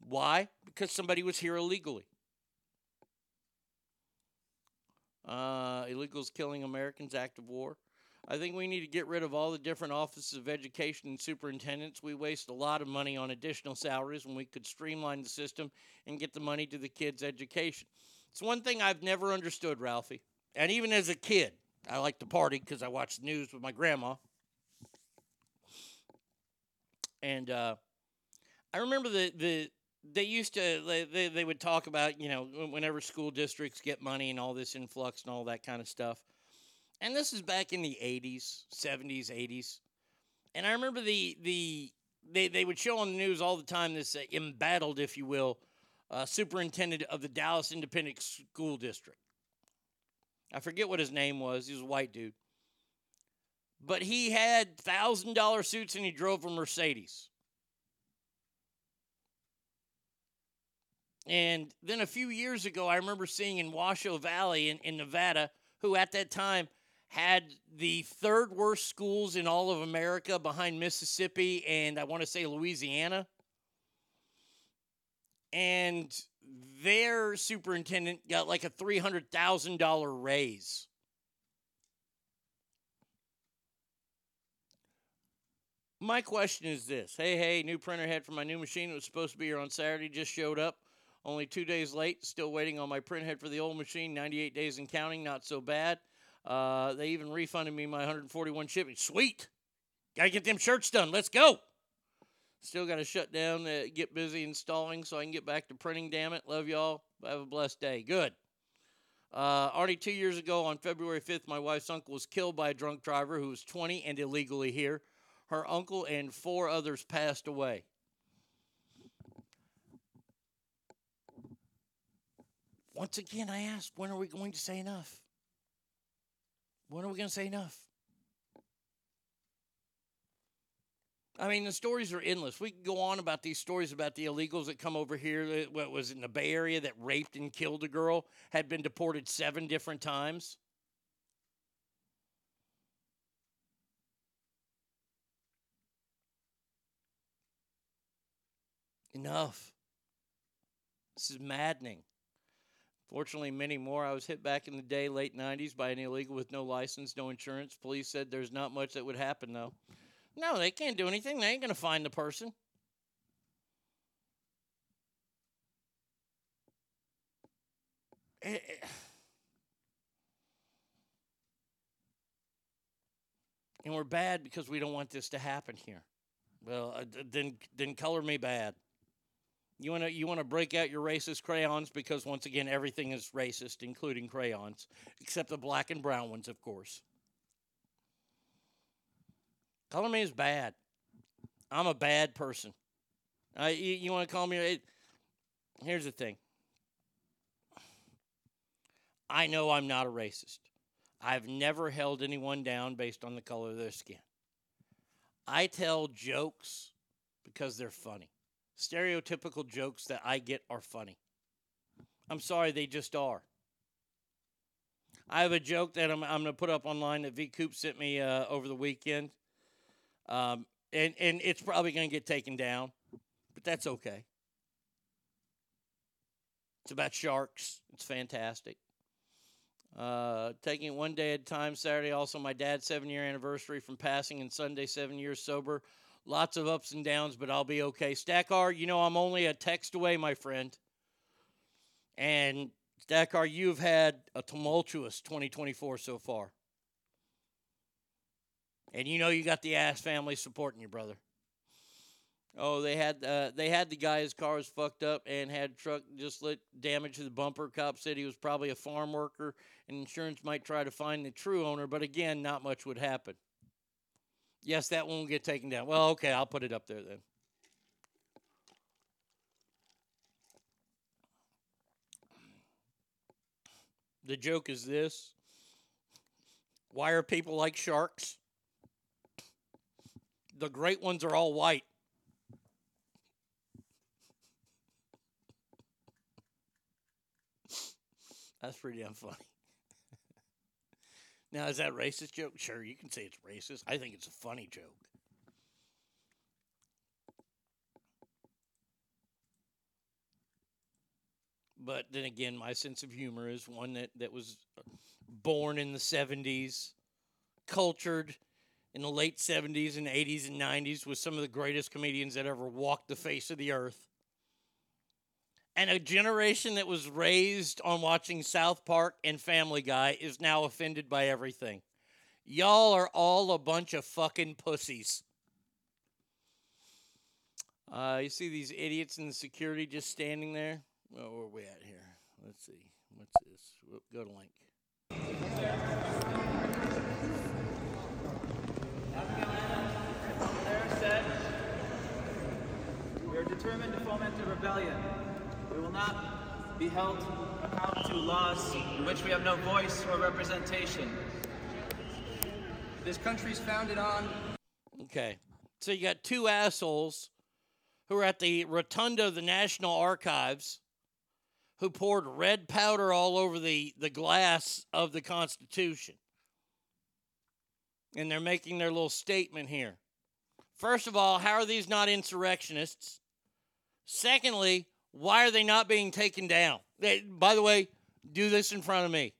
Why? Because somebody was here illegally. Uh, illegals killing Americans, act of war. I think we need to get rid of all the different offices of education and superintendents. We waste a lot of money on additional salaries when we could streamline the system and get the money to the kids' education. It's one thing I've never understood, Ralphie. And even as a kid, I like to party because I watched the news with my grandma. And uh, I remember the, the they used to they, they, would talk about you know whenever school districts get money and all this influx and all that kind of stuff. And this is back in the 80s 70s 80s and i remember the the they, they would show on the news all the time this uh, embattled if you will uh, superintendent of the dallas independent school district. I forget what his name was. He was a white dude but he had thousand dollar suits and he drove a mercedes And then a few years ago, I remember seeing in Washoe Valley in, in Nevada, who at that time had the third worst schools in all of America behind Mississippi and I want to say Louisiana. And their superintendent got like a $300,000 raise. My question is this Hey, hey, new printer head for my new machine. It was supposed to be here on Saturday, just showed up. Only two days late. Still waiting on my print head for the old machine. 98 days and counting. Not so bad. Uh, they even refunded me my 141 shipping. Sweet. Got to get them shirts done. Let's go. Still got to shut down, uh, get busy installing so I can get back to printing. Damn it. Love y'all. Have a blessed day. Good. Uh, already two years ago, on February 5th, my wife's uncle was killed by a drunk driver who was 20 and illegally here. Her uncle and four others passed away. once again, I ask, when are we going to say enough? When are we going to say enough? I mean, the stories are endless. We can go on about these stories about the illegals that come over here. What was in the Bay Area that raped and killed a girl, had been deported seven different times. Enough. This is maddening. Fortunately, many more. I was hit back in the day, late 90s, by an illegal with no license, no insurance. Police said there's not much that would happen, though. No, they can't do anything. They ain't going to find the person. Eh, eh. And we're bad because we don't want this to happen here. Well, uh, then then color me bad. You want to you want to break out your racist crayons because once again everything is racist, including crayons, except the black and brown ones, of course. Color me is bad. I'm a bad person. Uh, you, you want to call me? It, here's the thing. I know I'm not a racist. I've never held anyone down based on the color of their skin. I tell jokes because they're funny. Stereotypical jokes that I get are funny. I'm sorry, they just are. I have a joke that I'm, I'm going to put up online that V Coop sent me uh, over the weekend. Um, and, and it's probably going to get taken down, but that's okay. It's about sharks. It's fantastic. Uh, taking it one day at a time. Saturday, also my dad's seven year anniversary from passing, and Sunday, seven years sober. Lots of ups and downs, but I'll be okay. Stackar, you know I'm only a text away, my friend. And Stackar, you've had a tumultuous 2024 so far. And you know you got the ass family supporting you, brother. Oh, they had uh, they had the guy his car was fucked up and had truck just lit damage to the bumper. Cop said he was probably a farm worker, and insurance might try to find the true owner, but again, not much would happen. Yes, that one will get taken down. Well, okay, I'll put it up there then. The joke is this. Why are people like sharks? The great ones are all white. That's pretty damn funny. Now, is that racist joke? Sure, you can say it's racist. I think it's a funny joke. But then again, my sense of humor is one that, that was born in the 70s, cultured in the late 70s and 80s and 90s with some of the greatest comedians that ever walked the face of the earth. And a generation that was raised on watching South Park and Family Guy is now offended by everything. Y'all are all a bunch of fucking pussies. Uh, you see these idiots in the security just standing there? Well, where are we at here? Let's see. What's this? Go to link. We are determined to foment a rebellion. We will not be held accountable to laws in which we have no voice or representation. This country is founded on Okay. So you got two assholes who are at the rotunda of the National Archives who poured red powder all over the, the glass of the Constitution. And they're making their little statement here. First of all, how are these not insurrectionists? Secondly, why are they not being taken down? They, by the way, do this in front of me.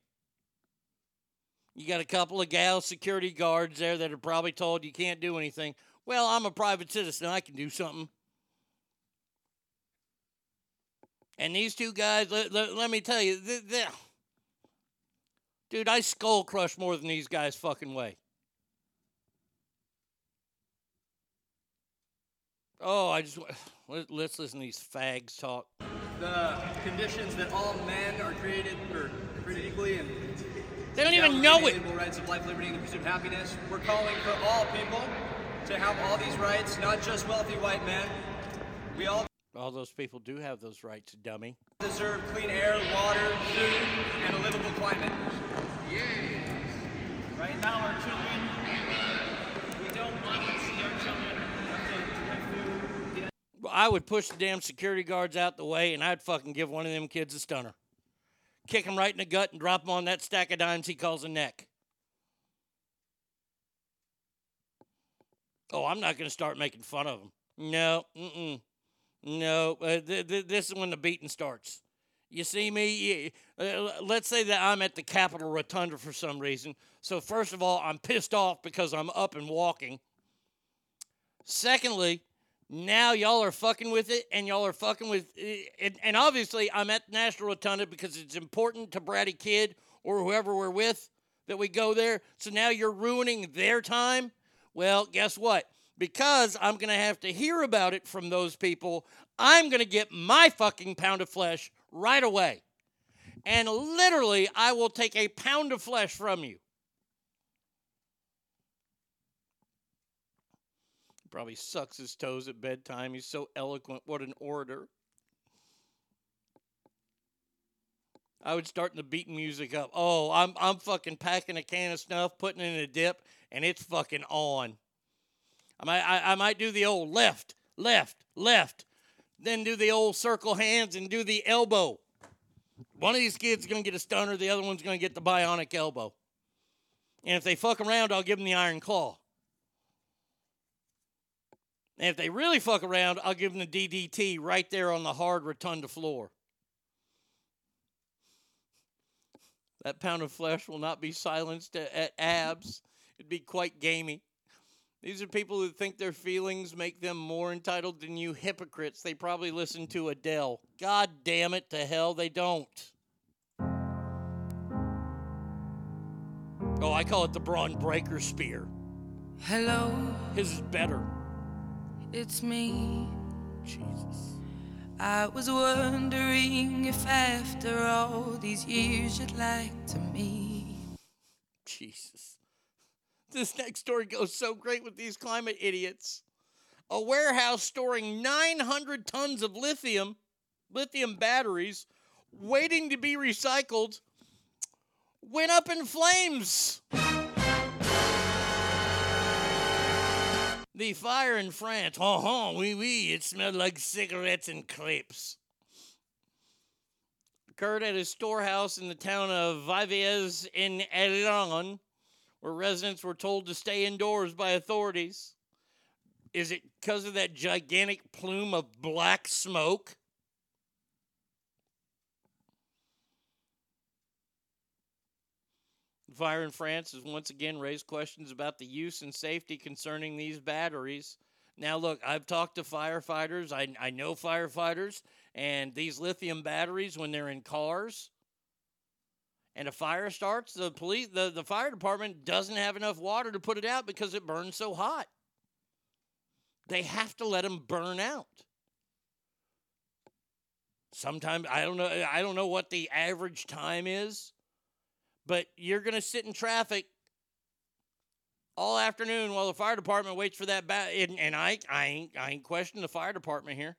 You got a couple of gal security guards there that are probably told you can't do anything. Well, I'm a private citizen. I can do something. And these two guys, let, let, let me tell you, th- th- dude, I skull crush more than these guys fucking weigh. Oh, I just let's listen to these fags talk. the conditions that all men are created or created equally and They don't even know it. Inalienable rights of life, liberty, and the pursuit of happiness. We're calling for all people to have all these rights, not just wealthy white men. We all All those people do have those rights, dummy. Deserve clean air, water, food, and a livable climate. Right now, our children, we don't want to see our children have to have food. I would push the damn security guards out the way and I'd fucking give one of them kids a stunner. Kick him right in the gut and drop him on that stack of dimes he calls a neck. Oh, I'm not going to start making fun of him. No, mm-mm. No, uh, th- th- this is when the beating starts. You see me? Uh, let's say that I'm at the Capitol Rotunda for some reason. So, first of all, I'm pissed off because I'm up and walking. Secondly, now y'all are fucking with it, and y'all are fucking with it. And, and obviously, I'm at the National Rotunda because it's important to Bratty Kid or whoever we're with that we go there. So now you're ruining their time. Well, guess what? Because I'm going to have to hear about it from those people, I'm going to get my fucking pound of flesh right away. And literally, I will take a pound of flesh from you. Probably sucks his toes at bedtime. He's so eloquent. What an orator. I would start the beating music up. Oh, I'm I'm fucking packing a can of snuff, putting it in a dip, and it's fucking on. I might I, I might do the old left, left, left, then do the old circle hands and do the elbow. One of these kids is gonna get a stunner, the other one's gonna get the bionic elbow. And if they fuck around, I'll give them the iron claw. And if they really fuck around, I'll give them the DDT right there on the hard rotunda floor. That pound of flesh will not be silenced at, abs. It'd be quite gamey. These are people who think their feelings make them more entitled than you hypocrites. They probably listen to Adele. God damn it to hell, they don't. Oh, I call it the Braun Breaker Spear. Hello, His is better. It's me. Jesus. I was wondering if after all these years you'd like to meet. Jesus. This next story goes so great with these climate idiots. A warehouse storing 900 tons of lithium, lithium batteries, waiting to be recycled, went up in flames. The fire in France, oh, oh, oui, oui, it smelled like cigarettes and crepes. Occurred at a storehouse in the town of Viviez in Aragon, where residents were told to stay indoors by authorities. Is it because of that gigantic plume of black smoke? Fire in France has once again raised questions about the use and safety concerning these batteries. Now, look, I've talked to firefighters, I, I know firefighters, and these lithium batteries, when they're in cars and a fire starts, the police, the, the fire department doesn't have enough water to put it out because it burns so hot. They have to let them burn out. Sometimes I don't know I don't know what the average time is, but you're going to sit in traffic all afternoon while the fire department waits for that bat and, and I I ain't I ain't questioning the fire department here.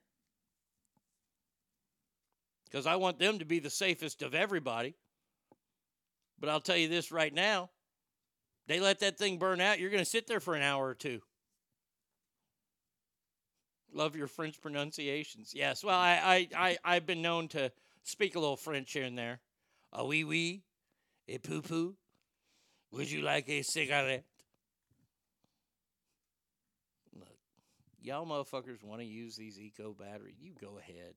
Cuz I want them to be the safest of everybody. But I'll tell you this right now. They let that thing burn out, you're going to sit there for an hour or two. Love your French pronunciations. Yes. Well, I, I, I, I've been known to speak a little French here and there. A wee wee, a poo poo. Would you like a cigarette? Look, y'all motherfuckers want to use these eco batteries. You go ahead.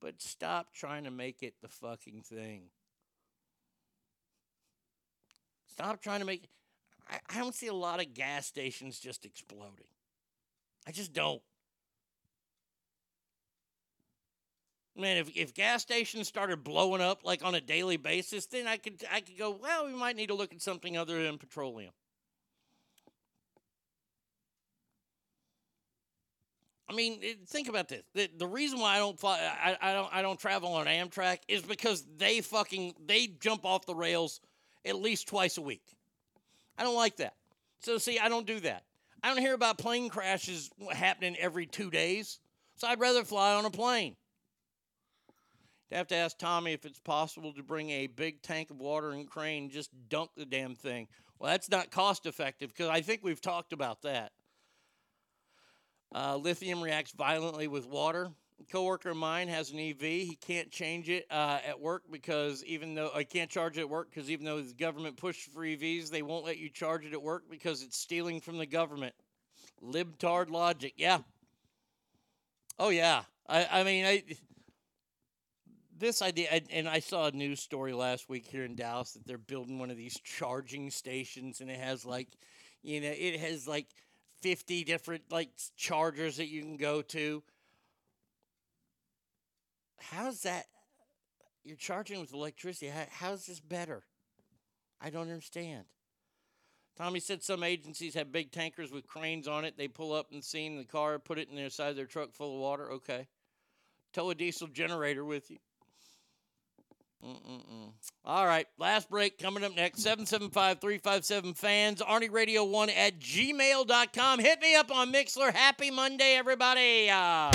But stop trying to make it the fucking thing. Stop trying to make I, I don't see a lot of gas stations just exploding. I just don't. Man, if, if gas stations started blowing up like on a daily basis, then I could I could go, well, we might need to look at something other than petroleum. I mean, it- think about this. The, the reason why I don't fly, I, I don't I don't travel on Amtrak is because they fucking they jump off the rails at least twice a week. I don't like that. So see, I don't do that. I don't hear about plane crashes happening every two days. So I'd rather fly on a plane. I'd have to ask Tommy if it's possible to bring a big tank of water and crane and just dunk the damn thing. Well, that's not cost effective because I think we've talked about that. Uh, lithium reacts violently with water. A coworker of mine has an EV. He can't change it uh, at work because even though I can't charge it at work because even though the government pushed for EVs, they won't let you charge it at work because it's stealing from the government. Libtard logic, yeah. Oh yeah. I I mean I this idea and I saw a news story last week here in Dallas that they're building one of these charging stations and it has like you know it has like 50 different like chargers that you can go to. How's that you're charging with electricity? How, how's this better? I don't understand. Tommy said some agencies have big tankers with cranes on it. They pull up and scene the car, put it in their side of their truck full of water. Okay. Tow a diesel generator with you. Mm-mm-mm. All right, last break coming up next. 775 357 fans, Arnie Radio 1 at gmail.com. Hit me up on Mixlr. Happy Monday, everybody. Uh,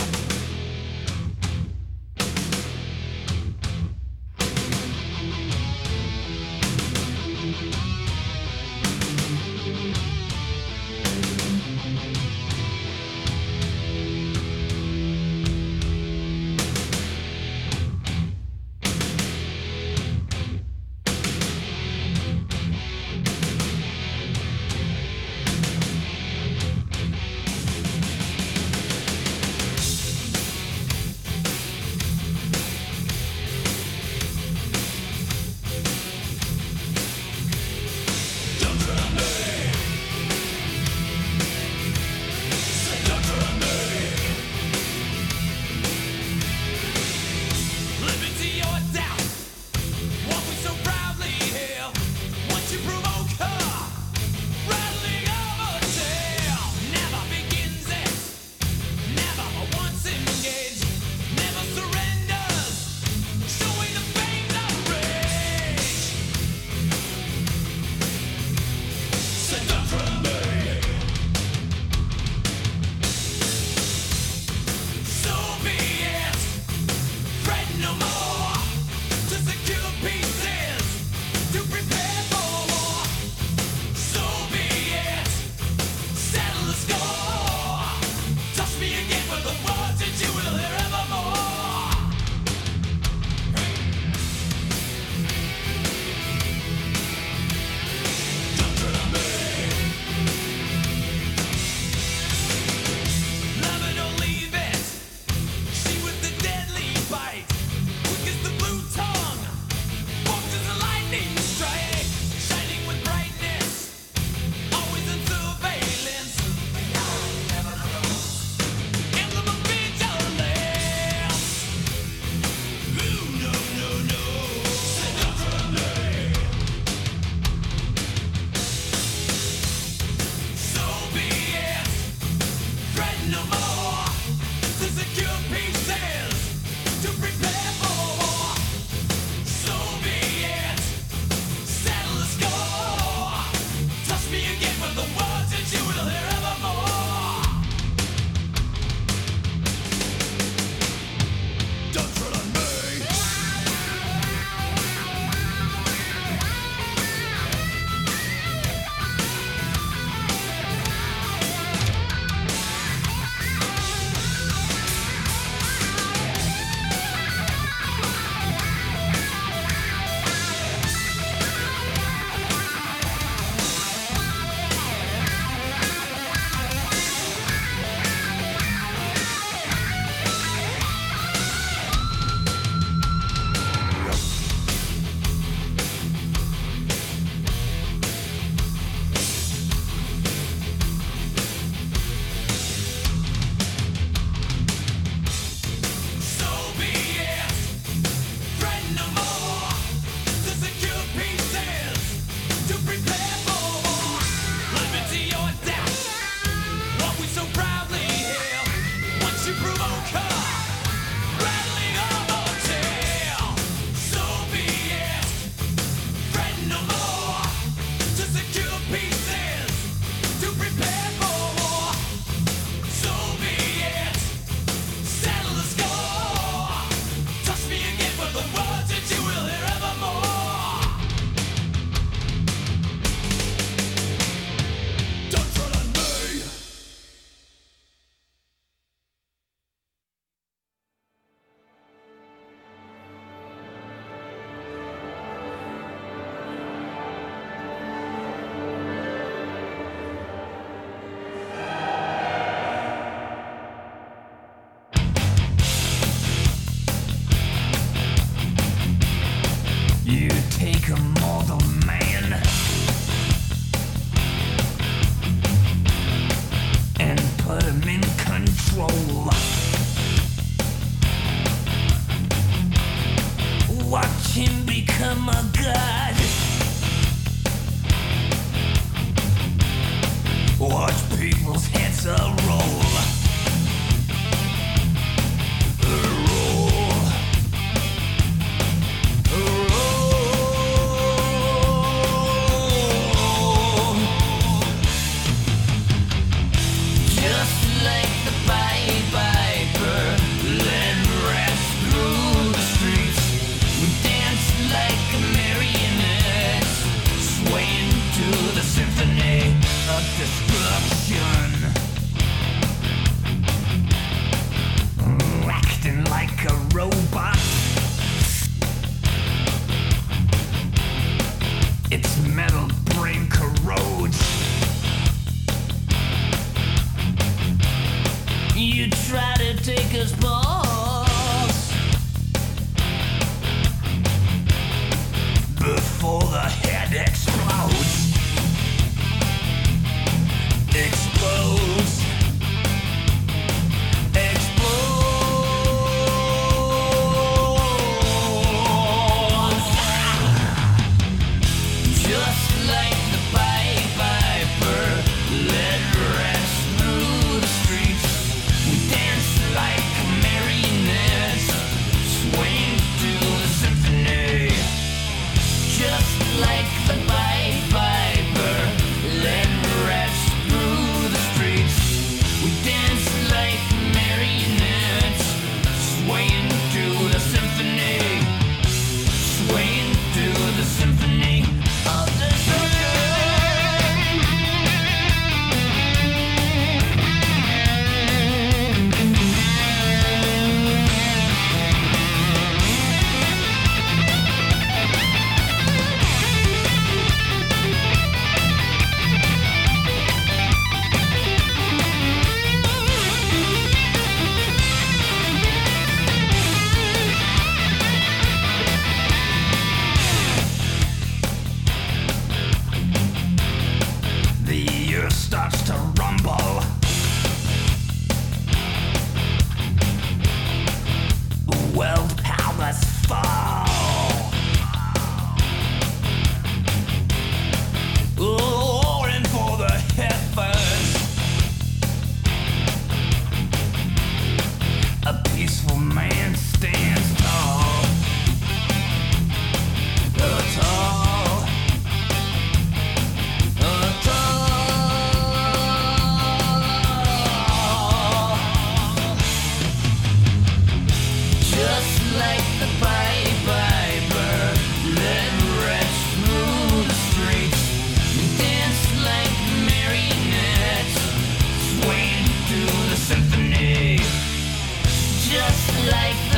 like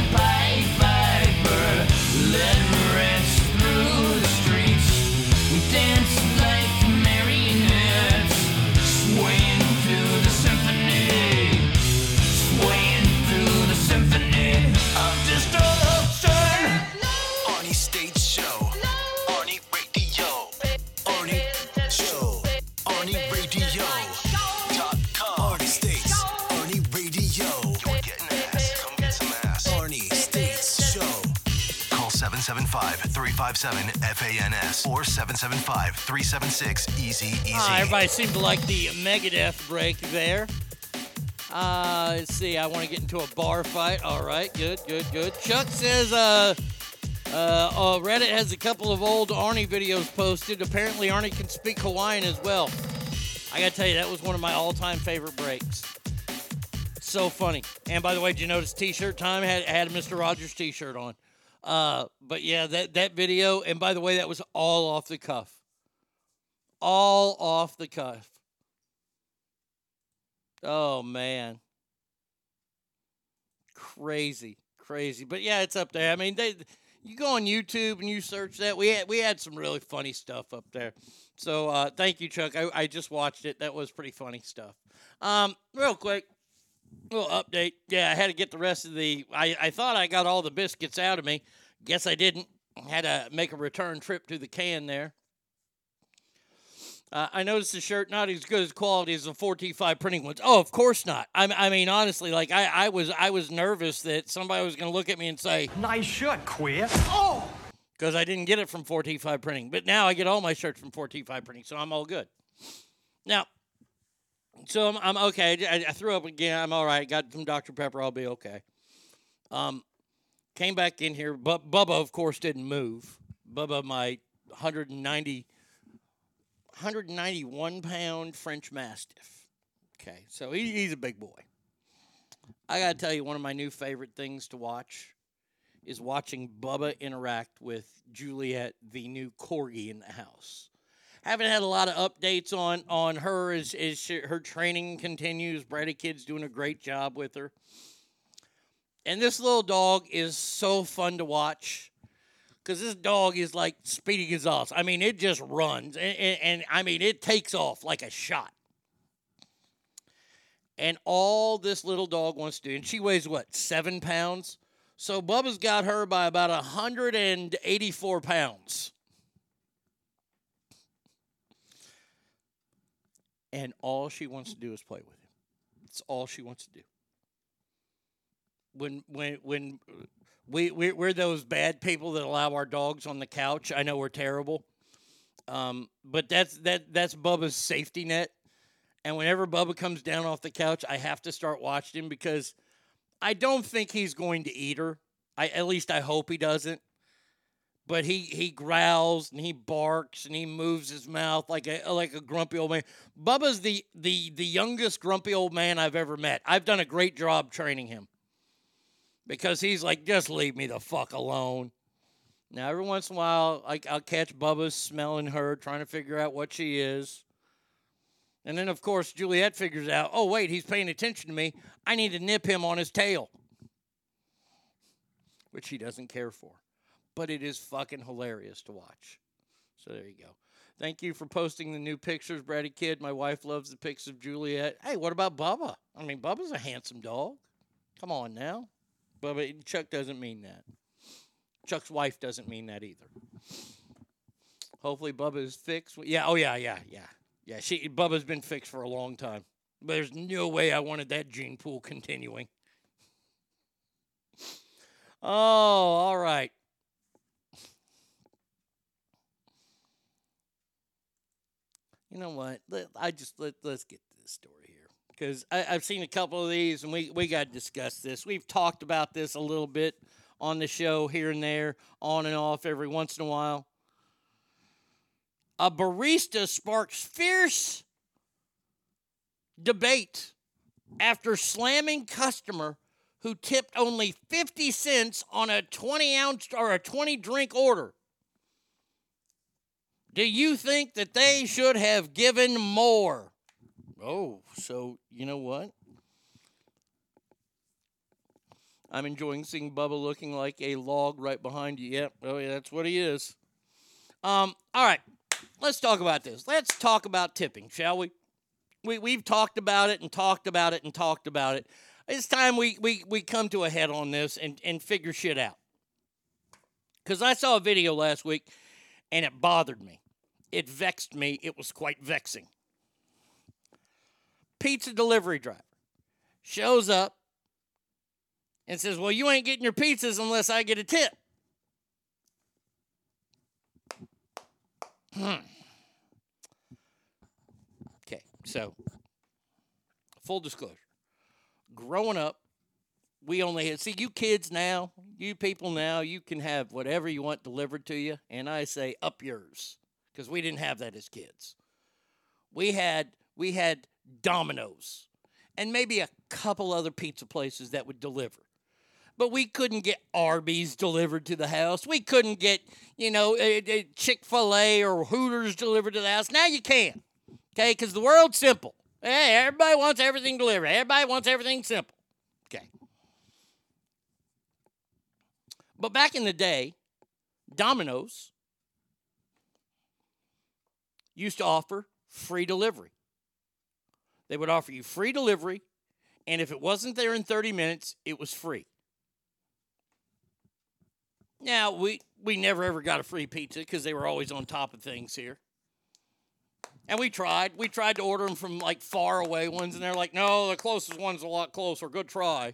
775-357-FANS or 775-376-EASY-EASY. Ah, everybody seemed to like the Megadeth break there. Uh, let's see. I want to get into a bar fight. All right, good, good, good. Chuck says, uh, uh, uh, Reddit has a couple of old Arnie videos posted. Apparently, Arnie can speak Hawaiian as well. I gotta tell you, that was one of my all-time favorite breaks. So funny. And by the way, did you notice T-shirt time had had Mr. Rogers T-shirt on? Uh, but yeah, that that video. And by the way, that was all off the cuff. All off the cuff. Oh man. Crazy, crazy. But yeah, it's up there. I mean, they you go on YouTube and you search that. We had we had some really funny stuff up there. So uh, thank you, Chuck. I, I just watched it. That was pretty funny stuff. Um, real quick, little update. Yeah, I had to get the rest of the. I, I thought I got all the biscuits out of me. Guess I didn't. Had to make a return trip to the can there. Uh, I noticed the shirt not as good as quality as the 4T5 printing ones. Oh, of course not. I, I mean, honestly, like I, I was, I was nervous that somebody was going to look at me and say, Nice shirt, queer. Oh! because I didn't get it from 4T5 printing. But now I get all my shirts from 4T5 printing, so I'm all good. Now, so I'm, I'm okay. I, I threw up again. I'm all right. Got some Dr. Pepper. I'll be okay. Um, came back in here. But Bubba, of course, didn't move. Bubba, my 190, 191 pound French Mastiff. Okay, so he, he's a big boy. I got to tell you, one of my new favorite things to watch is watching Bubba interact with Juliet, the new corgi in the house. Haven't had a lot of updates on on her as, as she, her training continues. Brady Kid's doing a great job with her. And this little dog is so fun to watch because this dog is like Speedy Gonzales. I mean, it just runs, and, and, and I mean, it takes off like a shot. And all this little dog wants to do, and she weighs what, seven pounds? So Bubba's got her by about 184 pounds. And all she wants to do is play with him. That's all she wants to do. When when when we we're, those bad people that allow our dogs on the couch. I know we're terrible, um, but that's that that's Bubba's safety net. And whenever Bubba comes down off the couch, I have to start watching him because I don't think he's going to eat her. I at least I hope he doesn't. But he he growls and he barks and he moves his mouth like a like a grumpy old man. Bubba's the the the youngest grumpy old man I've ever met. I've done a great job training him. Because he's like, just leave me the fuck alone. Now every once in a while, I, I'll catch Bubba smelling her, trying to figure out what she is. And then, of course, Juliet figures out, oh, wait, he's paying attention to me. I need to nip him on his tail, which he doesn't care for. But it is fucking hilarious to watch. So there you go. Thank you for posting the new pictures, Brady Kid. My wife loves the pics of Juliet. Hey, what about Bubba? I mean, Bubba's a handsome dog. Come on now. Bubba, Chuck doesn't mean that. Chuck's wife doesn't mean that either. Hopefully, Bubba is fixed. Yeah, oh, yeah, yeah, yeah. Yeah, she Bubba's been fixed for a long time. But there's no way I wanted that gene pool continuing. Oh, all right. You know what? Let, I just let let's get to this story here because I've seen a couple of these, and we we got to discuss this. We've talked about this a little bit on the show here and there, on and off every once in a while. A barista sparks fierce debate after slamming customer who tipped only 50 cents on a 20 ounce or a 20 drink order. Do you think that they should have given more? Oh, so you know what? I'm enjoying seeing Bubba looking like a log right behind you. Yep. Oh, yeah, that's what he is. Um, all right. Let's talk about this. Let's talk about tipping, shall we? We we've talked about it and talked about it and talked about it. It's time we we, we come to a head on this and, and figure shit out. Cause I saw a video last week and it bothered me. It vexed me. It was quite vexing. Pizza delivery driver shows up and says, Well, you ain't getting your pizzas unless I get a tip. Hmm. Okay, so full disclosure. Growing up, we only had, see, you kids now, you people now, you can have whatever you want delivered to you. And I say, up yours, because we didn't have that as kids. We had, we had Domino's and maybe a couple other pizza places that would deliver but we couldn't get Arby's delivered to the house. We couldn't get, you know, eh, eh, eh, Chick fil A or Hooters delivered to the house. Now you can, okay? Because the world's simple. Hey, everybody wants everything delivered. Everybody wants everything simple, okay? But back in the day, Domino's used to offer free delivery. They would offer you free delivery, and if it wasn't there in 30 minutes, it was free. Now we we never ever got a free pizza because they were always on top of things here. And we tried. We tried to order them from like far away ones, and they're like, no, the closest one's a lot closer. Good try.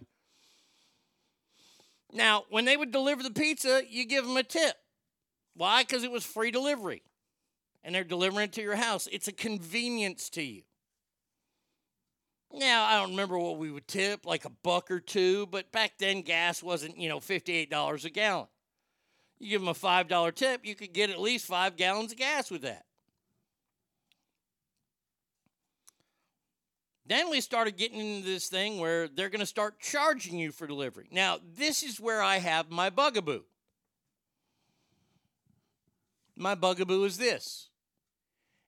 Now, when they would deliver the pizza, you give them a tip. Why? Because it was free delivery. And they're delivering it to your house. It's a convenience to you. Now, I don't remember what we would tip, like a buck or two, but back then gas wasn't, you know, $58 a gallon. You give them a $5 tip, you could get at least five gallons of gas with that. Then we started getting into this thing where they're going to start charging you for delivery. Now, this is where I have my bugaboo. My bugaboo is this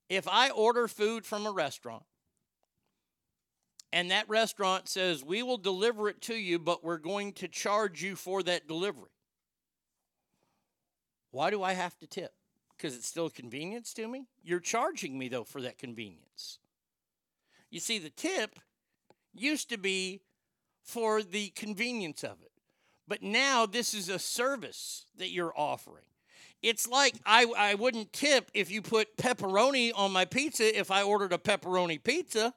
if I order food from a restaurant and that restaurant says, we will deliver it to you, but we're going to charge you for that delivery, why do I have to tip? Because it's still a convenience to me? You're charging me, though, for that convenience. You see, the tip used to be for the convenience of it, but now this is a service that you're offering. It's like I, I wouldn't tip if you put pepperoni on my pizza if I ordered a pepperoni pizza.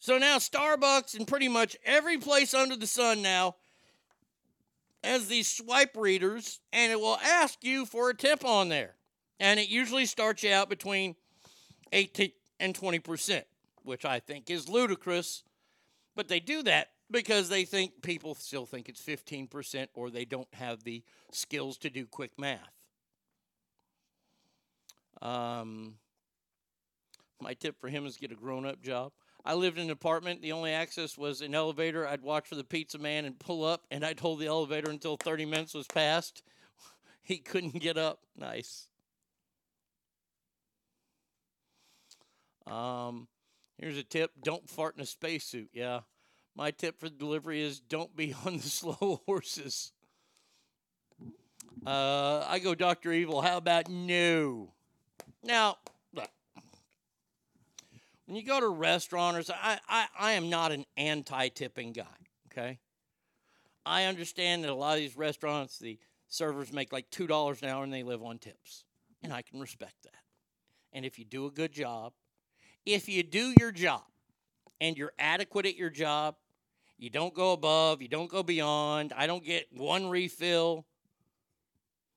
So now Starbucks and pretty much every place under the sun now has these swipe readers and it will ask you for a tip on there. And it usually starts you out between 18 and 20%, which I think is ludicrous. But they do that because they think people still think it's 15% or they don't have the skills to do quick math. Um, my tip for him is get a grown up job. I lived in an apartment. The only access was an elevator. I'd watch for the pizza man and pull up, and I'd hold the elevator until 30 minutes was passed. He couldn't get up. Nice. Um, here's a tip don't fart in a spacesuit. Yeah. My tip for delivery is don't be on the slow horses. Uh, I go Dr. Evil. How about no? Now, look. When you go to a restaurant or so, I, I, I am not an anti-tipping guy, okay? I understand that a lot of these restaurants, the servers make like $2 an hour and they live on tips. And I can respect that. And if you do a good job, if you do your job and you're adequate at your job, you don't go above, you don't go beyond, I don't get one refill.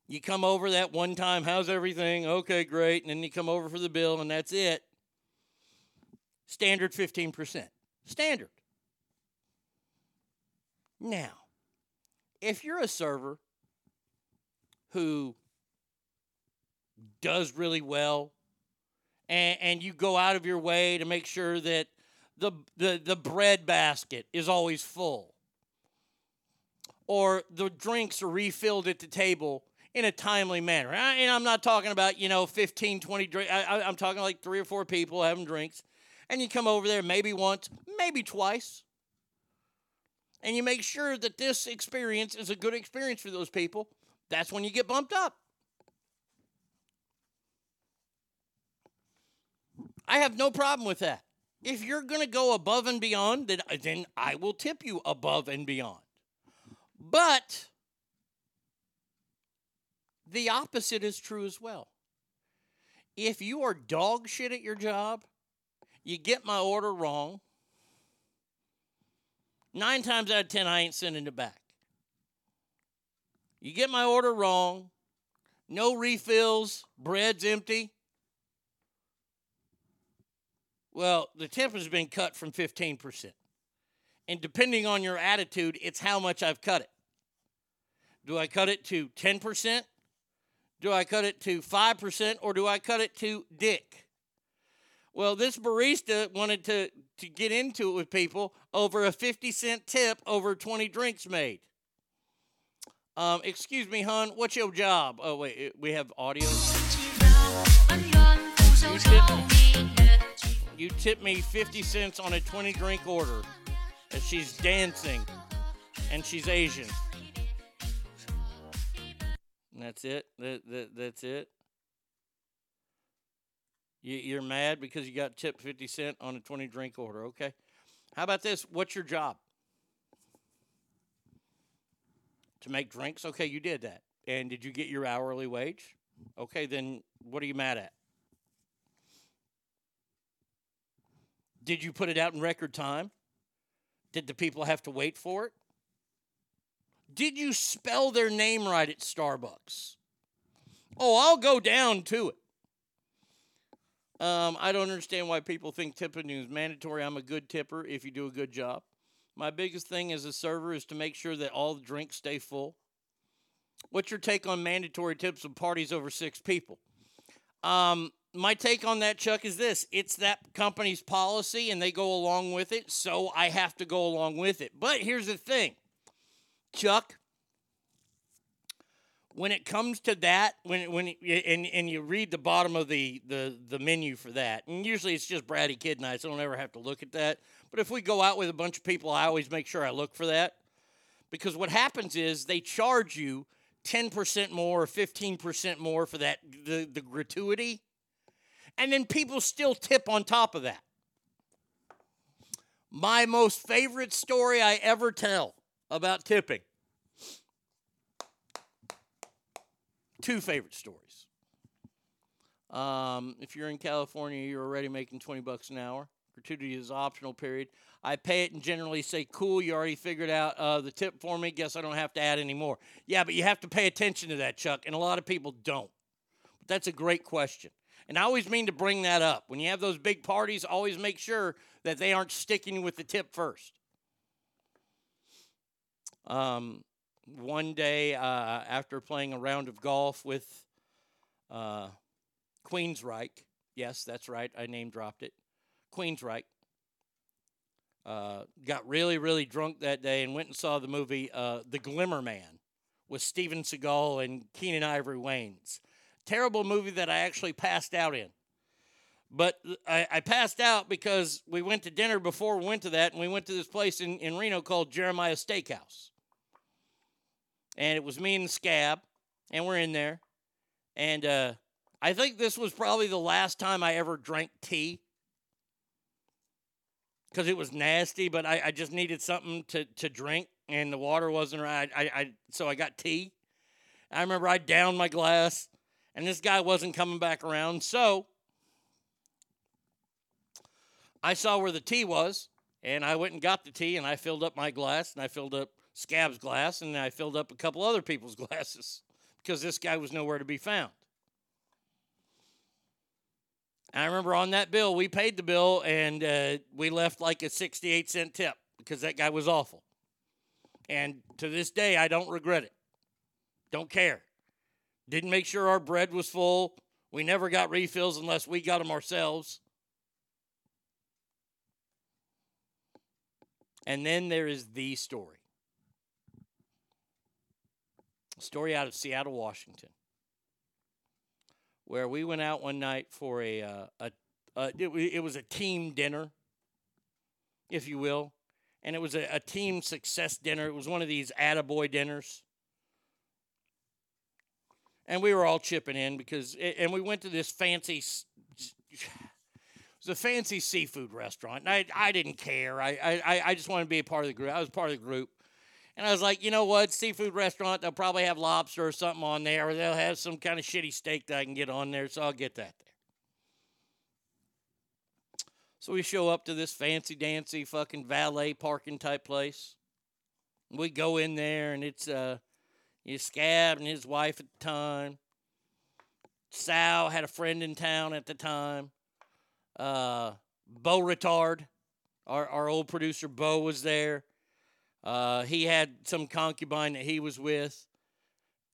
You come over that one time, how's everything? Okay, great. And then you come over for the bill and that's it. Standard 15%. Standard. Now, if you're a server who does really well and, and you go out of your way to make sure that the, the, the bread basket is always full or the drinks are refilled at the table in a timely manner. And I'm not talking about, you know, 15, 20 drinks. I, am talking like three or four people having drinks. And you come over there maybe once, maybe twice. And you make sure that this experience is a good experience for those people. That's when you get bumped up. I have no problem with that. If you're going to go above and beyond, then, uh, then I will tip you above and beyond. But the opposite is true as well. If you are dog shit at your job, you get my order wrong. Nine times out of ten, I ain't sending it back. You get my order wrong, no refills, bread's empty. Well, the tip has been cut from 15%. And depending on your attitude, it's how much I've cut it. Do I cut it to 10%? Do I cut it to 5%? Or do I cut it to dick? Well, this barista wanted to, to get into it with people over a 50 cent tip over 20 drinks made. Um, excuse me, hon, what's your job? Oh, wait, we have audio. You tip, me 50 cents on a 20 drink order And she's dancing and she's Asian. And that's it. That, that, that's it. You, you're mad because you got tipped 50 cent on a 20 drink order. Okay. How about this? What's your job? To make drinks? Okay, you did that. And did you get your hourly wage? Okay, then what are you mad at? Did you put it out in record time? Did the people have to wait for it? Did you spell their name right at Starbucks? Oh, I'll go down to it. Um, I don't understand why people think tipping is mandatory. I'm a good tipper if you do a good job. My biggest thing as a server is to make sure that all the drinks stay full. What's your take on mandatory tips of parties over six people? Um, my take on that, Chuck, is this it's that company's policy and they go along with it, so I have to go along with it. But here's the thing, Chuck. When it comes to that, when when and, and you read the bottom of the, the the menu for that, and usually it's just Bratty Kid Night, so I don't ever have to look at that. But if we go out with a bunch of people, I always make sure I look for that because what happens is they charge you 10% more or 15% more for that the, the gratuity and then people still tip on top of that. My most favorite story i ever tell about tipping. Two favorite stories. Um, if you're in california you're already making 20 bucks an hour. Gratuity is optional period. I pay it and generally say cool you already figured out uh, the tip for me. Guess i don't have to add any more. Yeah but you have to pay attention to that chuck and a lot of people don't. But that's a great question and I always mean to bring that up. When you have those big parties, always make sure that they aren't sticking with the tip first. Um, one day, uh, after playing a round of golf with uh, Queensryche, yes, that's right, I name dropped it, Queensryche, uh, got really, really drunk that day and went and saw the movie uh, The Glimmer Man with Steven Seagal and Keenen Ivory Wayans terrible movie that I actually passed out in. But I, I, passed out because we went to dinner before we went to that, and we went to this place in, in Reno called Jeremiah Steakhouse. And it was me and the scab, and we're in there. And uh, I think this was probably the last time I ever drank tea because it was nasty, but I, I, just needed something to, to drink, and the water wasn't right. I, I, so I got tea. I remember I downed my glass and this guy wasn't coming back around. So I saw where the tea was, and I went and got the tea, and I filled up my glass, and I filled up Scab's glass, and I filled up a couple other people's glasses because this guy was nowhere to be found. I remember on that bill, we paid the bill, and uh, we left like a 68 cent tip because that guy was awful. And to this day, I don't regret it. Don't care. Didn't make sure our bread was full. We never got refills unless we got them ourselves. And then there is the story. A story out of Seattle, Washington, where we went out one night for a, uh, a, a it, it, was a team dinner, if you will, and it was a, a team success dinner. It was one of these attaboy dinners and we were all chipping in because, and we went to this fancy, it was a fancy seafood restaurant, and I, I didn't care. I, I, I just wanted to be a part of the group. I was part of the group. And I was like, you know what? Seafood restaurant, they'll probably have lobster or something on there, or they'll have some kind of shitty steak that I can get on there, so I'll get that there. So we show up to this fancy dancy fucking valet parking type place. We go in there, and it's uh, his scab and his wife at the time. Sal had a friend in town at the time. Uh, Bo Retard, our, our old producer Bo was there. Uh, he had some concubine that he was with.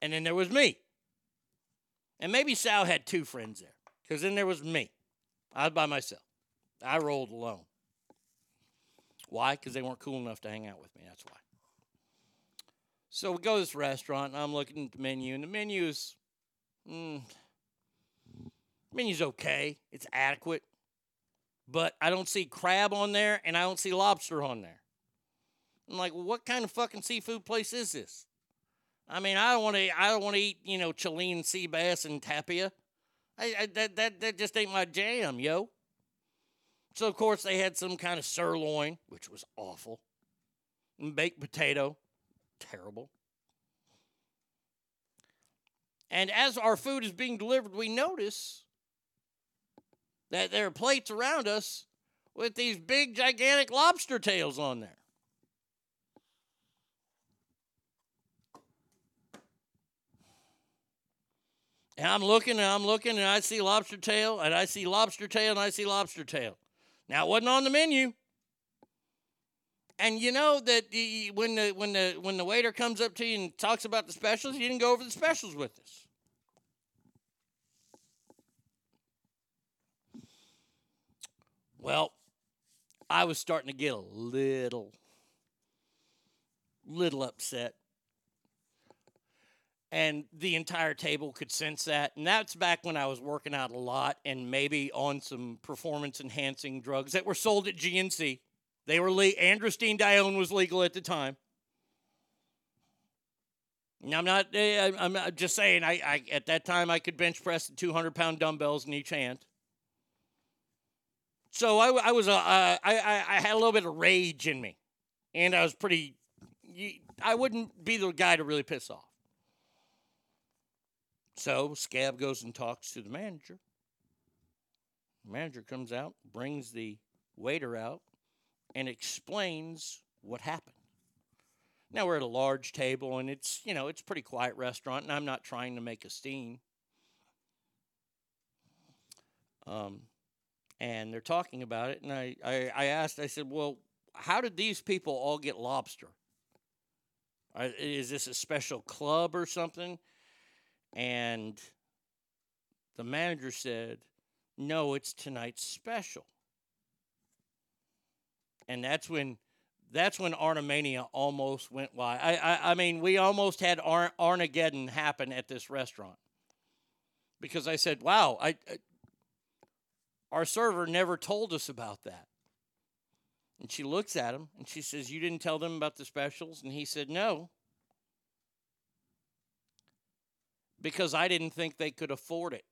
And then there was me. And maybe Sal had two friends there. Because then there was me. I was by myself. I rolled alone. Why? Because they weren't cool enough to hang out with me. That's why. So we go to this restaurant, and I'm looking at the menu, and the menu's, mm, menu's okay. It's adequate, but I don't see crab on there, and I don't see lobster on there. I'm like, well, what kind of fucking seafood place is this? I mean, I don't want to. I don't want to eat, you know, Chilean sea bass and tapia. I, I, that that that just ain't my jam, yo. So of course they had some kind of sirloin, which was awful, and baked potato, terrible. And as our food is being delivered, we notice that there are plates around us with these big, gigantic lobster tails on there. And I'm looking and I'm looking and I see lobster tail and I see lobster tail and I see lobster tail. Now it wasn't on the menu. And you know that when the when the when the waiter comes up to you and talks about the specials, you didn't go over the specials with us. Well, I was starting to get a little little upset. And the entire table could sense that. And that's back when I was working out a lot and maybe on some performance enhancing drugs that were sold at GNC. They were le- androstenedione was legal at the time. And I'm not. eh, I'm just saying. I, I at that time I could bench press the 200 pound dumbbells in each hand. So I, I was a, uh, I I had a little bit of rage in me, and I was pretty. I wouldn't be the guy to really piss off. So Scab goes and talks to the manager. The manager comes out, brings the waiter out, and explains what happened. Now we're at a large table and it's, you know, it's a pretty quiet restaurant and I'm not trying to make a scene. Um, and they're talking about it and I, I, I asked, I said, well, how did these people all get lobster? Is this a special club or something? And the manager said, no, it's tonight's special. And that's when that's when Arnamania almost went wild. I, I, I mean, we almost had Ar- Armageddon happen at this restaurant because I said, "Wow, I, I our server never told us about that." And she looks at him and she says, "You didn't tell them about the specials?" And he said, "No." Because I didn't think they could afford it.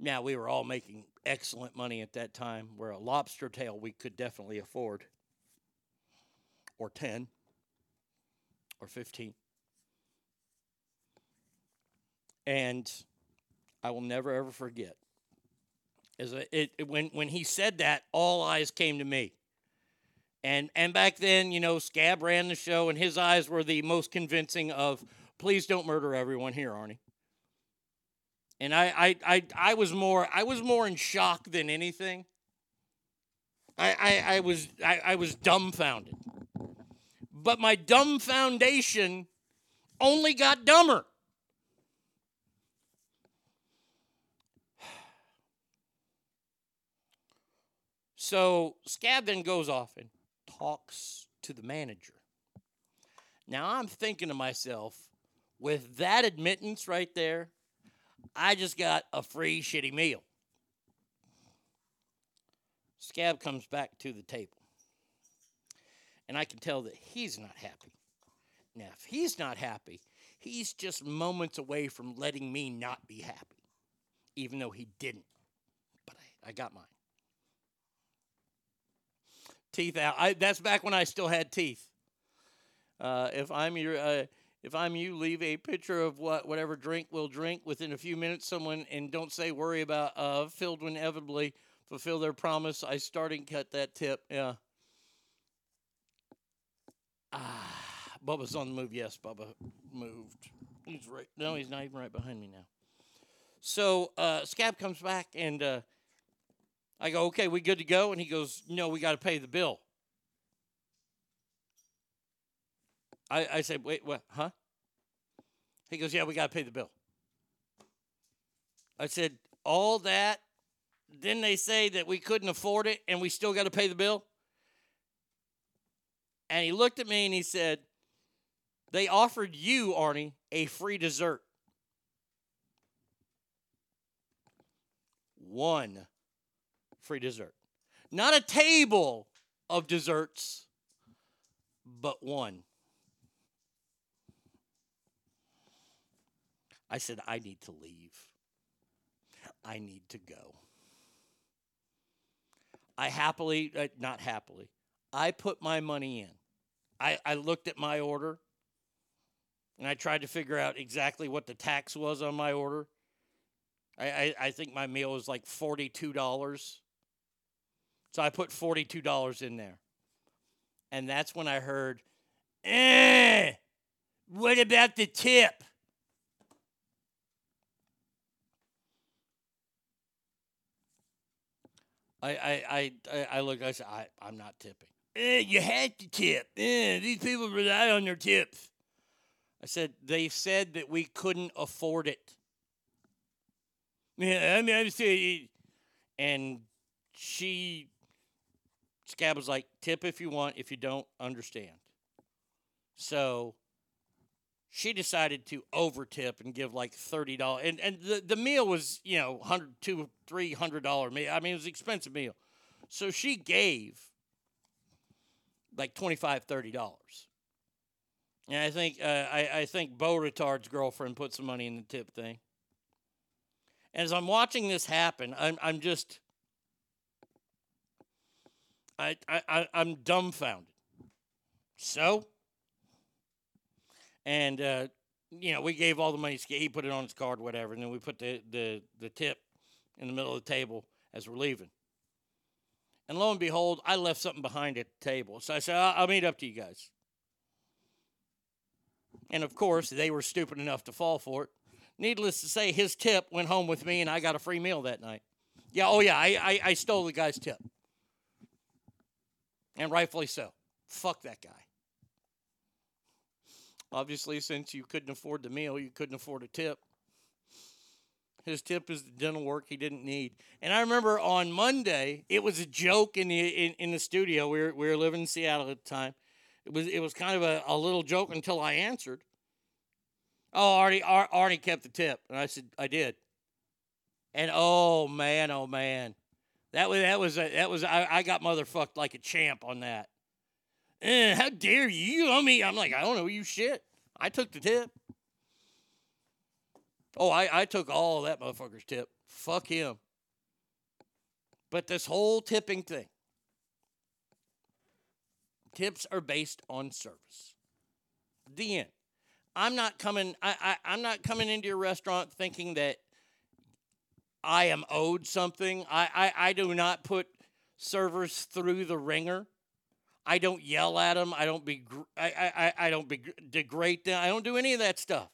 Now, we were all making excellent money at that time, where a lobster tail we could definitely afford, or 10, or 15. And I will never ever forget. As a, it, it- when when he said that, all eyes came to me. And and back then, you know, Scab ran the show, and his eyes were the most convincing of, "Please don't murder everyone here, Arnie." And I, I, I, I was more, I was more in shock than anything. I, I, I was, I, I was dumbfounded. But my dumb foundation only got dumber. So Scab then goes off and talks to the manager. Now I'm thinking to myself, with that admittance right there, I just got a free shitty meal. Scab comes back to the table. And I can tell that he's not happy. Now, if he's not happy, he's just moments away from letting me not be happy, even though he didn't. But I, I got mine. Teeth out. I, that's back when I still had teeth. Uh, if I'm your, uh, if I'm you, leave a picture of what whatever drink we'll drink within a few minutes. Someone and don't say worry about uh, filled will inevitably fulfill their promise. I starting cut that tip. Yeah. Ah, Bubba's on the move. Yes, Bubba moved. He's right. No, he's not even right behind me now. So uh, Scab comes back and uh, I go, okay, we good to go? And he goes, no, we got to pay the bill. I, I said, wait, what? Huh? He goes, yeah, we got to pay the bill. I said, all that? Didn't they say that we couldn't afford it and we still got to pay the bill? And he looked at me and he said, they offered you, Arnie, a free dessert. One free dessert. Not a table of desserts, but one. I said, I need to leave. I need to go. I happily, uh, not happily, I put my money in I, I looked at my order and I tried to figure out exactly what the tax was on my order. I, I, I think my meal was like $42. So I put $42 in there. And that's when I heard, eh, what about the tip? I I I I, look. I said, I I'm not tipping. Eh, you had to tip. Eh, these people rely on their tips. I said they said that we couldn't afford it. Yeah, I mean, I said, and she, Scab was like, tip if you want. If you don't, understand. So she decided to overtip and give like thirty dollars, and and the, the meal was you know hundred two three hundred dollar meal. I mean, it was an expensive meal, so she gave like 25 30 dollars. And I think uh, I, I think Bo Retard's girlfriend put some money in the tip thing. And as I'm watching this happen, I'm I'm just I, I I'm dumbfounded. So and uh, you know, we gave all the money. He put it on his card, whatever, and then we put the, the the tip in the middle of the table as we're leaving. And lo and behold, I left something behind at the table. So I said, I'll, I'll meet up to you guys. And of course, they were stupid enough to fall for it. Needless to say, his tip went home with me, and I got a free meal that night. Yeah, oh yeah, I, I, I stole the guy's tip. And rightfully so. Fuck that guy. Obviously, since you couldn't afford the meal, you couldn't afford a tip. His tip is the dental work he didn't need. And I remember on Monday, it was a joke in the in, in the studio. We were, we were living in Seattle at the time. It was it was kind of a, a little joke until I answered. Oh, Arnie, Ar- Arnie kept the tip, and I said I did. And oh man, oh man, that was that was a, that was I, I got motherfucked like a champ on that. Eh, how dare you? You owe me. I'm like I don't know you shit. I took the tip. Oh, I, I took all that motherfucker's tip. Fuck him. But this whole tipping thing, tips are based on service. The end. I'm not coming. I, I I'm not coming into your restaurant thinking that I am owed something. I I, I do not put servers through the ringer. I don't yell at them. I don't be. I I I don't degrade them. I don't do any of that stuff.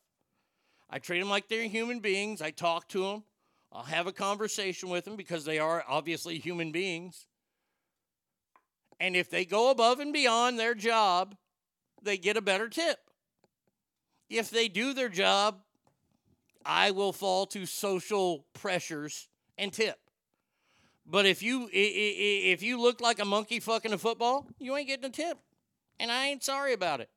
I treat them like they're human beings. I talk to them. I'll have a conversation with them because they are obviously human beings. And if they go above and beyond their job, they get a better tip. If they do their job, I will fall to social pressures and tip. But if you if you look like a monkey fucking a football, you ain't getting a tip. And I ain't sorry about it.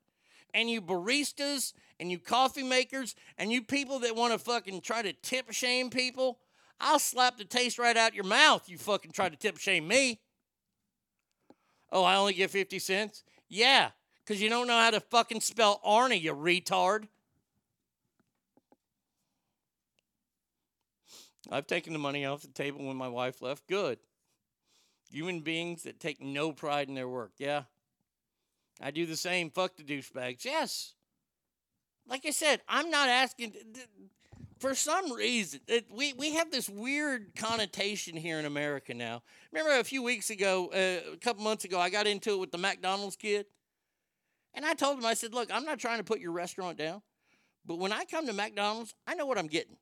And you baristas and you coffee makers and you people that want to fucking try to tip shame people, I'll slap the taste right out your mouth. You fucking try to tip shame me. Oh, I only get 50 cents? Yeah, because you don't know how to fucking spell Arnie, you retard. I've taken the money off the table when my wife left. Good. Human beings that take no pride in their work. Yeah. I do the same. Fuck the douchebags. Yes. Like I said, I'm not asking. For some reason, it, we, we have this weird connotation here in America now. Remember a few weeks ago, uh, a couple months ago, I got into it with the McDonald's kid. And I told him, I said, look, I'm not trying to put your restaurant down, but when I come to McDonald's, I know what I'm getting.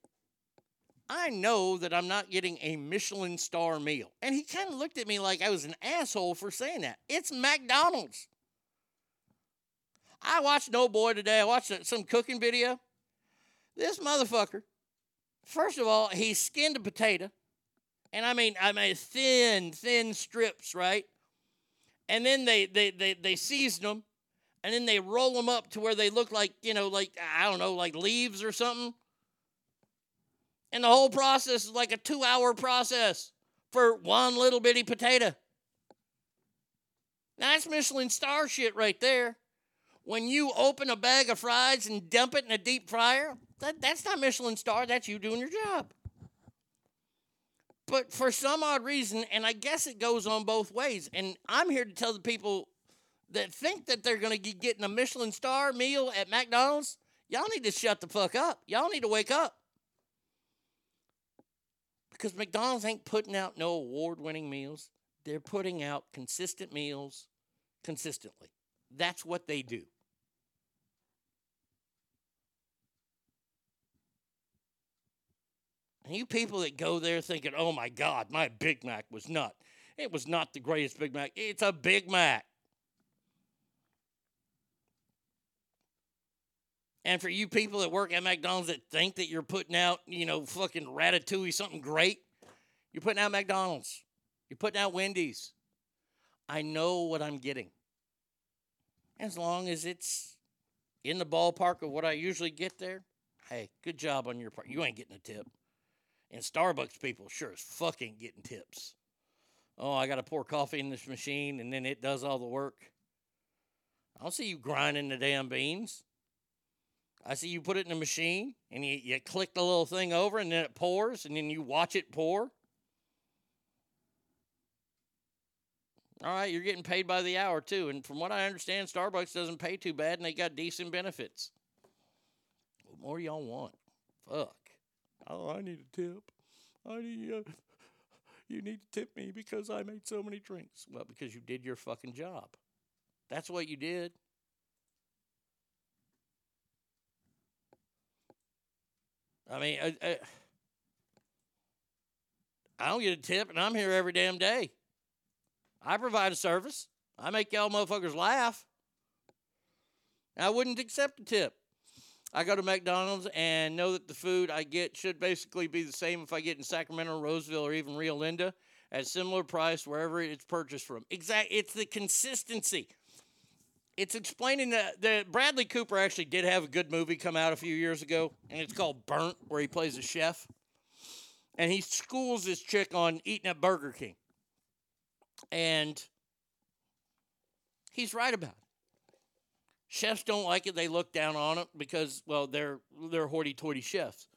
I know that I'm not getting a Michelin star meal. And he kind of looked at me like I was an asshole for saying that. It's McDonald's. I watched No Boy today. I watched uh, some cooking video. This motherfucker, first of all, he skinned a potato. And I mean, I mean, thin, thin strips, right? And then they, they, they, they season them. And then they roll them up to where they look like, you know, like, I don't know, like leaves or something. And the whole process is like a two hour process for one little bitty potato. Now, that's Michelin star shit right there. When you open a bag of fries and dump it in a deep fryer, that, that's not Michelin star, that's you doing your job. But for some odd reason, and I guess it goes on both ways, and I'm here to tell the people that think that they're going to be getting a Michelin star meal at McDonald's, y'all need to shut the fuck up. Y'all need to wake up. Because McDonald's ain't putting out no award winning meals. They're putting out consistent meals consistently. That's what they do. And you people that go there thinking, oh my God, my Big Mac was not. It was not the greatest Big Mac. It's a Big Mac. And for you people that work at McDonald's that think that you're putting out, you know, fucking ratatouille, something great, you're putting out McDonald's. You're putting out Wendy's. I know what I'm getting. As long as it's in the ballpark of what I usually get there, hey, good job on your part. You ain't getting a tip. And Starbucks people sure as fuck ain't getting tips. Oh, I got to pour coffee in this machine and then it does all the work. I don't see you grinding the damn beans. I see you put it in a machine and you, you click the little thing over and then it pours and then you watch it pour. All right, you're getting paid by the hour too. And from what I understand, Starbucks doesn't pay too bad and they got decent benefits. What more y'all want? Fuck. Oh, I need a tip. I need uh, you need to tip me because I made so many drinks. Well, because you did your fucking job. That's what you did. I mean, I, I, I don't get a tip, and I'm here every damn day. I provide a service. I make y'all motherfuckers laugh. I wouldn't accept a tip. I go to McDonald's and know that the food I get should basically be the same if I get in Sacramento, Roseville, or even Rio Linda at similar price wherever it's purchased from. Exact. It's the consistency. It's explaining that, that Bradley Cooper actually did have a good movie come out a few years ago, and it's called Burnt, where he plays a chef, and he schools this chick on eating at Burger King, and he's right about it. Chefs don't like it; they look down on it because, well, they're they're hoity-toity chefs.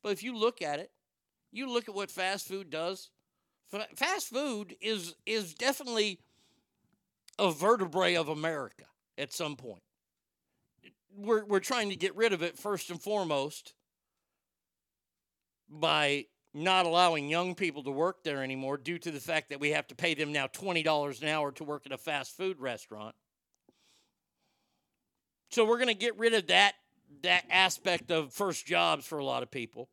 But if you look at it, you look at what fast food does. Fast food is is definitely a vertebrae of America at some point. We're we're trying to get rid of it first and foremost by not allowing young people to work there anymore due to the fact that we have to pay them now $20 an hour to work at a fast food restaurant. So we're going to get rid of that that aspect of first jobs for a lot of people.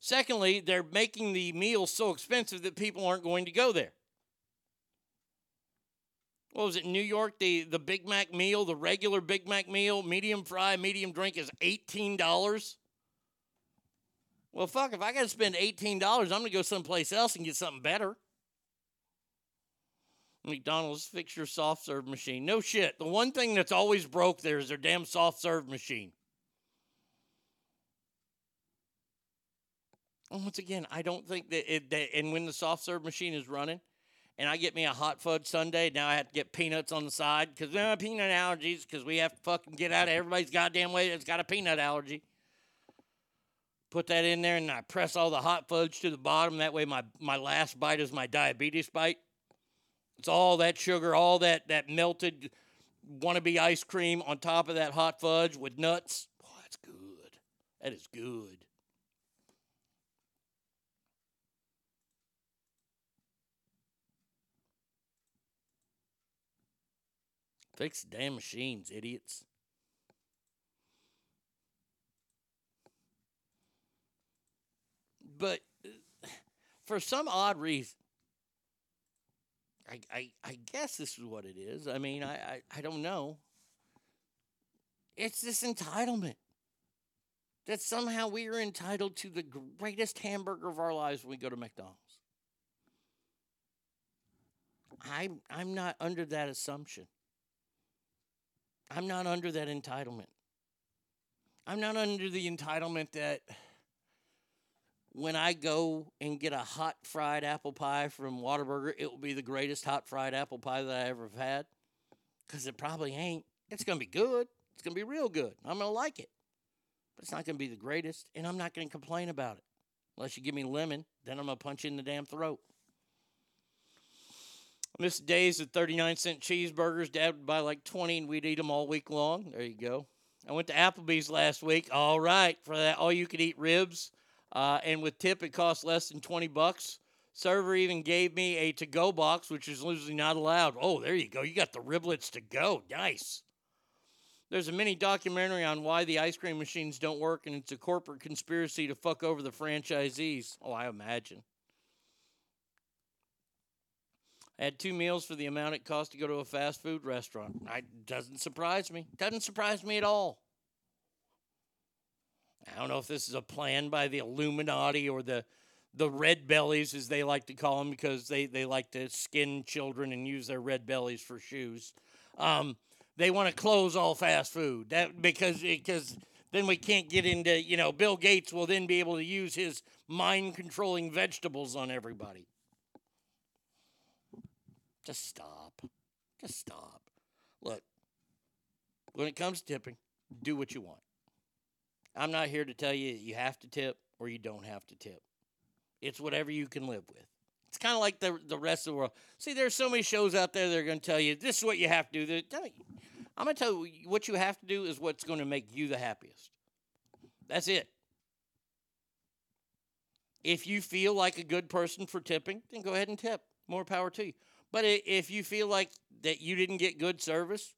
Secondly, they're making the meals so expensive that people aren't going to go there. What was it, New York? The the Big Mac meal, the regular Big Mac meal, medium fry, medium drink is eighteen dollars. Well, fuck, if I got to spend eighteen dollars, I'm gonna go someplace else and get something better. McDonald's fix your soft serve machine. No shit. The one thing that's always broke there is their damn soft serve machine. And once again, I don't think that it. That, and when the soft serve machine is running, and I get me a hot fudge sundae, now I have to get peanuts on the side because uh, peanut allergies. Because we have to fucking get out of everybody's goddamn way that's got a peanut allergy. Put that in there, and I press all the hot fudge to the bottom. That way, my my last bite is my diabetes bite. It's all that sugar, all that that melted wannabe ice cream on top of that hot fudge with nuts. Oh, that's good. That is good. Fix the damn machines, idiots. But uh, for some odd reason, I, I, I guess this is what it is. I mean, I, I, I don't know. It's this entitlement that somehow we are entitled to the greatest hamburger of our lives when we go to McDonald's. I'm, I'm not under that assumption. I'm not under that entitlement. I'm not under the entitlement that when I go and get a hot fried apple pie from Whataburger, it will be the greatest hot fried apple pie that I ever have had. Because it probably ain't. It's going to be good. It's going to be real good. I'm going to like it. But it's not going to be the greatest, and I'm not going to complain about it. Unless you give me lemon, then I'm going to punch you in the damn throat. Miss days of 39 cent cheeseburgers. Dad would buy like 20 and we'd eat them all week long. There you go. I went to Applebee's last week. All right, for that all you could eat ribs. Uh, and with tip, it cost less than 20 bucks. Server even gave me a to go box, which is usually not allowed. Oh, there you go. You got the riblets to go. Nice. There's a mini documentary on why the ice cream machines don't work, and it's a corporate conspiracy to fuck over the franchisees. Oh, I imagine. I had two meals for the amount it cost to go to a fast food restaurant. I doesn't surprise me. Doesn't surprise me at all. I don't know if this is a plan by the Illuminati or the the red bellies, as they like to call them, because they, they like to skin children and use their red bellies for shoes. Um, they want to close all fast food that because because then we can't get into you know Bill Gates will then be able to use his mind controlling vegetables on everybody. Just stop. Just stop. Look, when it comes to tipping, do what you want. I'm not here to tell you you have to tip or you don't have to tip. It's whatever you can live with. It's kind of like the the rest of the world. See, there's so many shows out there that are going to tell you this is what you have to do. I'm going to tell you what you have to do is what's going to make you the happiest. That's it. If you feel like a good person for tipping, then go ahead and tip. More power to you. But if you feel like that you didn't get good service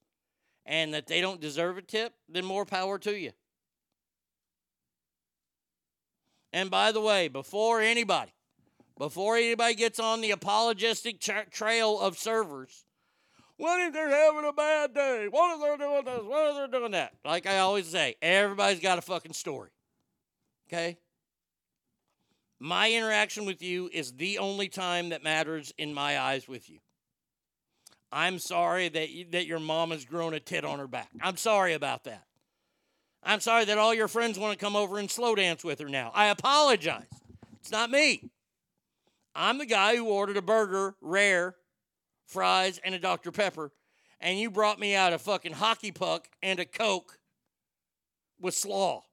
and that they don't deserve a tip, then more power to you. And by the way, before anybody, before anybody gets on the apologistic tra- trail of servers, what if they're having a bad day? What if they're doing this? What if they're doing that? Like I always say, everybody's got a fucking story. Okay? My interaction with you is the only time that matters in my eyes with you. I'm sorry that you, that your mom has grown a tit on her back. I'm sorry about that. I'm sorry that all your friends want to come over and slow dance with her now. I apologize. It's not me. I'm the guy who ordered a burger, rare, fries, and a Dr. Pepper, and you brought me out a fucking hockey puck and a Coke with slaw.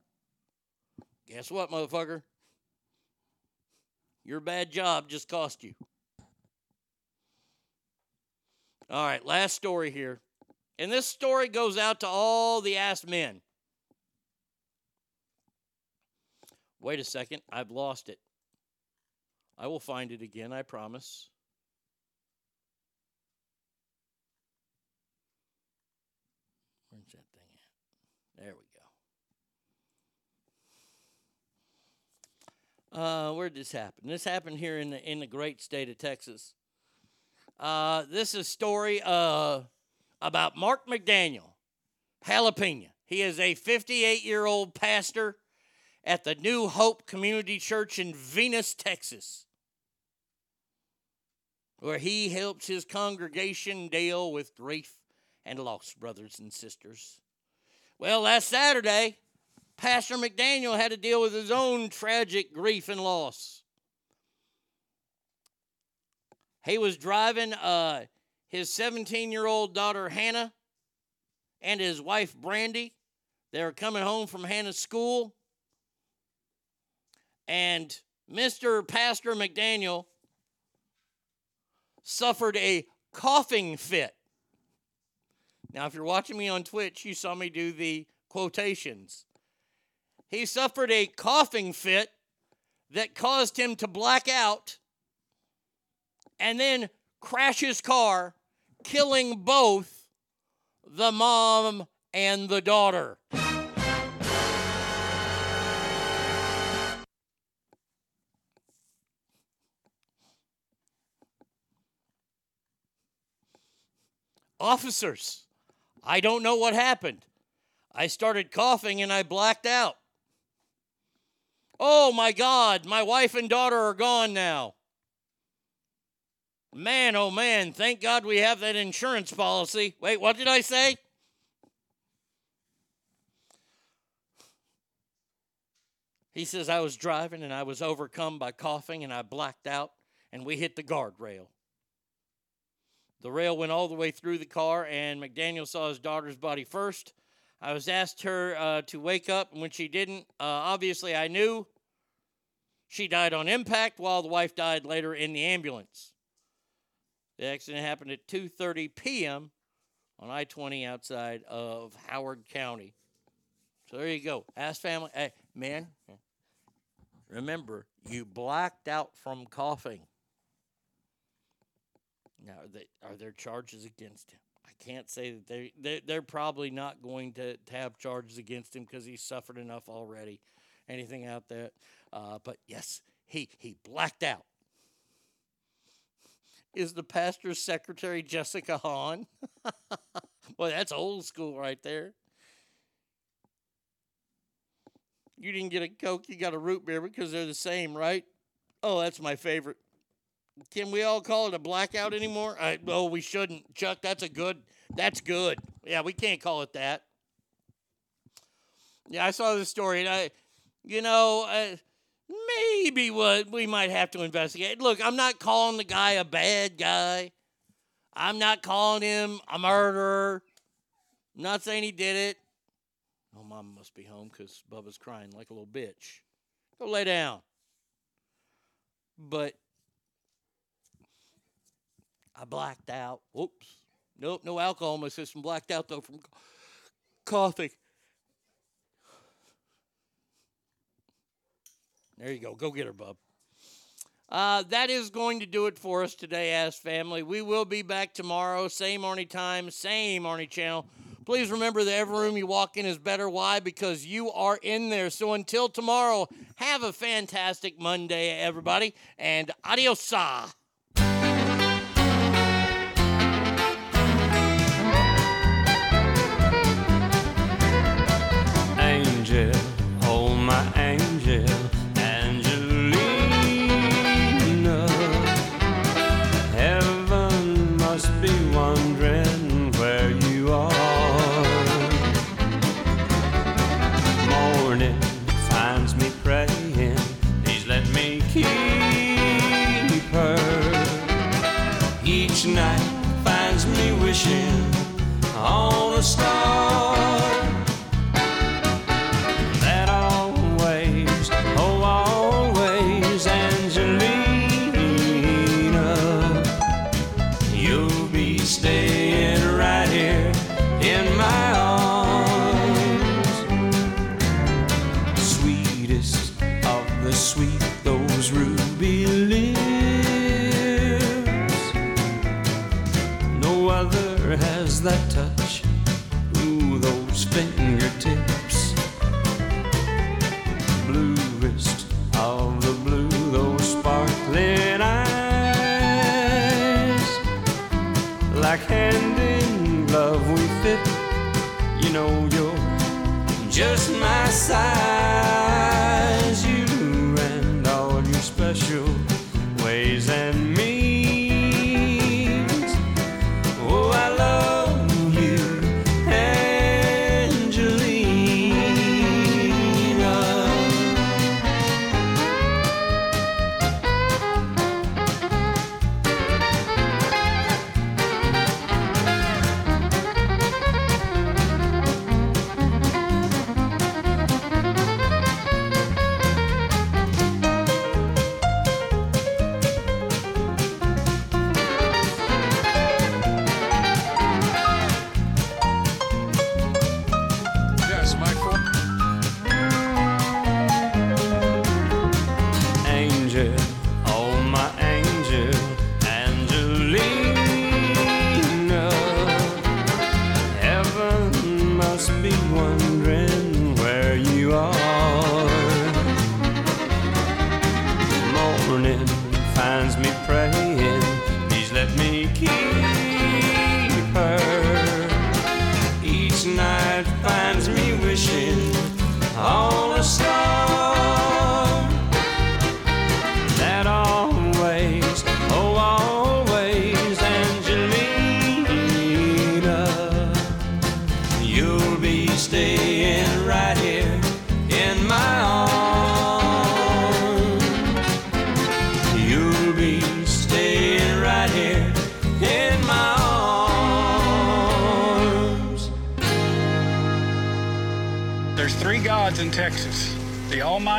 Guess what, motherfucker? Your bad job just cost you. All right, last story here. And this story goes out to all the ass men. Wait a second, I've lost it. I will find it again, I promise. Where's that thing at? There we go. Uh, where did this happen? This happened here in the in the great state of Texas. Uh, this is a story uh, about Mark McDaniel, jalapeno. He is a 58 year old pastor at the New Hope Community Church in Venus, Texas, where he helps his congregation deal with grief and loss, brothers and sisters. Well, last Saturday, Pastor McDaniel had to deal with his own tragic grief and loss. He was driving uh, his 17 year old daughter Hannah and his wife Brandy. They were coming home from Hannah's school. And Mr. Pastor McDaniel suffered a coughing fit. Now, if you're watching me on Twitch, you saw me do the quotations. He suffered a coughing fit that caused him to black out and then crash his car, killing both the mom and the daughter. Officers, I don't know what happened. I started coughing and I blacked out. Oh my God, my wife and daughter are gone now. Man, oh man, thank God we have that insurance policy. Wait, what did I say? He says, I was driving and I was overcome by coughing and I blacked out and we hit the guardrail. The rail went all the way through the car, and McDaniel saw his daughter's body first. I was asked her uh, to wake up, and when she didn't, uh, obviously I knew she died on impact while the wife died later in the ambulance. The accident happened at 2:30 p.m. on I-20 outside of Howard County. So there you go. Ask family. Hey, man, remember you blacked out from coughing. Now, are, they, are there charges against him? I can't say that they they're, they're probably not going to, to have charges against him because he's suffered enough already. Anything out there? Uh, but yes, he he blacked out. Is the pastor's secretary Jessica Hahn? Boy, that's old school right there. You didn't get a Coke, you got a root beer because they're the same, right? Oh, that's my favorite. Can we all call it a blackout anymore? I, we shouldn't. Chuck, that's a good. That's good. Yeah, we can't call it that. Yeah, I saw this story, and I, you know, uh, maybe what we might have to investigate. Look, I'm not calling the guy a bad guy. I'm not calling him a murderer. I'm not saying he did it. Oh, mom must be home because Bubba's crying like a little bitch. Go lay down. But I blacked out. Whoops. Nope, no alcohol in my system. Blacked out though from coughing. There you go. Go get her, bub. Uh, that is going to do it for us today, as family. We will be back tomorrow, same Arnie time, same Arnie channel. Please remember that every room you walk in is better. Why? Because you are in there. So until tomorrow, have a fantastic Monday, everybody, and adios.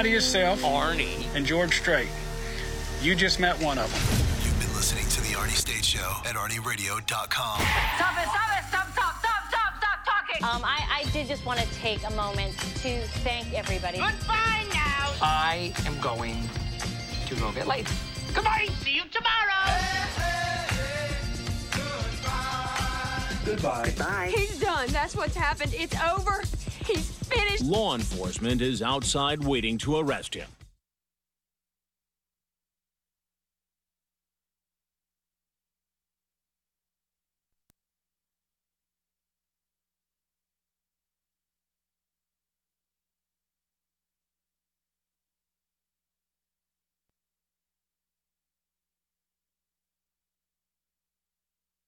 The Almighty Himself, Arnie, and George Strait. You just met one of them. You've been listening to the The Arnie State Show at ArnieRadio.com. Stop it, stop it, stop, stop, stop, stop, stop talking. Um, I, I did just want to take a moment to thank everybody. Goodbye now. I am going to go get laid. Goodbye. See you tomorrow. Goodbye. Goodbye. He's done. That's what's happened. It's over. He's finished. Law enforcement is outside waiting to arrest him.